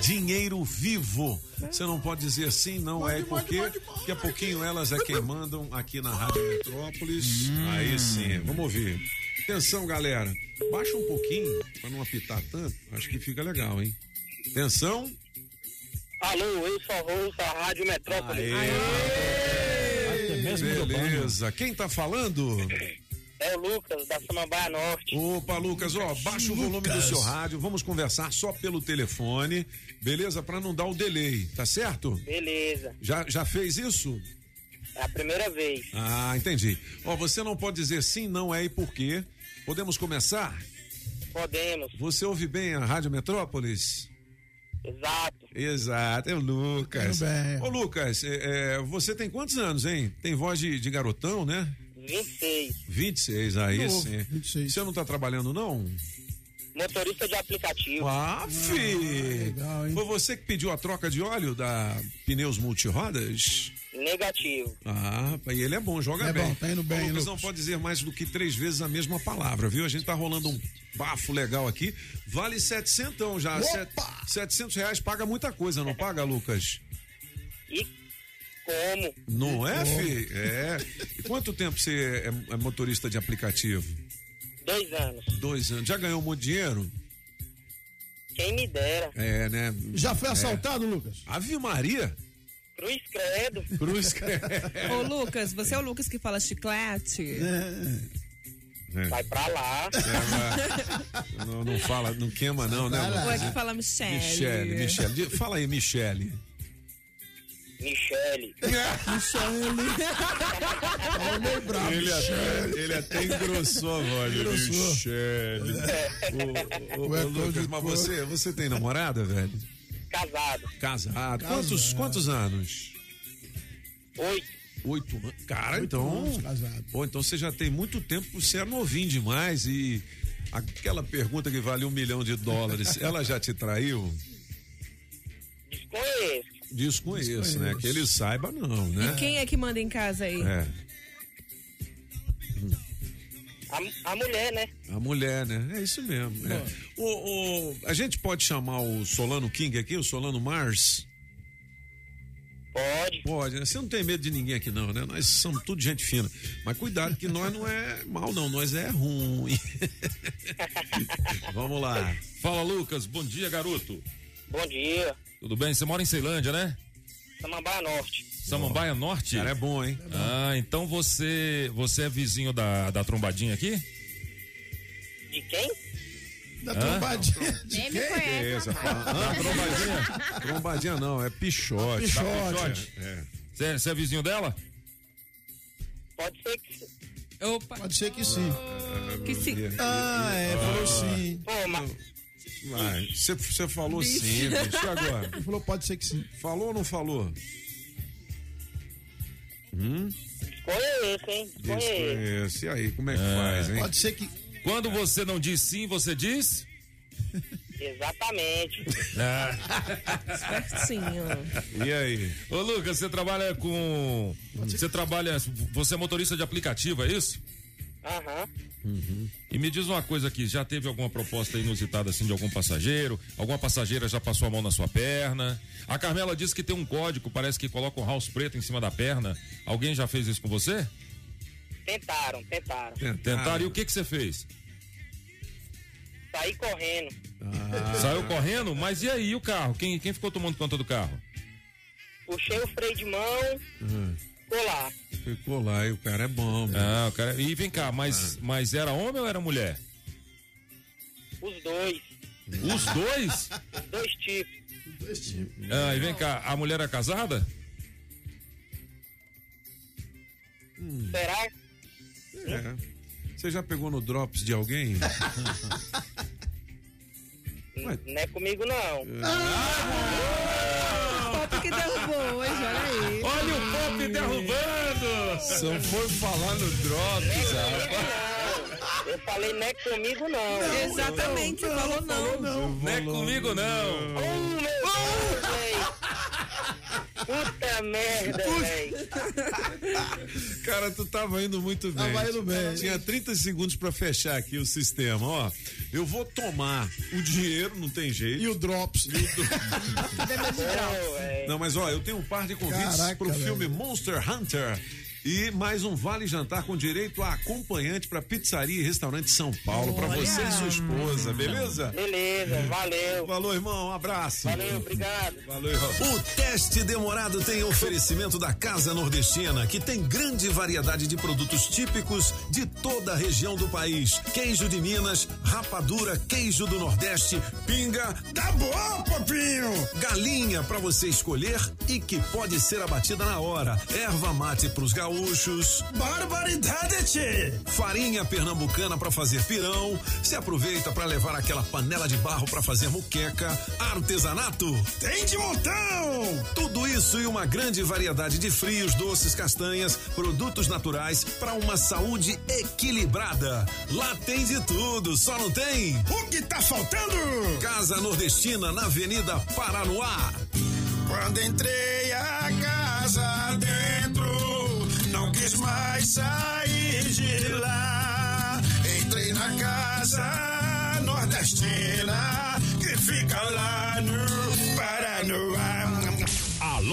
Dinheiro vivo. Você não pode dizer sim, não é porque daqui a pouquinho elas é quem mandam aqui na Rádio Metrópolis. Aí sim, vamos ouvir. Atenção, galera. Baixa um pouquinho para não apitar tanto. Acho que fica legal, hein? Atenção. Alô, eu sou a Rádio Metrópolis. Beleza. Quem tá falando? É o Lucas, da Samambaia Norte. Opa, Lucas, ó, baixa o volume do seu rádio, vamos conversar só pelo telefone, beleza? Pra não dar o delay, tá certo? Beleza, Já, já fez isso? é a primeira vez. Ah, entendi. Ó, você não pode dizer sim, não é e por quê. Podemos começar? Podemos, Você ouve bem a Rádio Metrópolis? Exato. Exato, é o Lucas. Ô, Lucas, é, é, você tem quantos anos, hein? Tem voz de, de garotão, né? 26. 26, aí Novo, sim. 26. Você não tá trabalhando, não? Motorista de aplicativo. Ah, fi! legal, hein? Foi você que pediu a troca de óleo da Pneus Multirodas? Negativo. Ah, e ele é bom, joga É bem. bom, tá indo bem, O Lucas Lucas. não pode dizer mais do que três vezes a mesma palavra, viu? A gente tá rolando um bafo legal aqui. Vale setecentão já. Set, 700 reais paga muita coisa, não paga, Lucas? E como? Não é, fi? É. E quanto tempo você é, é motorista de aplicativo? Dois anos. Dois anos. Já ganhou muito dinheiro? Quem me dera. É, né? Já foi É. assaltado, Lucas? Ave Maria? Cruz credo. Cruz. Ô, Lucas, você é o Lucas que fala chiclete? É. Vai pra lá. É, não, não fala, não queima não, né? Ou é Lucas? que fala Michele? Michele, Michele. Fala aí, Michele. Michele. É meio bravo. Ele até, ele até engrossou a voz. Engrossou. Michele. Ô, ô, Ué, ô, Lucas, mas você, você tem namorada, velho? Casado. Casado. Quantos, quantos anos? Oito. Oito anos. Cara, Oito então. anos casado. Pô, então você já tem muito tempo, você é novinho demais e aquela pergunta que vale um milhão de dólares, ela já te traiu? Desconheço. Desconheço, né? Que ele saiba, não, né? E quem é que manda em casa aí? É, A, a mulher, né? a mulher, né? É isso mesmo. é. O, o- a gente pode chamar o Solano King aqui, o Solano Mars? Pode. Pode, né? Você não tem medo de ninguém aqui, não, né? Nós somos tudo gente fina. Mas cuidado que nós não é mal, não. Nós é ruim. Vamos lá. Fala, Lucas. Bom dia, garoto. Bom dia. Tudo bem? Você mora em Ceilândia, né? Samambaia Norte. Samambaia Norte? Cara, é bom, hein? Ah, então você você é vizinho da, da trombadinha aqui? De quem? Da Hã? trombadinha. De Nem me quem? conhece. Fala- Da trombadinha? Trombadinha não, é pichote. Pichote. Da Pichote? É. Você você é vizinho dela? Pode ser que. Opa. Pode ser que sim. Que sim. Ah, é, falou sim. Pô, mas Você você falou sim, bicho. E agora? Ele falou, pode ser que sim. Falou ou não falou? Hum? desconheço, hein? Desconheço. E aí, como é que faz, hein? Pode ser que. Quando você não diz sim, você diz? Exatamente. Ah. Certinho. E aí? Ô, Lucas, você trabalha com. Você trabalha. Você é motorista de aplicativo, é isso? Aham. E me diz uma coisa aqui, já teve alguma proposta inusitada assim de algum passageiro? Alguma passageira já passou a mão na sua perna? A Carmela disse que tem um código, parece que coloca um house preto em cima da perna. Alguém já fez isso com você? Tentaram, tentaram. Tentaram. E o que que você fez? Saí correndo. Ah. Saiu correndo? Mas e aí o carro? Quem, quem ficou tomando conta do carro? Puxei o freio de mão, Hum, ficou lá. ficou lá e o cara é bom. meu. Ah, o cara. E vem cá, mas, mas era homem ou era mulher? Os dois. Os dois? Os dois tipos. Dois tipos. Ah, e vem cá, a mulher é casada? Será? É. Você já pegou no drops de alguém? Não é comigo, não. Pop que derrubou hoje, olha aí. Olha o pop derrubando! Só foi falar no drops, Não. Eu falei não é comigo, não. Exatamente, você falou não. Não é comigo, não. Oh, meu Deus, véi. Puta merda, velho. Cara, tu tava indo muito bem. Tava indo bem. Tinha 30 segundos pra fechar aqui o sistema, ó. Eu vou tomar o dinheiro, não tem jeito. E o Drops. Não, mas ó, eu tenho um par de convites Caraca, pro velho. filme Monster Hunter. E mais um vale jantar com direito a acompanhante pra pizzaria e restaurante São Paulo, pra você e sua esposa, beleza? Beleza, valeu. Falou, irmão, um abraço. Valeu, obrigado. Valeu, irmão. O teste demorado tem oferecimento da Casa Nordestina, que tem grande variedade de produtos típicos de toda a região do país. Queijo de Minas, rapadura, queijo do Nordeste, pinga, Tá bom, papinho. galinha para você escolher e que pode ser abatida na hora. Erva mate pros gaúchos. Barbaridade, tchê. Farinha pernambucana para fazer pirão. Se aproveita para levar aquela panela de barro para fazer muqueca. Artesanato. Tem de montão. Tudo isso e uma grande variedade de frios, doces, castanhas, produtos naturais para uma saúde equilibrada. Lá tem de tudo, só não tem. O que tá faltando? Casa Nordestina na Avenida Paranoá. Quando entrei a casa não quis mais sair de lá. Entrei na casa nordestina que fica lá no Paranoá.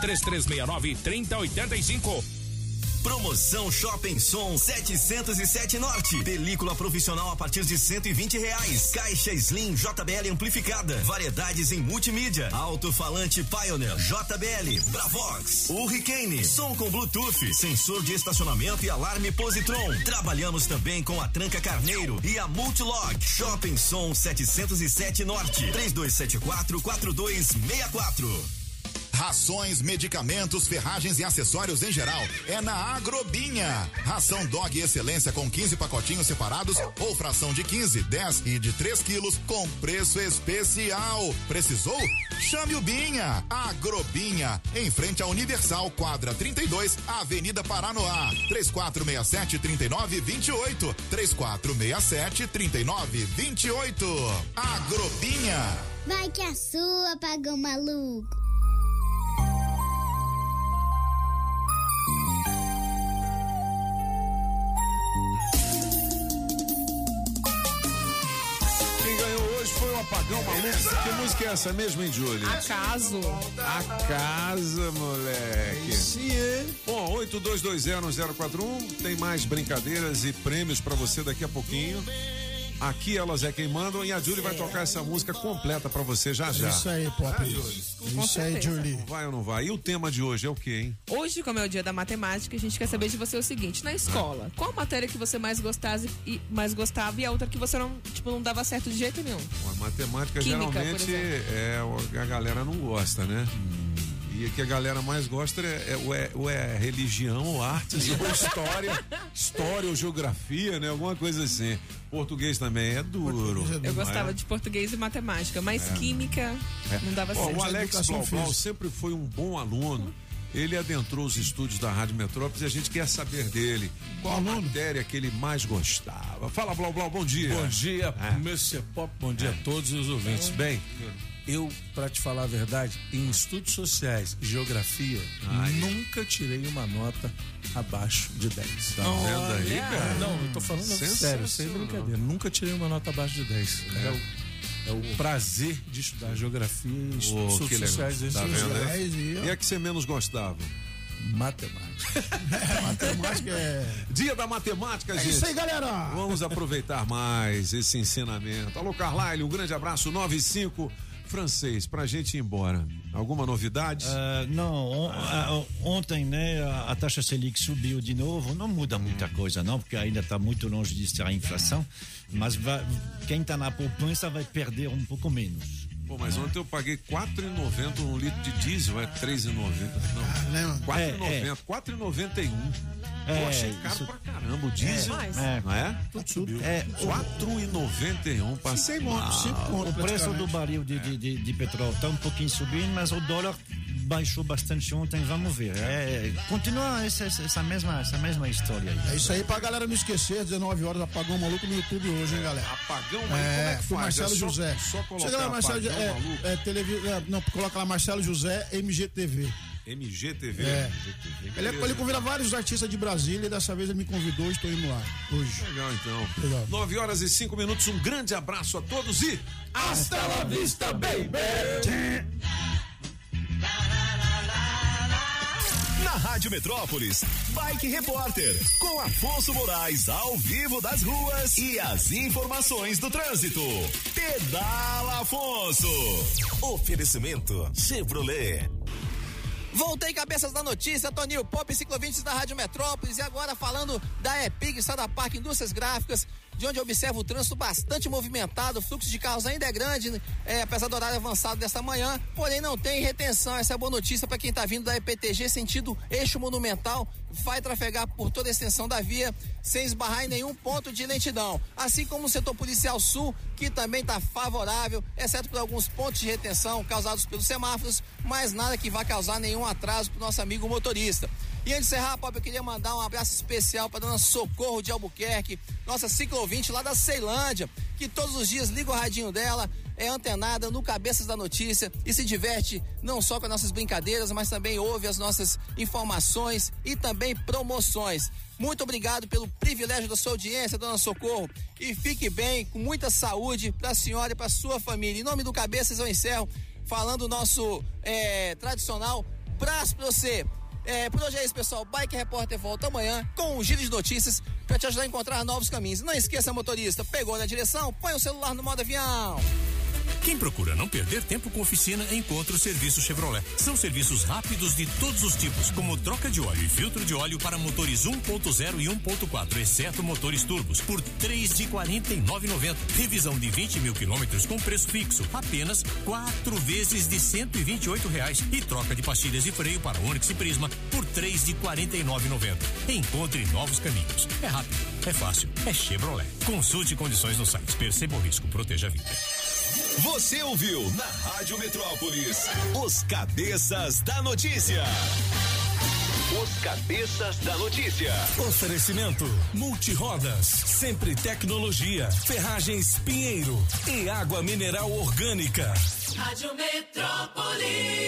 3369 3085. Promoção Shopping Som 707 Norte. Película profissional a partir de 120 reais. Caixa Slim JBL amplificada. Variedades em multimídia. Alto-falante Pioneer JBL. Bravox. Hurricane. Som com Bluetooth. Sensor de estacionamento e alarme Positron. Trabalhamos também com a Tranca Carneiro e a Multilog. Shopping Som 707 Norte. 3274 4264. Rações, medicamentos, ferragens e acessórios em geral é na Agrobinha. Ração Dog Excelência com 15 pacotinhos separados ou fração de 15, 10 e de 3 quilos com preço especial. Precisou? Chame o Binha. Agrobinha, em frente à Universal, quadra 32, Avenida Paranoá. 3467 3928. 3467 3928. Agrobinha. Vai que a sua, pagão maluco. Maluco. Que música é essa mesmo, hein, Júlia? Acaso. A casa, moleque. Sim, é. Bom, 82201041 tem mais brincadeiras e prêmios pra você daqui a pouquinho. Aqui elas é quem mandam e a Julie vai tocar essa música completa pra você já já. Isso aí, Pop. Julie? Isso aí, Julie. Vai ou não vai? E o tema de hoje é o quê, hein? Hoje, como é o dia da matemática, a gente quer saber de você o seguinte: na escola, qual matéria que você mais gostava e, mais gostava e a outra que você não, tipo, não dava certo de jeito nenhum? A matemática Química, geralmente é o- a galera não gosta, né? E o que a galera mais gosta é, é, ou é, ou é religião, ou artes, ou história, história ou geografia, né? Alguma coisa assim. Português também é duro. Eu não gostava é? de português e matemática, mas É. química É. não dava certo. o Alex Blaubal sempre foi um bom aluno. Ele adentrou os estúdios da Rádio Metrópolis e a gente quer saber dele. Qual a matéria que ele mais gostava? Fala, Blau Blau, bom dia. Bom dia, É. Mr. Pop, bom dia a todos os ouvintes. Bem, eu, pra te falar a verdade, em estudos sociais e geografia, nunca tirei uma nota abaixo de 10. Tá vendo aí, cara? Não, eu tô falando sério, sem brincadeira. Nunca tirei uma nota abaixo de 10. É, o, é o prazer de estudar geografia e estudos que legal. sociais. Tá vendo sociais. aí? E a que você menos gostava? Matemática. matemática é. Dia da matemática, É gente. isso aí, galera. Vamos aproveitar mais esse ensinamento. Alô, Carlyle, um grande abraço. 95 francês, pra gente ir embora. Alguma novidade? Ah, não, on- ah, ontem né, a, a taxa Selic subiu de novo, não muda muita coisa não, porque ainda está muito longe de ser a inflação, mas vai- quem está na poupança vai perder um pouco menos. Pô, mas ontem eu paguei 4,90 um litro de diesel, é 3,90. Não, 4,90, 4,91. É, eu achei caro isso- pra caramba o diesel. É. Não é? Tudo subiu. É, 4,91 pra Ah, o preço do barril de, de, de, de petróleo está um pouquinho subindo, mas o dólar baixou bastante ontem, vamos ver. É, continua essa, essa- mesma, essa mesma história aí. É isso aí pra galera não esquecer, 19 horas, apagão maluco no YouTube hoje, hein, galera? Apagão maluco, como é que do faz? Marcelo É só- José. só colocar Chega lá, Marcelo Apagão é, Maluco? é, televi- é, não, coloca lá Marcelo José, MGTV. MGTV. É. MGTV, Ele, é- ele convida vários artistas de Brasília e dessa vez ele me convidou e estou indo lá hoje. Legal, então. Legal. 9 horas e 5 minutos. Um grande abraço a todos e. Hasta la vista, baby! Na Rádio Metrópolis, Bike Repórter, com Afonso Moraes ao vivo das ruas e as informações do trânsito. Pedala Afonso. Oferecimento Chevrolet. Voltei cabeças da notícia, Toninho Pop, ciclovintes da Rádio Metrópolis e agora falando da EPIG, Sada Parque Indústrias Gráficas, de onde eu observo o trânsito bastante movimentado, o fluxo de carros ainda é grande, é, apesar do horário avançado desta manhã, porém não tem retenção, essa é a boa notícia para quem está vindo da EPTG sentido eixo monumental, vai trafegar por toda a extensão da via, sem esbarrar em nenhum ponto de lentidão, assim como o setor policial sul, que também está favorável, exceto por alguns pontos de retenção causados pelos semáforos, mas nada que vá causar nenhum atraso para o nosso amigo motorista. E antes de encerrar, Pop, eu queria mandar um abraço especial para dona Socorro de Albuquerque, nossa ciclovinte lá da Ceilândia, que todos os dias liga o radinho dela, é antenada no Cabeças da Notícia e se diverte não só com as nossas brincadeiras, mas também ouve as nossas informações e também promoções. Muito obrigado pelo privilégio da sua audiência, dona Socorro. E fique bem, com muita saúde para a senhora e para sua família. Em nome do Cabeças, eu encerro falando o nosso eh, tradicional braço para você. É, por hoje é isso, pessoal. Bike Repórter volta amanhã com um giro de notícias para te ajudar a encontrar novos caminhos. Não esqueça, motorista, pegou na direção, põe o celular no modo avião. Quem procura não perder tempo com oficina, encontra o serviço Chevrolet. São serviços rápidos de todos os tipos, como troca de óleo e filtro de óleo para motores 1.0 e 1.4, exceto motores turbos, por três de 49,90. Revisão de 20 mil quilômetros com preço fixo, apenas quatro vezes de 128 reais. E troca de pastilhas de freio para Onix e Prisma por três de 49,90. Encontre novos caminhos. É rápido, é fácil, é Chevrolet. Consulte condições no site. Perceba o risco, proteja a vida. Você ouviu na Rádio Metrópolis os cabeças da notícia. Os cabeças da notícia. Oferecimento Multirodas, sempre tecnologia, ferragens Pinheiro e água mineral orgânica. Rádio Metrópolis.